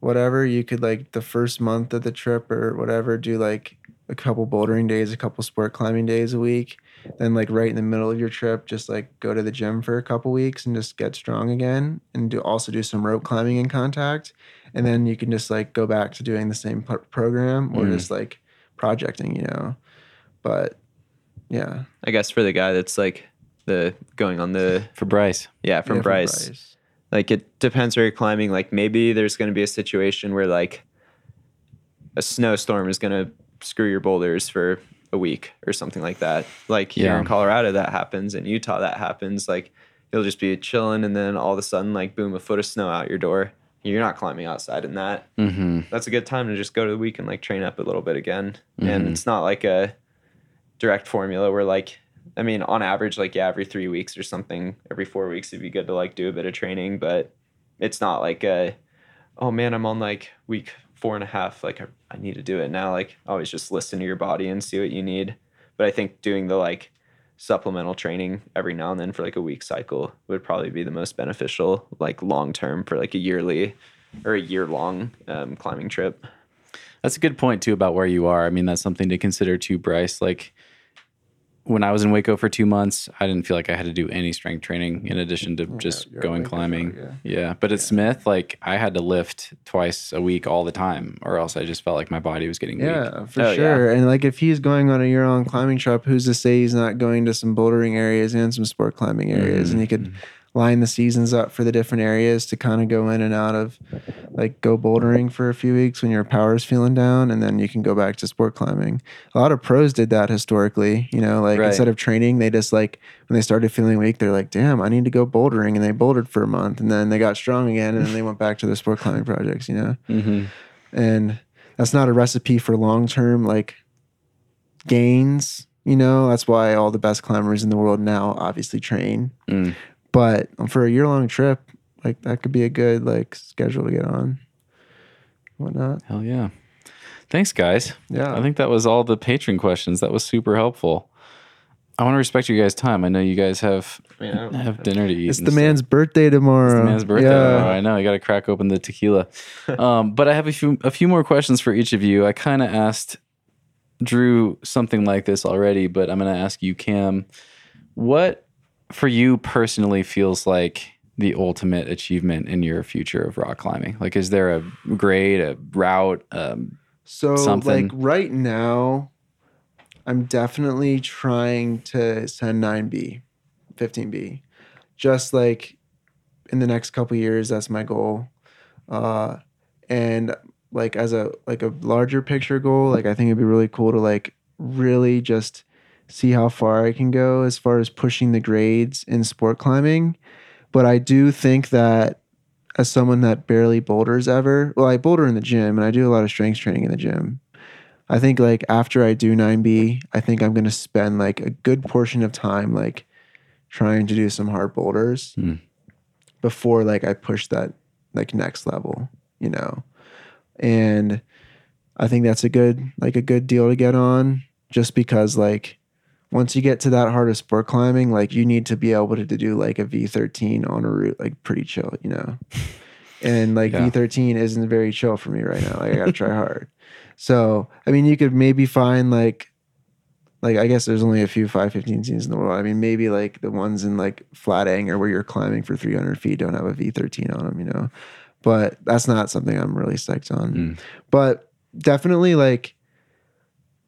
whatever, you could like the first month of the trip or whatever, do like a couple bouldering days, a couple sport climbing days a week. Then like right in the middle of your trip, just like go to the gym for a couple weeks and just get strong again, and do also do some rope climbing in contact, and then you can just like go back to doing the same pro- program or Mm. just like projecting, you know. But yeah, I guess for the guy that's like the going on the For Bryce. yeah from Yeah, for Bryce. Like it depends where you're climbing like maybe there's going to be a situation where like a snowstorm is going to screw your boulders for a week or something like that like here Yeah. in colorado that happens in utah that happens like you'll just be chilling and then all of a sudden like boom a foot of snow out your door you're not climbing outside in that Mm-hmm. that's a good time to just go to the week and like train up a little bit again. Mhm. And it's not like a direct formula where like I mean on average like yeah every 3 weeks or something every 4 weeks it'd be good to like do a bit of training but it's not like a oh man I'm on like week four and a half like I, I need to do it now like always just listen to your body and see what you need. But I think doing the like supplemental training every now and then for like a week cycle would probably be the most beneficial like long term for like a yearly or a year long um, climbing trip. That's a good point too about where you are. I mean, that's something to consider too, Bryce. Like when I was in Hueco for two months, I didn't feel like I had to do any strength training in addition to just you're going Hueco, climbing. yeah. yeah. But at Smith, like I had to lift twice a week all the time, or else I just felt like my body was getting weak. Yeah, for Oh, yeah. sure. And like if he's going on a year long climbing trip, who's to say he's not going to some bouldering areas and some sport climbing areas? And he could mm-hmm. Line the seasons up for the different areas to kind of go in and out of like go bouldering for a few weeks when your power's feeling down and then you can go back to sport climbing. A lot of pros did that historically, you know, like Right. instead of training, they just like when they started feeling weak, they're like, damn, I need to go bouldering. And they bouldered for a month and then they got strong again and then they went back to their sport climbing projects, you know? Mm-hmm. and that's not a recipe for long term like gains you know that's why all the best climbers in the world now obviously train Mm. But for a year long trip like that could be a good like schedule to get on whatnot Hell yeah. Thanks, guys. yeah I think that was all the patron questions. That was super helpful. I want to respect you guys' time. I know you guys have have dinner to eat. it's and the stuff. man's birthday tomorrow It's the man's birthday. yeah tomorrow. I know. I got to crack open the tequila. [LAUGHS] um, but I have a few a few more questions for each of you. I kind of asked Drew something like this already, but I'm going to ask you, Cam. What for you personally feels like the ultimate achievement in your future of rock climbing? Like, is there a grade, a route? Um, So something. like right now, I'm definitely trying to send 9B, 15B. Just like in the next couple years, that's my goal. Uh and like as a like a larger picture goal, like I think it'd be really cool to like really just see how far I can go as far as pushing the grades in sport climbing. But I do think that as someone that barely boulders ever, well, I boulder in the gym and I do a lot of strength training in the gym. I think like after I do 9B, I think I'm going to spend like a good portion of time like trying to do some hard boulders Hmm. before like I push that like next level, you know. And I think that's a good like a good deal to get on just because like once you get to that hard of sport climbing, like you need to be able to, to do like a V13 on a route, like pretty chill, you know. And like Yeah. V13 isn't very chill for me right now. Like I gotta try hard. So I mean, you could maybe find like, like I guess there's only a few 515 scenes in the world. I mean, maybe like the ones in like Flatanger where you're climbing for 300 feet don't have a V13 on them, you know. But that's not something I'm really psyched on. Mm. But definitely like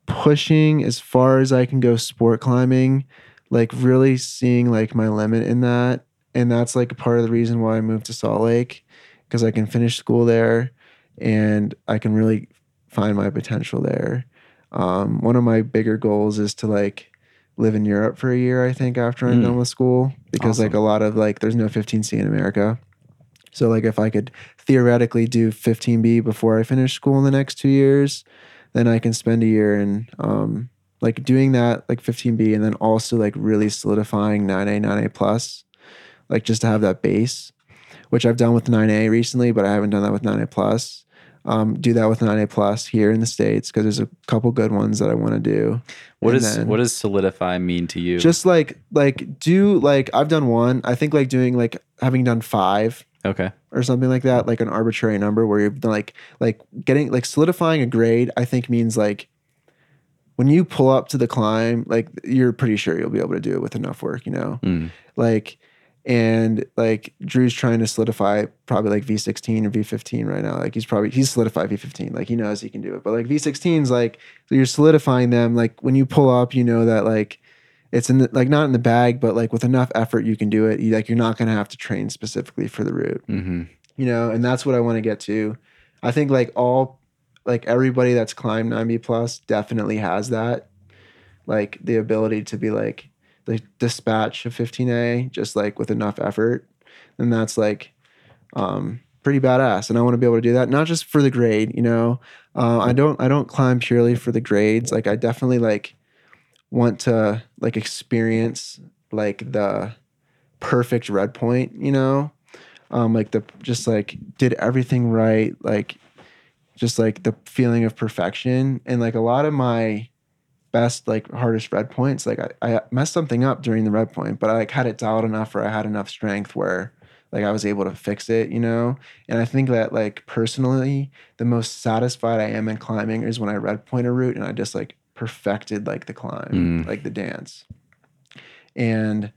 pushing as far as I can go sport climbing, like really seeing like my limit in that. And that's like a part of the reason why I moved to Salt Lake because I can finish school there and I can really find my potential there. Um, one of my bigger goals is to like live in Europe for a year, I think, after I'm Mm. done with school because like a lot of like there's no 15C in America. So like if I could theoretically do 15B before I finish school in the next two years, then I can spend a year in um like doing that like 15B and then also like really solidifying 9A, 9A plus, like just to have that base, which I've done with 9A recently, but I haven't done that with 9A plus. Um, do that with 9A plus here in the States because there's a couple good ones that I want to do. What And does then- what does solidify mean to you? just like like do like I've done one. I think like doing like having done five okay. or something like that, like an arbitrary number where you're like like getting like solidifying a grade, I think means like when you pull up to the climb, like you're pretty sure you'll be able to do it with enough work, you know? Mm. Like and like Drew's trying to solidify probably like V16 or V15 right now. Like he's probably he's solidified V15. Like he knows he can do it. But like V16's like so you're solidifying them. Like when you pull up, you know that like it's in the like not in the bag, but like with enough effort you can do it. You, like you're not gonna have to train specifically for the route. Hmm you know and that's what i want to get to. I think like all like everybody that's climbed 9b plus definitely has that like the ability to be like the dispatch of 15a just like with enough effort and that's like um pretty badass and i want to be able to do that not just for the grade you know? Uh, i don't i don't climb purely for the grades like i definitely like want to like experience like the perfect red point you know? Um like the just like did everything right like just like the feeling of perfection. And like a lot of my best like hardest red points like I, I messed something up during the red point but i like had it dialed enough where i had enough strength where like i was able to fix it you know? And i think that like personally the most satisfied i am in climbing is when i red point a route and i just like perfected like the climb Mm. like the dance. And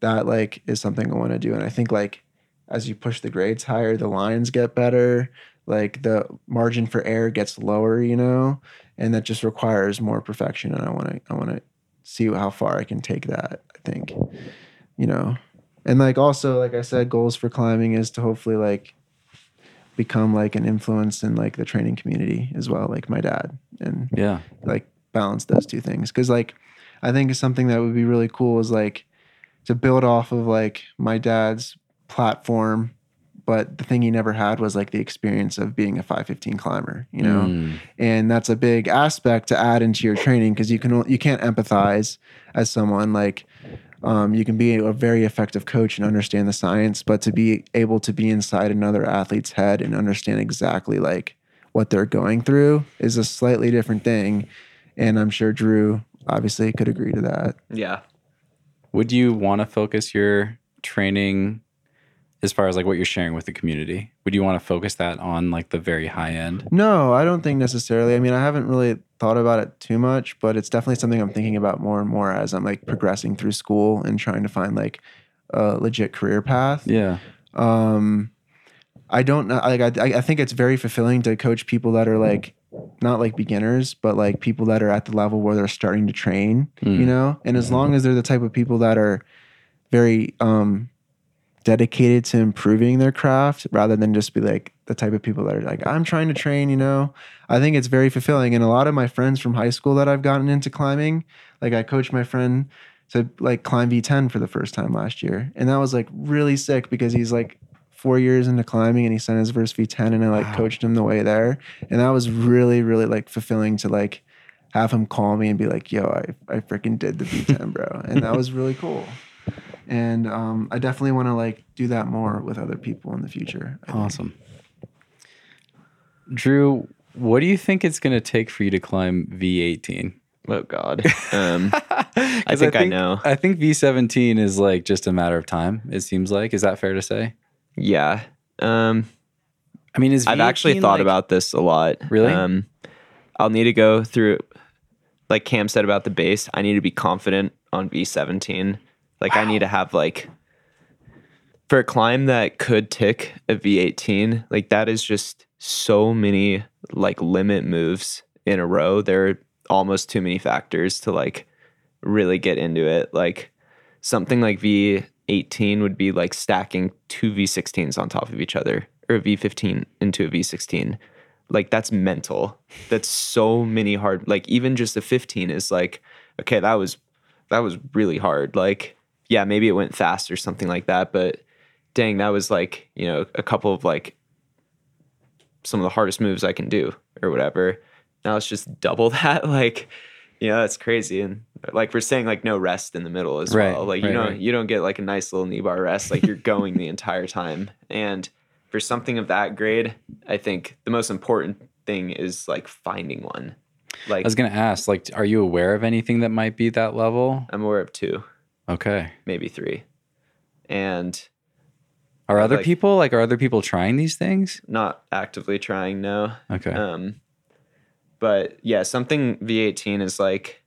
that like is something i want to do. And i think like as you push the grades higher the lines get better. Like the margin for error gets lower you know? And that just requires more perfection. And i want to i want to see how far i can take that i think you know? And like also like I said, goals for climbing is to hopefully like become like an influence in like the training community as well, like my dad, and Yeah. like balance those two things. Because like I think something that would be really cool is like to build off of like my dad's platform, but the thing he never had was like the experience of being a 515 climber, you know Mm. and that's a big aspect to add into your training because you can you can't empathize as someone like um, you can be a very effective coach and understand the science but to be able to be inside another athlete's head and understand exactly like what they're going through is a slightly different thing and i'm sure drew obviously could agree to that Yeah. Would you want to focus your training as far as like what you're sharing with the community? Would you want to focus that on like the very high end? No, I don't think necessarily. I mean, I haven't really thought about it too much, but it's definitely something I'm thinking about more and more as I'm like progressing through school and trying to find like a legit career path. Yeah. Um, I don't know. Like, I, I think it's very fulfilling to coach people that are like not like beginners, but like people that are at the level where they're starting to train. Mm. You know, and as long as they're the type of people that are very um dedicated to improving their craft rather than just be like the type of people that are like I'm trying to train, you know. I think it's very fulfilling and a lot of my friends from high school that I've gotten into climbing, like I coached my friend to like climb V10 for the first time last year. And that was like really sick because he's like 4 years into climbing and he sent his first V10 and I like Wow. coached him the way there. And that was really really like fulfilling to like have him call me and be like, "Yo, I I freaking did the V10, bro." And that was really cool and um, I definitely want to like do that more with other people in the future. I think. Awesome. Drew, what do you think it's going to take for you to climb V18? Oh God. [LAUGHS] I think I know. I think V17 is like just a matter of time. It seems like. Is that fair to say? Yeah. Um, I mean, is I've actually thought like- about this a lot. Really? Um, I'll need to go through, like Cam said about the base. I need to be confident on V17. Like I need to have like for a climb that could tick a V18. Like that is just so many like limit moves in a row. There are almost too many factors to like really get into it. Like something like V18 would be like stacking two V16s on top of each other or a V15 into a V16. Like that's mental. That's so many hard like even just a 15 is like okay, that was that was really hard. Like yeah, maybe it went fast or something like that, but dang, that was like, you know, a couple of like some of the hardest moves I can do or whatever. Now it's just double [LAUGHS] that. Like, know, that's crazy. And like we're saying, like no rest in the middle as Right, well. Like you right, don't right. you don't get like a nice little knee bar rest. Like you're going the entire time. And for something of that grade, I think the most important thing is like finding one. Like I was going to ask, like, are you aware of anything that might be that level? I'm aware of two, Okay. maybe three. And Are other Like- people like are other people trying these things? not actively trying, no. Okay. Um, but yeah, something V18 is like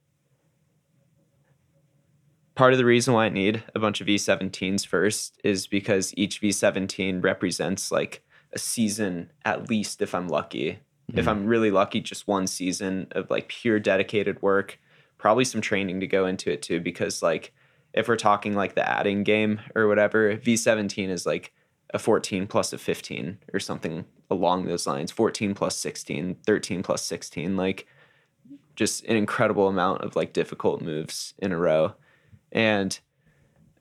part of the reason why I need a bunch of V17s first is because each V17 represents like a season, at least if I'm lucky. If mm-hmm. I'm really lucky, just one season of like pure dedicated work, probably some training to go into it too. Because like if we're talking like the adding game or whatever, V17 is like a 14 plus a 15 or something along those lines 14 plus 16 13 plus 16 like just an incredible amount of like difficult moves in a row and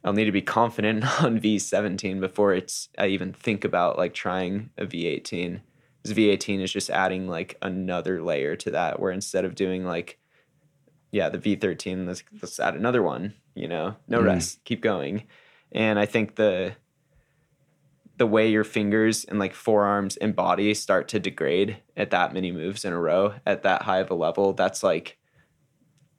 i'll need to be confident [LAUGHS] on v17 before it's i even think about like trying a v18 because v18 is just adding like another layer to that where instead of doing like yeah the v13 let's, let's add another one you know? No Mm. rest. Keep going. And i think the the way your fingers and like forearms and body start to degrade at that many moves in a row at that high of a level that's like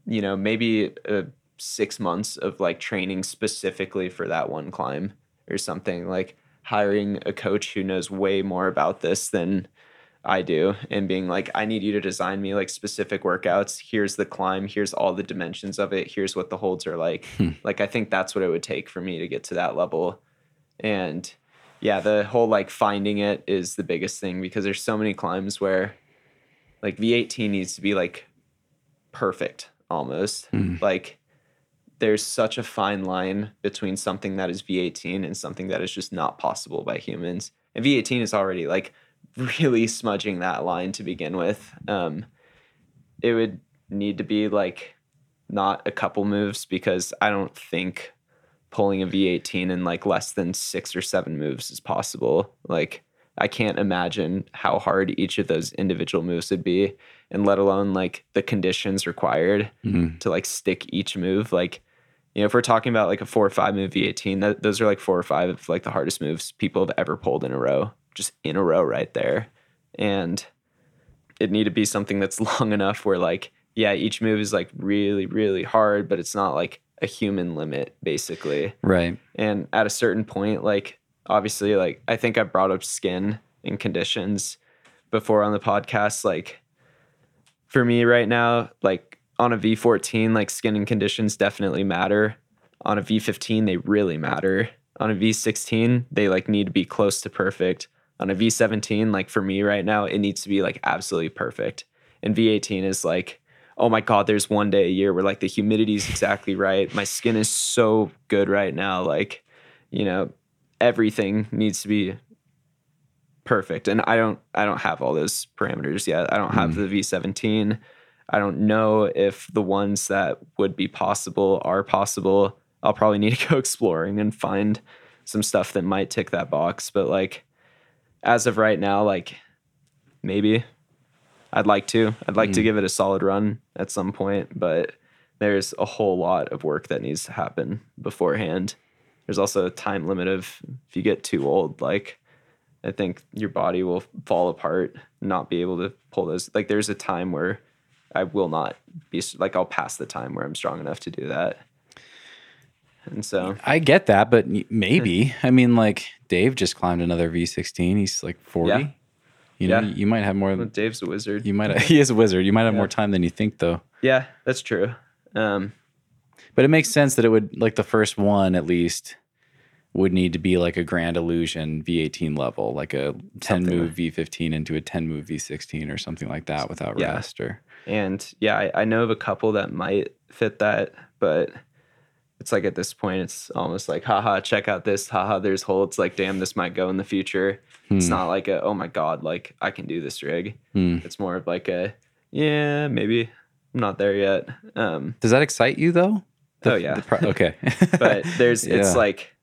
you know maybe uh, six months of like training specifically for that one climb or something like hiring a coach who knows way more about this than I do and being like, I need you to design me like specific workouts. Here's the climb. Here's all the dimensions of it. Here's what the holds are like. Hmm. Like, I think that's what it would take for me to get to that level. And yeah, the whole like finding it is the biggest thing because there's so many climbs where like V18 needs to be like perfect almost. Hmm. Like there's such a fine line between something that is V18 and something that is just not possible by humans. And V18 is already like really smudging that line to begin with. Um, it would need to be like not a couple moves because I don't think pulling a V18 in like less than six or seven moves is possible. Like, I can't imagine how hard each of those individual moves would be, and let alone like the conditions required Mhm. to like stick each move. Like, you know, if we're talking about like a four or five move V18, that, those are like four or five of like the hardest moves people have ever pulled in a row, just in a row right there. And it need to be something that's [LAUGHS] long enough where like, yeah, each move is like really, really hard, but it's not like a human limit, basically. Right. And at a certain point, like obviously, like I think I brought up skin and conditions before on the podcast. Like for me right now, like on a V14, like skin and conditions definitely matter. On a V15, they really matter. On a V16, they like need to be close to perfect. On a V17, like for me right now, it needs to be like absolutely perfect. And V18 is like, oh my God, there's one day a year where like the humidity is exactly right. My skin is so good right now. Like, you know, everything needs to be perfect. And I don't I don't have all those parameters yet. I don't have mm. the V17. I don't know if the ones that would be possible are possible. I'll probably need [LAUGHS] to go exploring and find some stuff that might tick that box. But like as of right now, like maybe I'd like to. I'd like to hmm. give it a solid run at some point, but there's a whole lot of work that needs to happen beforehand. There's also a time limit of if you get too old, like I think your body will fall apart, not be able to pull those. Like there's a time where I will not be like I'll pass the time where I'm strong enough to do that. And so I get that, but maybe. I mean, like Dave just climbed another V16. He's like 40. Yeah. You know, Yeah. you might have more. Than, Dave's a wizard. You might. [LAUGHS] He is a wizard. You might have Yeah. more time than you think, though. Yeah, that's true. Um, But it makes sense that it would like the first one at least would need to be like a Grand Illusion V18 level, like a 10 Something move V15 into a 10 move V16 or something like that without Yeah. rest or And yeah, I, I know of a couple that might fit that, but it's like at this point, it's almost like, haha, check out this, haha, there's holds. Like, damn, this might go in the future. It's Hmm. not like a, oh my God, like I can do this rig. Hmm. It's more of like a, yeah, maybe I'm not there yet. Um, Does that excite you though? The- Oh, yeah. pro- okay. [LAUGHS] [LAUGHS] but there's, it's like,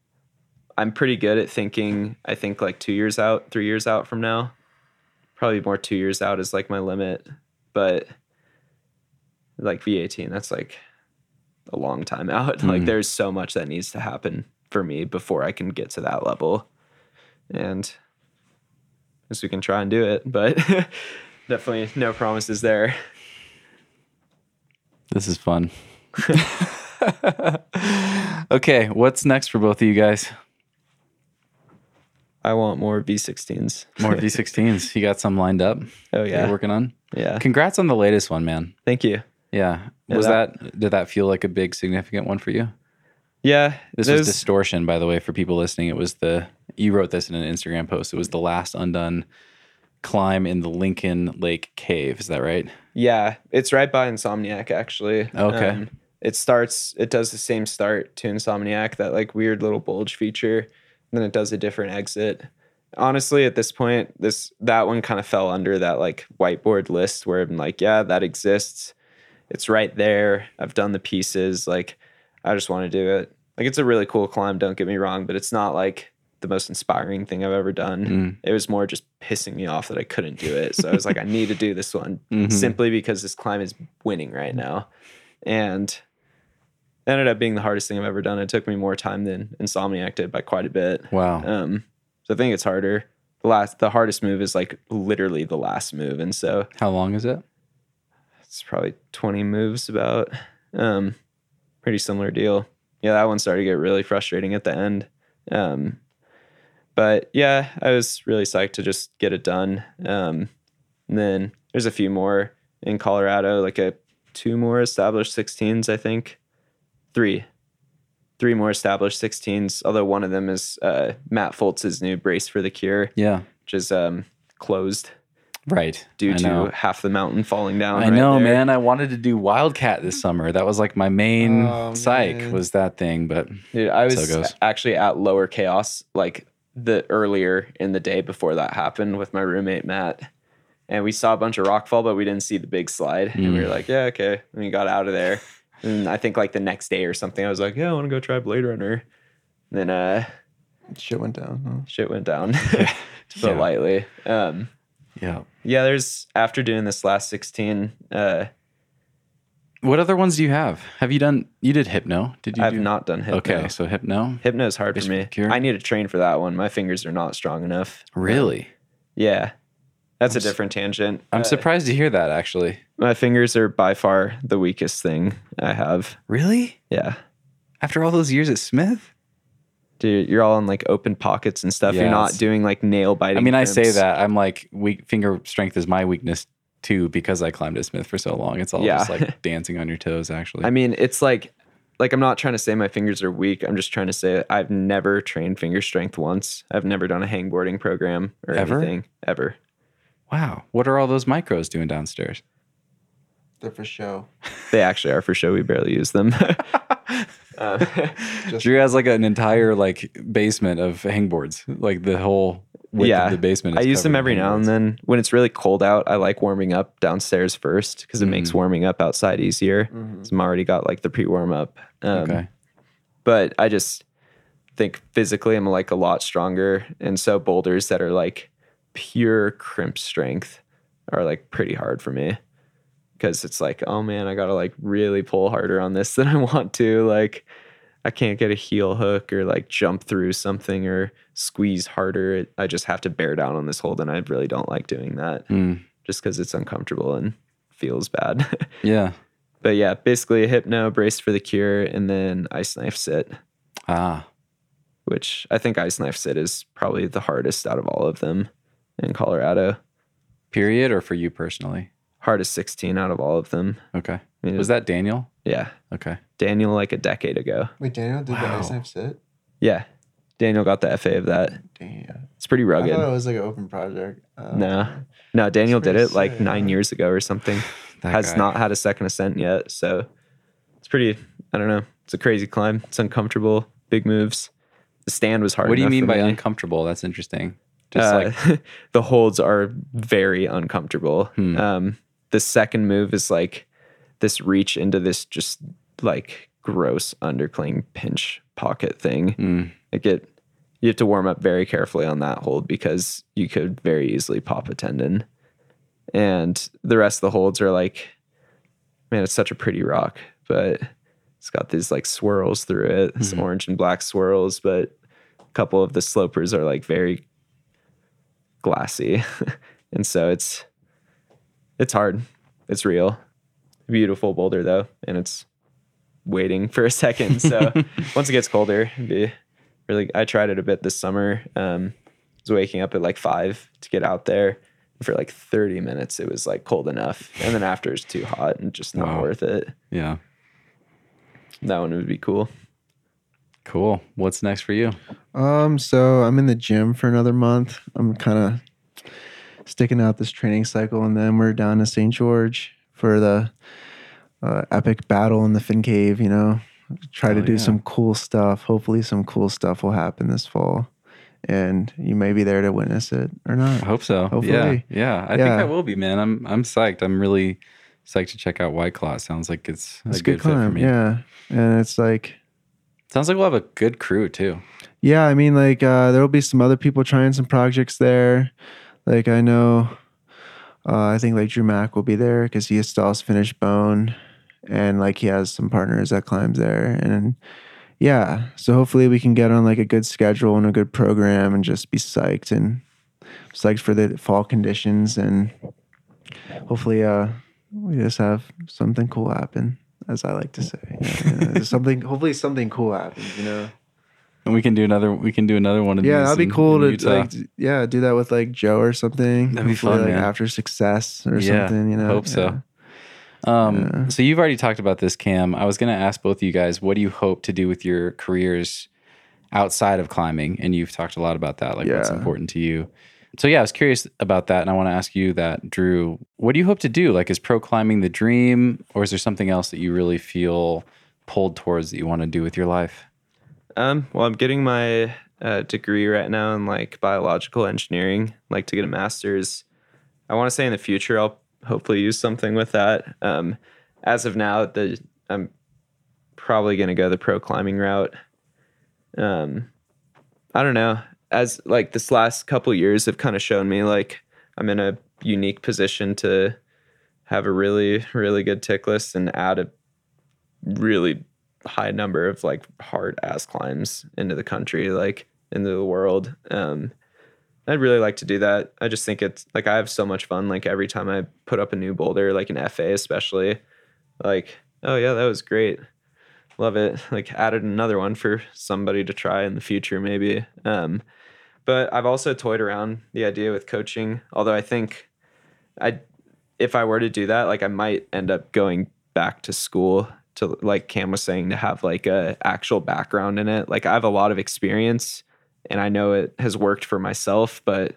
I'm pretty good at thinking, I think like two years out, three years out from now. Probably more two years out is like my limit. But like V18, that's like a long time out. [LAUGHS] Like Mhm. there's so much that needs to happen for me before I can get to that level. And I guess we can try and do it, but [LAUGHS] definitely no promises there. This is fun. [LAUGHS] okay, what's next for both of you guys? I want more V16s. More V16s. You got some lined up? Oh yeah. You're working on? Yeah. Congrats on the latest one, man. Thank you. Yeah. Was that- that, did that feel like a big significant one for you? Yeah. This was distortion, by the way, for people listening. It was the you wrote this in an Instagram post. It was the last undone climb in the Lincoln Lake Cave. Is that right? Yeah, it's right by Insomniac actually. Um, Okay. it starts it does the same start to Insomniac, that like weird little bulge feature, and then it does a different exit. Honestly, at this point, this that one kind of fell under that like whiteboard list where I'm like, yeah, that exists. It's right there. I've done the pieces. Like, I just want to do it. Like, it's a really cool climb. Don't get me wrong, but it's not like the most inspiring thing I've ever done. Mm. It was more just pissing me off that I couldn't do it. So I was like, I need to do this one [LAUGHS] Mhm. simply because this climb is winning right now. And it ended up being the hardest thing I've ever done. It took me more time than Insomniac did by quite a bit. Wow. Um, so I think it's harder. The last, the hardest move is like literally the last move, and so How long is it? It's probably twenty moves about. Um, pretty similar deal. Yeah, that one started to get really frustrating at the end. Um, but yeah, I was really psyched to just get it done. Um, and then there's a few more in Colorado, like a two more established 16s, I think. Three. Three more established 16s, although one of them is uh, Matt Fultz's new Brace for the Cure, Yeah. which is um, closed. Right. due I to know. half the mountain falling down. I right know, there. man. I wanted to do Wildcat this summer. That was like my main Oh, psych man. was that thing. But Dude, I was it goes. actually at Lower Chaos like the earlier in the day before that happened with my roommate Matt, and we saw a bunch of rockfall, but we didn't see the big slide, and we Mm. were like, yeah, okay, and we got out of there. And I think like the next day or something, I was like, yeah, I want to go try Blade Runner. and then uh, Shit went down. huh? shit went down, to [LAUGHS] put [LAUGHS] Yeah. lightly. Um, yeah. Yeah, there's after doing this last 16, uh, What other ones do you have? Have you done? You did Hypno. Did you? I've do? not done hypno. Okay, so Hypno. Hypno is hard for me. Cure? I need to train for that one. My fingers are not strong enough. Really? Yeah. That's I'm a different tangent. I'm Uh, surprised to hear that. Actually. My fingers are by far the weakest thing I have. Really? Yeah. After all those years at Smith? Dude, you're all in like open pockets and stuff. Yeah, you're not doing like nail biting. I mean, I say that. I'm like weak finger strength is my weakness too because I climbed at Smith for so long. It's all Yeah. just like [LAUGHS] dancing on your toes. Actually. I mean, it's like like I'm not trying to say my fingers are weak. I'm just trying to say I've never trained finger strength once. I've never done a hangboarding program or Ever? anything ever. wow. What are all those micros doing downstairs? They're for show. They actually are for show. We barely use them. um, [LAUGHS] [LAUGHS] Just Drew has like an entire like basement of hangboards, like the whole width Yeah. of the basement. I use them every in now and then. When it's really cold out, I like warming up downstairs first because it makes Mm. warming up outside easier. Mhm. So I'm already got like the pre warm up. Um, okay. But I just think physically I'm like a lot stronger. And so boulders that are like pure crimp strength are like pretty hard for me because it's like, oh man, I got to like really pull harder on this [LAUGHS] than I want to. Like, I can't get a heel hook or like jump through something or squeeze harder. I just have to bear down on this hold, and I really don't like doing that Mm, just because it's uncomfortable and feels bad. [LAUGHS] yeah. but yeah, basically a hypno brace for the cure, and then ice knife sit, Ah. which I think ice knife sit is probably the hardest out of all of them in Colorado. Period, or for you personally? Hardest 16 out of all of them. Okay. I mean, Was that Daniel? yeah, Okay. Daniel like a decade ago. Wait, Daniel did the Wow. ice knife sit? Yeah, Daniel got the FA of that. Damn. It's pretty I rugged. thought it was like an open project. Uh, No. No, Daniel did pretty it like sick, nine years ago or something. [SIGHS] Has guy. not had a second ascent yet. So it's pretty, I don't know. It's a crazy climb. It's uncomfortable. Big moves. The stand was hard. What do you mean by me. uncomfortable? That's interesting. Just Uh, like [LAUGHS] the holds are very uncomfortable. Hmm. Um, the second move is like this reach into this just like gross undercling pinch pocket thing. mm, Like it, you have to warm up very carefully on that hold because you could very easily pop a tendon. And the rest of the holds are like, man, it's such a pretty rock, but it's got these like swirls through it, Mhm. orange and black swirls. But a couple of the slopers are like very glassy, [LAUGHS] and so it's it's hard. It's real. Beautiful boulder though, and it's waiting for a second. So [LAUGHS] once it gets colder, it'd be really. I tried it a bit this summer. Um, I was waking up at like five to get out there. For like 30 minutes, it was like cold enough. And then after it's too hot and just not Wow. worth it. yeah. That one would be cool. Cool. What's next for you? Um, so I'm in the gym for another month. I'm kind of sticking out this training cycle, and then we're down to St. George for the uh, epic battle in the Fin Cave. You know, try to Oh, do yeah. some cool stuff. Hopefully, some cool stuff will happen this fall, and you may be there to witness it or not. I hope so. Yeah. Hopefully. Yeah. I think I will be, man. I'm I'm psyched. I'm really psyched to check out White Claw. Sounds like it's a a good, good fit for me. yeah, and it's like Sounds like we'll have a good crew too. Yeah, I mean, like uh, there will be some other people trying some projects there. Like I know, uh, I think like Drew Mack will be there because he has finished bone, and like he has some partners that climbs there, and yeah. So hopefully we can get on like a good schedule and a good program, and just be psyched and psyched for the fall conditions, and hopefully uh, we just have something cool happen, as I like to say. Yeah, yeah, something, hopefully something cool happens, you know. And we can do another we can do another one of Yeah, these. Yeah, that'd be in- cool in to like, yeah, do that with like Joe or something. That'd be fun, like man. after success or Yeah, something. You know, hope so. Um, Yeah. So you've already talked about this, Cam. I was going to ask both of you guys, what do you hope to do with your careers outside of climbing? And you've talked a lot about that, like what's important to you. so yeah, I was curious about that, and I want to ask you that, Drew. What do you hope to do? Like, is pro climbing the dream, or is there something else that you really feel pulled towards that you want to do with your life? Um, well, I'm getting my uh, degree right now in like biological engineering, like to get a master's. I want to say in the future I'll hopefully use something with that. Um, as of now, the I'm probably going to go the pro climbing route. Um, I don't know. As like this last couple years have kind of shown me like I'm in a unique position to have a really really good tick list and add a really high number of like hard ass climbs into the country, like into the world. Um, I'd really like to do that. I just think it's like I have so much fun. Like every time I put up a new boulder, like an FA especially, like oh yeah, that was great, love it. Like added another one for somebody to try in the future maybe. Um, but I've also toyed around the idea with coaching. Although I think I, if I were to do that, like I might end up going back to school to like Cam was saying to have like a actual background in it. Like I have a lot of experience and I know it has worked for myself, but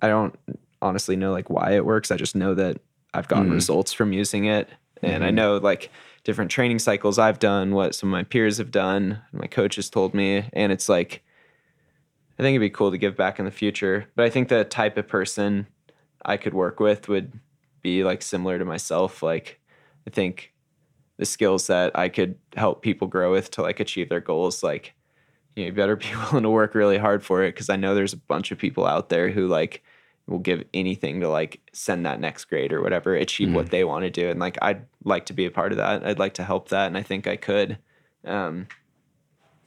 I don't honestly know like why it works. I just know that I've gotten Mm. results from using it. And I Mhm. know like different training cycles I've done, what some of my peers have done, my coaches told me. And it's like, I think it'd be cool to give back in the future. But I think the type of person I could work with would be like similar to myself. Like, I think the skills that I could help people grow with to like achieve their goals, like, you, know, you better [LAUGHS] be willing to work really hard for it because I know there's a bunch of people out there who like will give anything to like send that next grade or whatever, achieve what they want to do. And like, I'd like to be a part of that. I'd like to help that. And I think I could. Um,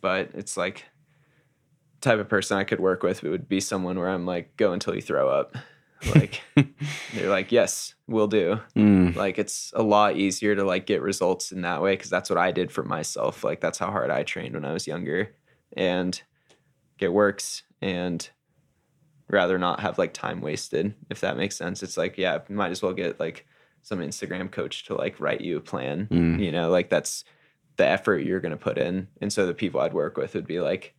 but it's like, type of person I could work with would be someone where I'm like, go until you throw up. Like [LAUGHS] they're like, yes, we'll do. Mm, Like it's a lot easier to like get results in that way because that's what I did for myself. Like that's how hard I trained when I was younger, and it works. And rather not have like time wasted, if that makes sense. It's like, yeah, might as well get like some Instagram coach to like write you a plan. Mm. You know, like that's the effort you're gonna put in. And so the people I'd work with would be like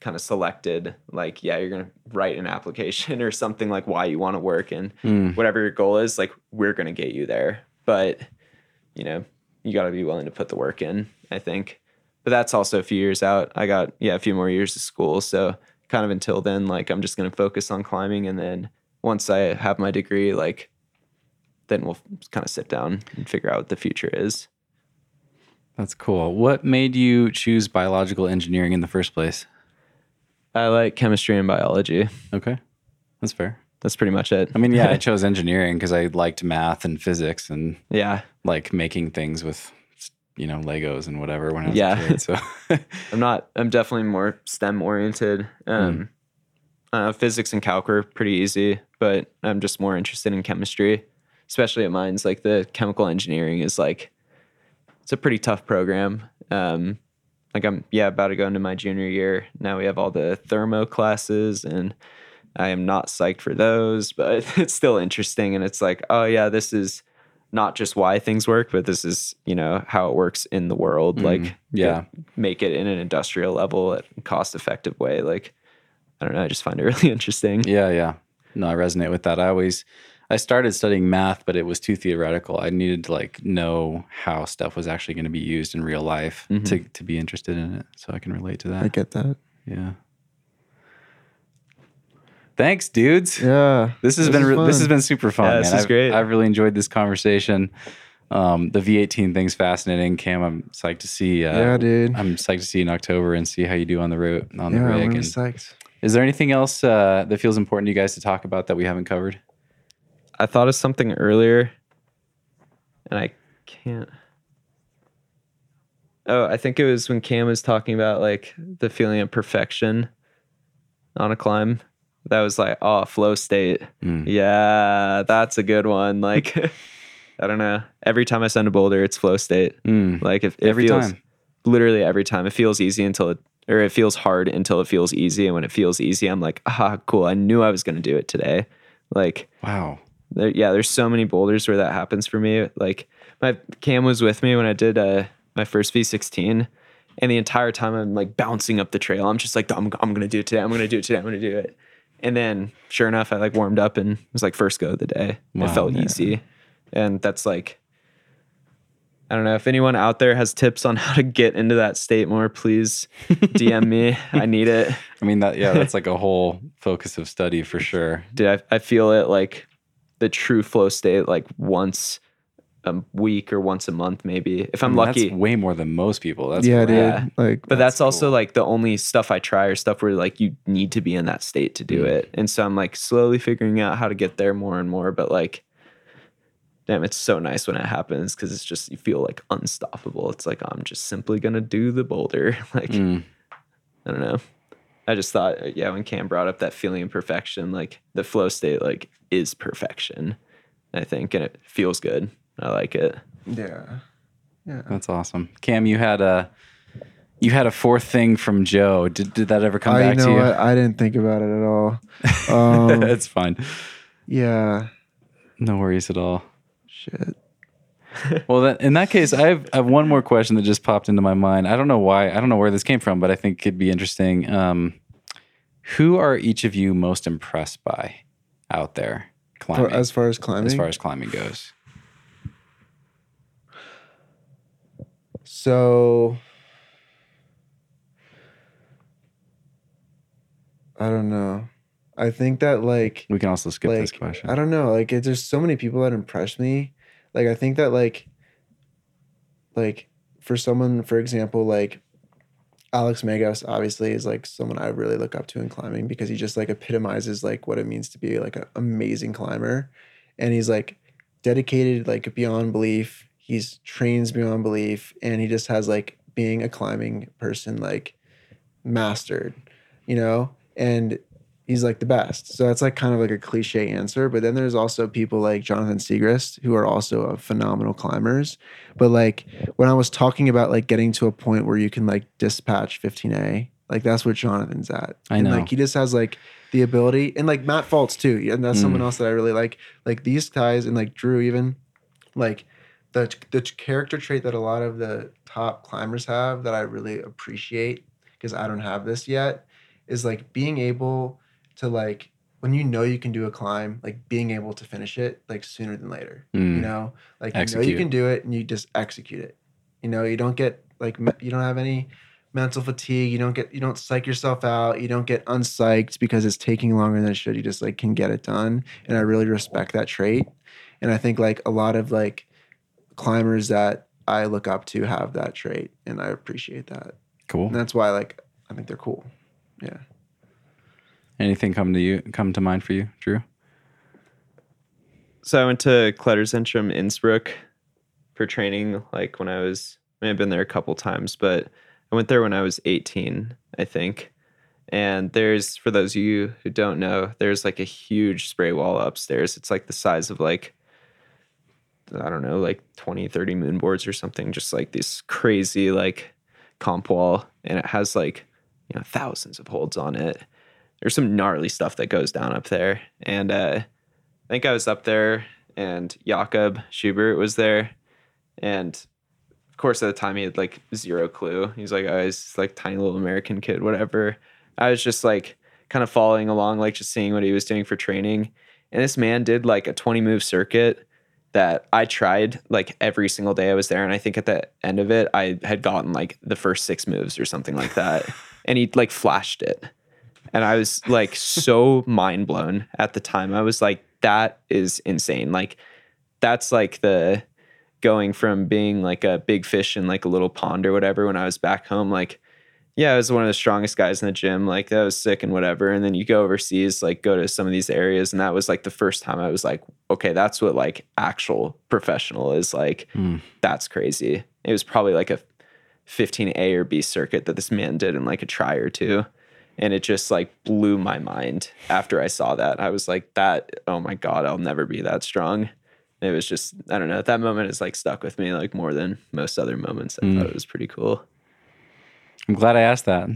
kind of selected, like, yeah, you're gonna write an application [LAUGHS] or something like why you want to work and mm. whatever your goal is, like we're gonna get you there. But you know, you got to be willing to put the work in. I think, but that's also a few years out. I got yeah a few more years of school, so kind of until then, like I'm just gonna focus on climbing, and then once I have my degree, like then we'll kind of sit down and figure out what the future is. That's cool. What made you choose biological engineering in the first place? I like chemistry and biology. Okay, that's fair. That's pretty much it. I mean, yeah, I [LAUGHS] chose engineering because I liked math and physics and yeah, like making things with, you know, Legos and whatever when I was Yeah. a kid. So, [LAUGHS] I'm not. I'm definitely more STEM oriented. Um, uh, physics and calc were pretty easy, but I'm just more interested in chemistry, especially at mines. Like the chemical engineering is like, it's a pretty tough program. Um, like I'm yeah about to go into my junior year. Now we have all the thermo classes, and I am not psyched for those, but [LAUGHS] it's still interesting. And it's like, oh yeah, this is not just why things work, but this is you know how it works in the world. Like Mm, yeah. make it in an industrial level at cost effective way. Like, I don't know. I just find it [LAUGHS] really interesting. yeah, yeah. No, I resonate with that. I always, I started studying math, but it was too theoretical. I needed to like know how stuff was actually going to be used in real life Mhm. to to be interested in it. So I can relate to that. I get that. yeah. Thanks, dudes. Yeah. This has This been re- this has been super fun. Yeah, this man. is I've, great. I've really enjoyed this conversation. Um, the V18 thing's fascinating. Cam, I'm psyched to see. Uh, yeah, dude. I'm psyched to see you in October and see how you do on the route on the yeah, I'm rig. really And psyched. is there anything else uh, that feels important to you guys to talk about that we haven't covered? I thought of something earlier, and I can't. Oh, I think it was when Cam was talking about like the feeling of perfection on a climb. That was like, oh, flow state. Mm. Yeah, that's a good one. [LAUGHS] Like, I don't know. Every time I send a boulder, it's flow state. Mm. Like, if it Every feels, time. literally every time it feels easy until it or it feels hard until it feels easy and when it feels easy i'm like ah cool i knew i was going to do it today like Wow. There, yeah there's so many boulders where that happens for me like my cam was with me when i did uh, my first v16 and the entire time i'm like bouncing up the trail i'm just like i'm, I'm to do it today i'm to do it today i'm to do it And then sure enough, I like warmed up and it was like first go of the day. Wow. it felt Yeah. easy. And that's like I don't know if anyone out there has tips on [LAUGHS] how to get into that state more, please [LAUGHS] DM me. I need it. I mean that yeah, that's like a [LAUGHS] whole focus of study for sure. Dude, I, I feel it like the true flow state like once a week or once a month maybe. If I'm I mean, lucky. That's way more than most people. That's yeah, rad. dude. Yeah. Like, But that's, That's also like the only stuff I try or stuff where like you need to be in that state to do Mm. it. And so I'm like slowly figuring out how to get there more and more. But like, damn, it's so nice when it happens because it's just, you feel like unstoppable. It's like, I'm just simply going to do the boulder. [LAUGHS] like, Mm. I don't know. I just thought, uh, yeah, when Cam brought up that feeling of perfection, like the flow state, like is perfection, I think. And it feels good. I like it. yeah, yeah. That's awesome. Cam, you had a you had a fourth thing from Joe. Did did that ever come I back know to you? what I didn't think about it at all. [LAUGHS] Um, it's fine. yeah, No worries at all. shit. Well, that, in that case, I have, I have one more question that just popped into my mind. I don't know why. I don't know where this came from, but I think it could be interesting. Um, who are each of you most impressed by out there climbing? As far as climbing, as far as climbing goes. So I don't know. I think that like We can also skip this question. I don't know. Like it, there's so many people that impress me. Like I think that like like for someone, for example, like Alex Megos obviously is like someone I really look up to in climbing because he just like epitomizes like what it means to be like an amazing climber. And he's like dedicated like beyond belief. He's trains beyond belief and he just has like being a climbing person like mastered, you know? And he's like the best. So that's like kind of like a cliche answer. But then there's also people like Jonathan Siegrist who are also uh, phenomenal climbers. But like when I was talking about like getting to a point where you can like dispatch 15A, like that's what Jonathan's at. I And know. like he just has like the ability and like Matt Fultz too. And that's someone mm. else that I really like. Like these guys and like Drew even like the the character trait that a lot of the top climbers have that I really appreciate because I don't have this yet is like being able to like when you know you can do a climb, like being able to finish it like sooner than later. You Mm. know, like you know you can do it and you just execute it. You know, you don't get like me- you don't have any mental fatigue. You don't get you don't psych yourself out. You don't get unpsyched because it's taking longer than it should. You just like can get it done, and I really respect that trait. And I think like a lot of like climbers that I look up to have that trait, and I appreciate that. cool. And that's why like I think they're cool. Yeah. Anything come to you come to mind for you, Drew? So I went to Kletterzentrum Innsbruck for training, like when I was, I mean, I've been there a couple times, but I went there when I was 18, I think. And there's, for those of you who don't know, there's like a huge spray wall upstairs. It's like the size of like, I don't know, like 20, 30 moon boards or something, just like this crazy like comp wall. And it has like, you know, thousands of holds on it. There's some gnarly stuff that goes down up there. And, uh, I think I was up there and Jakob Schubert was there. And of course, at the time, he had like zero clue. He's like, oh, he's like tiny little American kid, whatever. I was just like kind of following along, like just seeing what he was doing for training. And this man did like a 20 move circuit that I tried like every single day I was there. And I think at the end of it, I had gotten like the first six moves or something like that. [LAUGHS] and he like flashed it. And I was like so [LAUGHS] mind blown at the time. I was like, that is insane. Like, that's like the going from being like a big fish in like a little pond or whatever when I was back home. Like, yeah, I was one of the strongest guys in the gym. Like, that was sick and whatever. And then you go overseas, like, go to some of these areas. And that was like the first time I was like, okay, that's what like actual professional is like. Mm. That's crazy. It was probably like a 15A or B circuit that this man did in like a try or two. And it just like blew my mind after I saw that. I was like, that, oh my God, I'll never be that strong. It was just, I don't know, that moment is like stuck with me like more than most other moments. I Mm. thought it was pretty cool. I'm glad I asked that.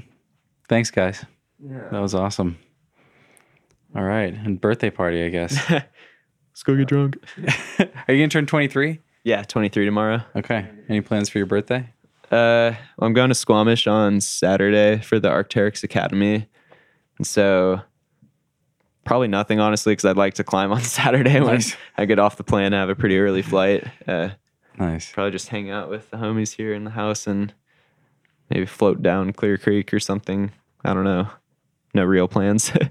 Thanks, guys. Yeah. That was awesome. All right, and birthday party, I guess. [LAUGHS] Let's go get drunk. [LAUGHS] Are you gonna turn 23? Yeah, 23 tomorrow. Okay. Any plans for your birthday? Uh, I'm going to Squamish on Saturday for the Arc'teryx Academy. And so Probably nothing, honestly, because I'd like to climb on [LAUGHS] Saturday when Nice. I get off the plane. I have a pretty early flight. Uh, Nice. probably just hang out with the homies here in the house and maybe float down Clear Creek or something. I don't know. No real plans. [LAUGHS]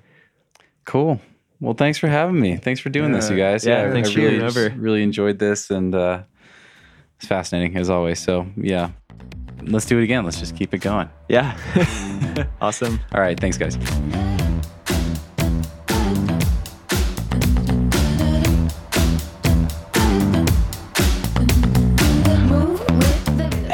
Cool. Well, thanks for having me. Thanks for doing this, you guys. Yeah, I- thanks I for really, over. really enjoyed this, and uh, it's fascinating as always. So, yeah, let's do it again. Let's just keep it going. yeah. [LAUGHS] awesome. All right. Thanks, guys.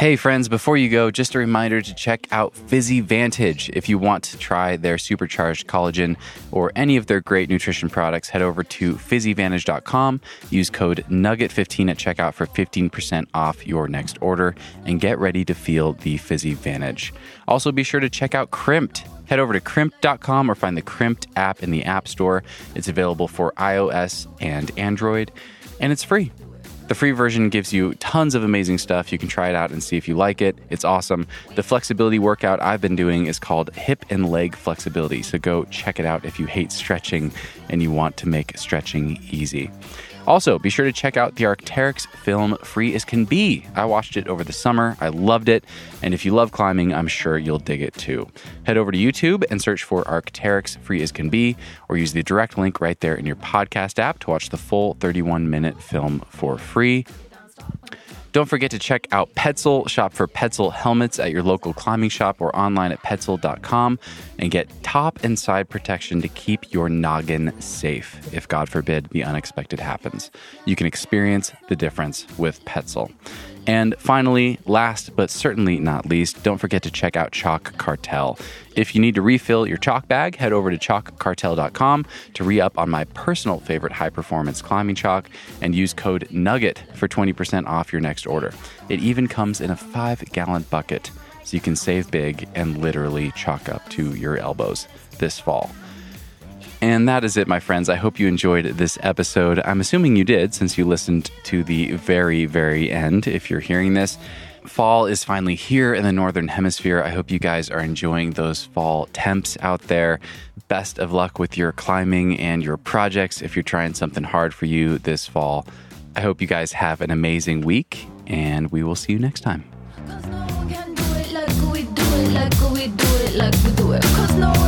Hey, friends, before you go, just a reminder to check out PhysiVantage. If you want to try their supercharged collagen or any of their great nutrition products, head over to physivantage.com. Use code NUGGET15 at checkout for 15% off your next order and get ready to feel the PhysiVantage. Also, be sure to check out Crimpd. Head over to crimpd.com or find the Crimpd app in the App Store. It's available for iOS and Android, and it's free. The free version gives you tons of amazing stuff. You can try it out and see if you like it. It's awesome. The flexibility workout I've been doing is called hip and leg flexibility. So go check it out if you hate stretching and you want to make stretching easy. Also, be sure to check out the Arc'teryx film Free as Can Be. I watched it over the summer. I loved it. And if you love climbing, I'm sure you'll dig it too. Head over to YouTube and search for Arc'teryx Free as Can Be, or use the direct link right there in your podcast app to watch the full 31 minute film for free. Don't forget to check out Petzl. Shop for Petzl helmets at your local climbing shop or online at petzl.com and get top and side protection to keep your noggin safe if, God forbid, the unexpected happens. You can experience the difference with Petzl. And finally, last but certainly not least, don't forget to check out Chalk Cartel. If you need to refill your chalk bag, head over to chalkcartel.com to re up on my personal favorite high performance climbing chalk and use code NUGGET for 20% off your next order. It even comes in a five gallon bucket, so you can save big and literally chalk up to your elbows this fall. And that is it, my friends. I hope you enjoyed this episode. I'm assuming you did since you listened to the very, very end if you're hearing this. Fall is finally here in the Northern Hemisphere. I hope you guys are enjoying those fall temps out there. Best of luck with your climbing and your projects if you're trying something hard for you this fall. I hope you guys have an amazing week, and we will see you next time. Cause no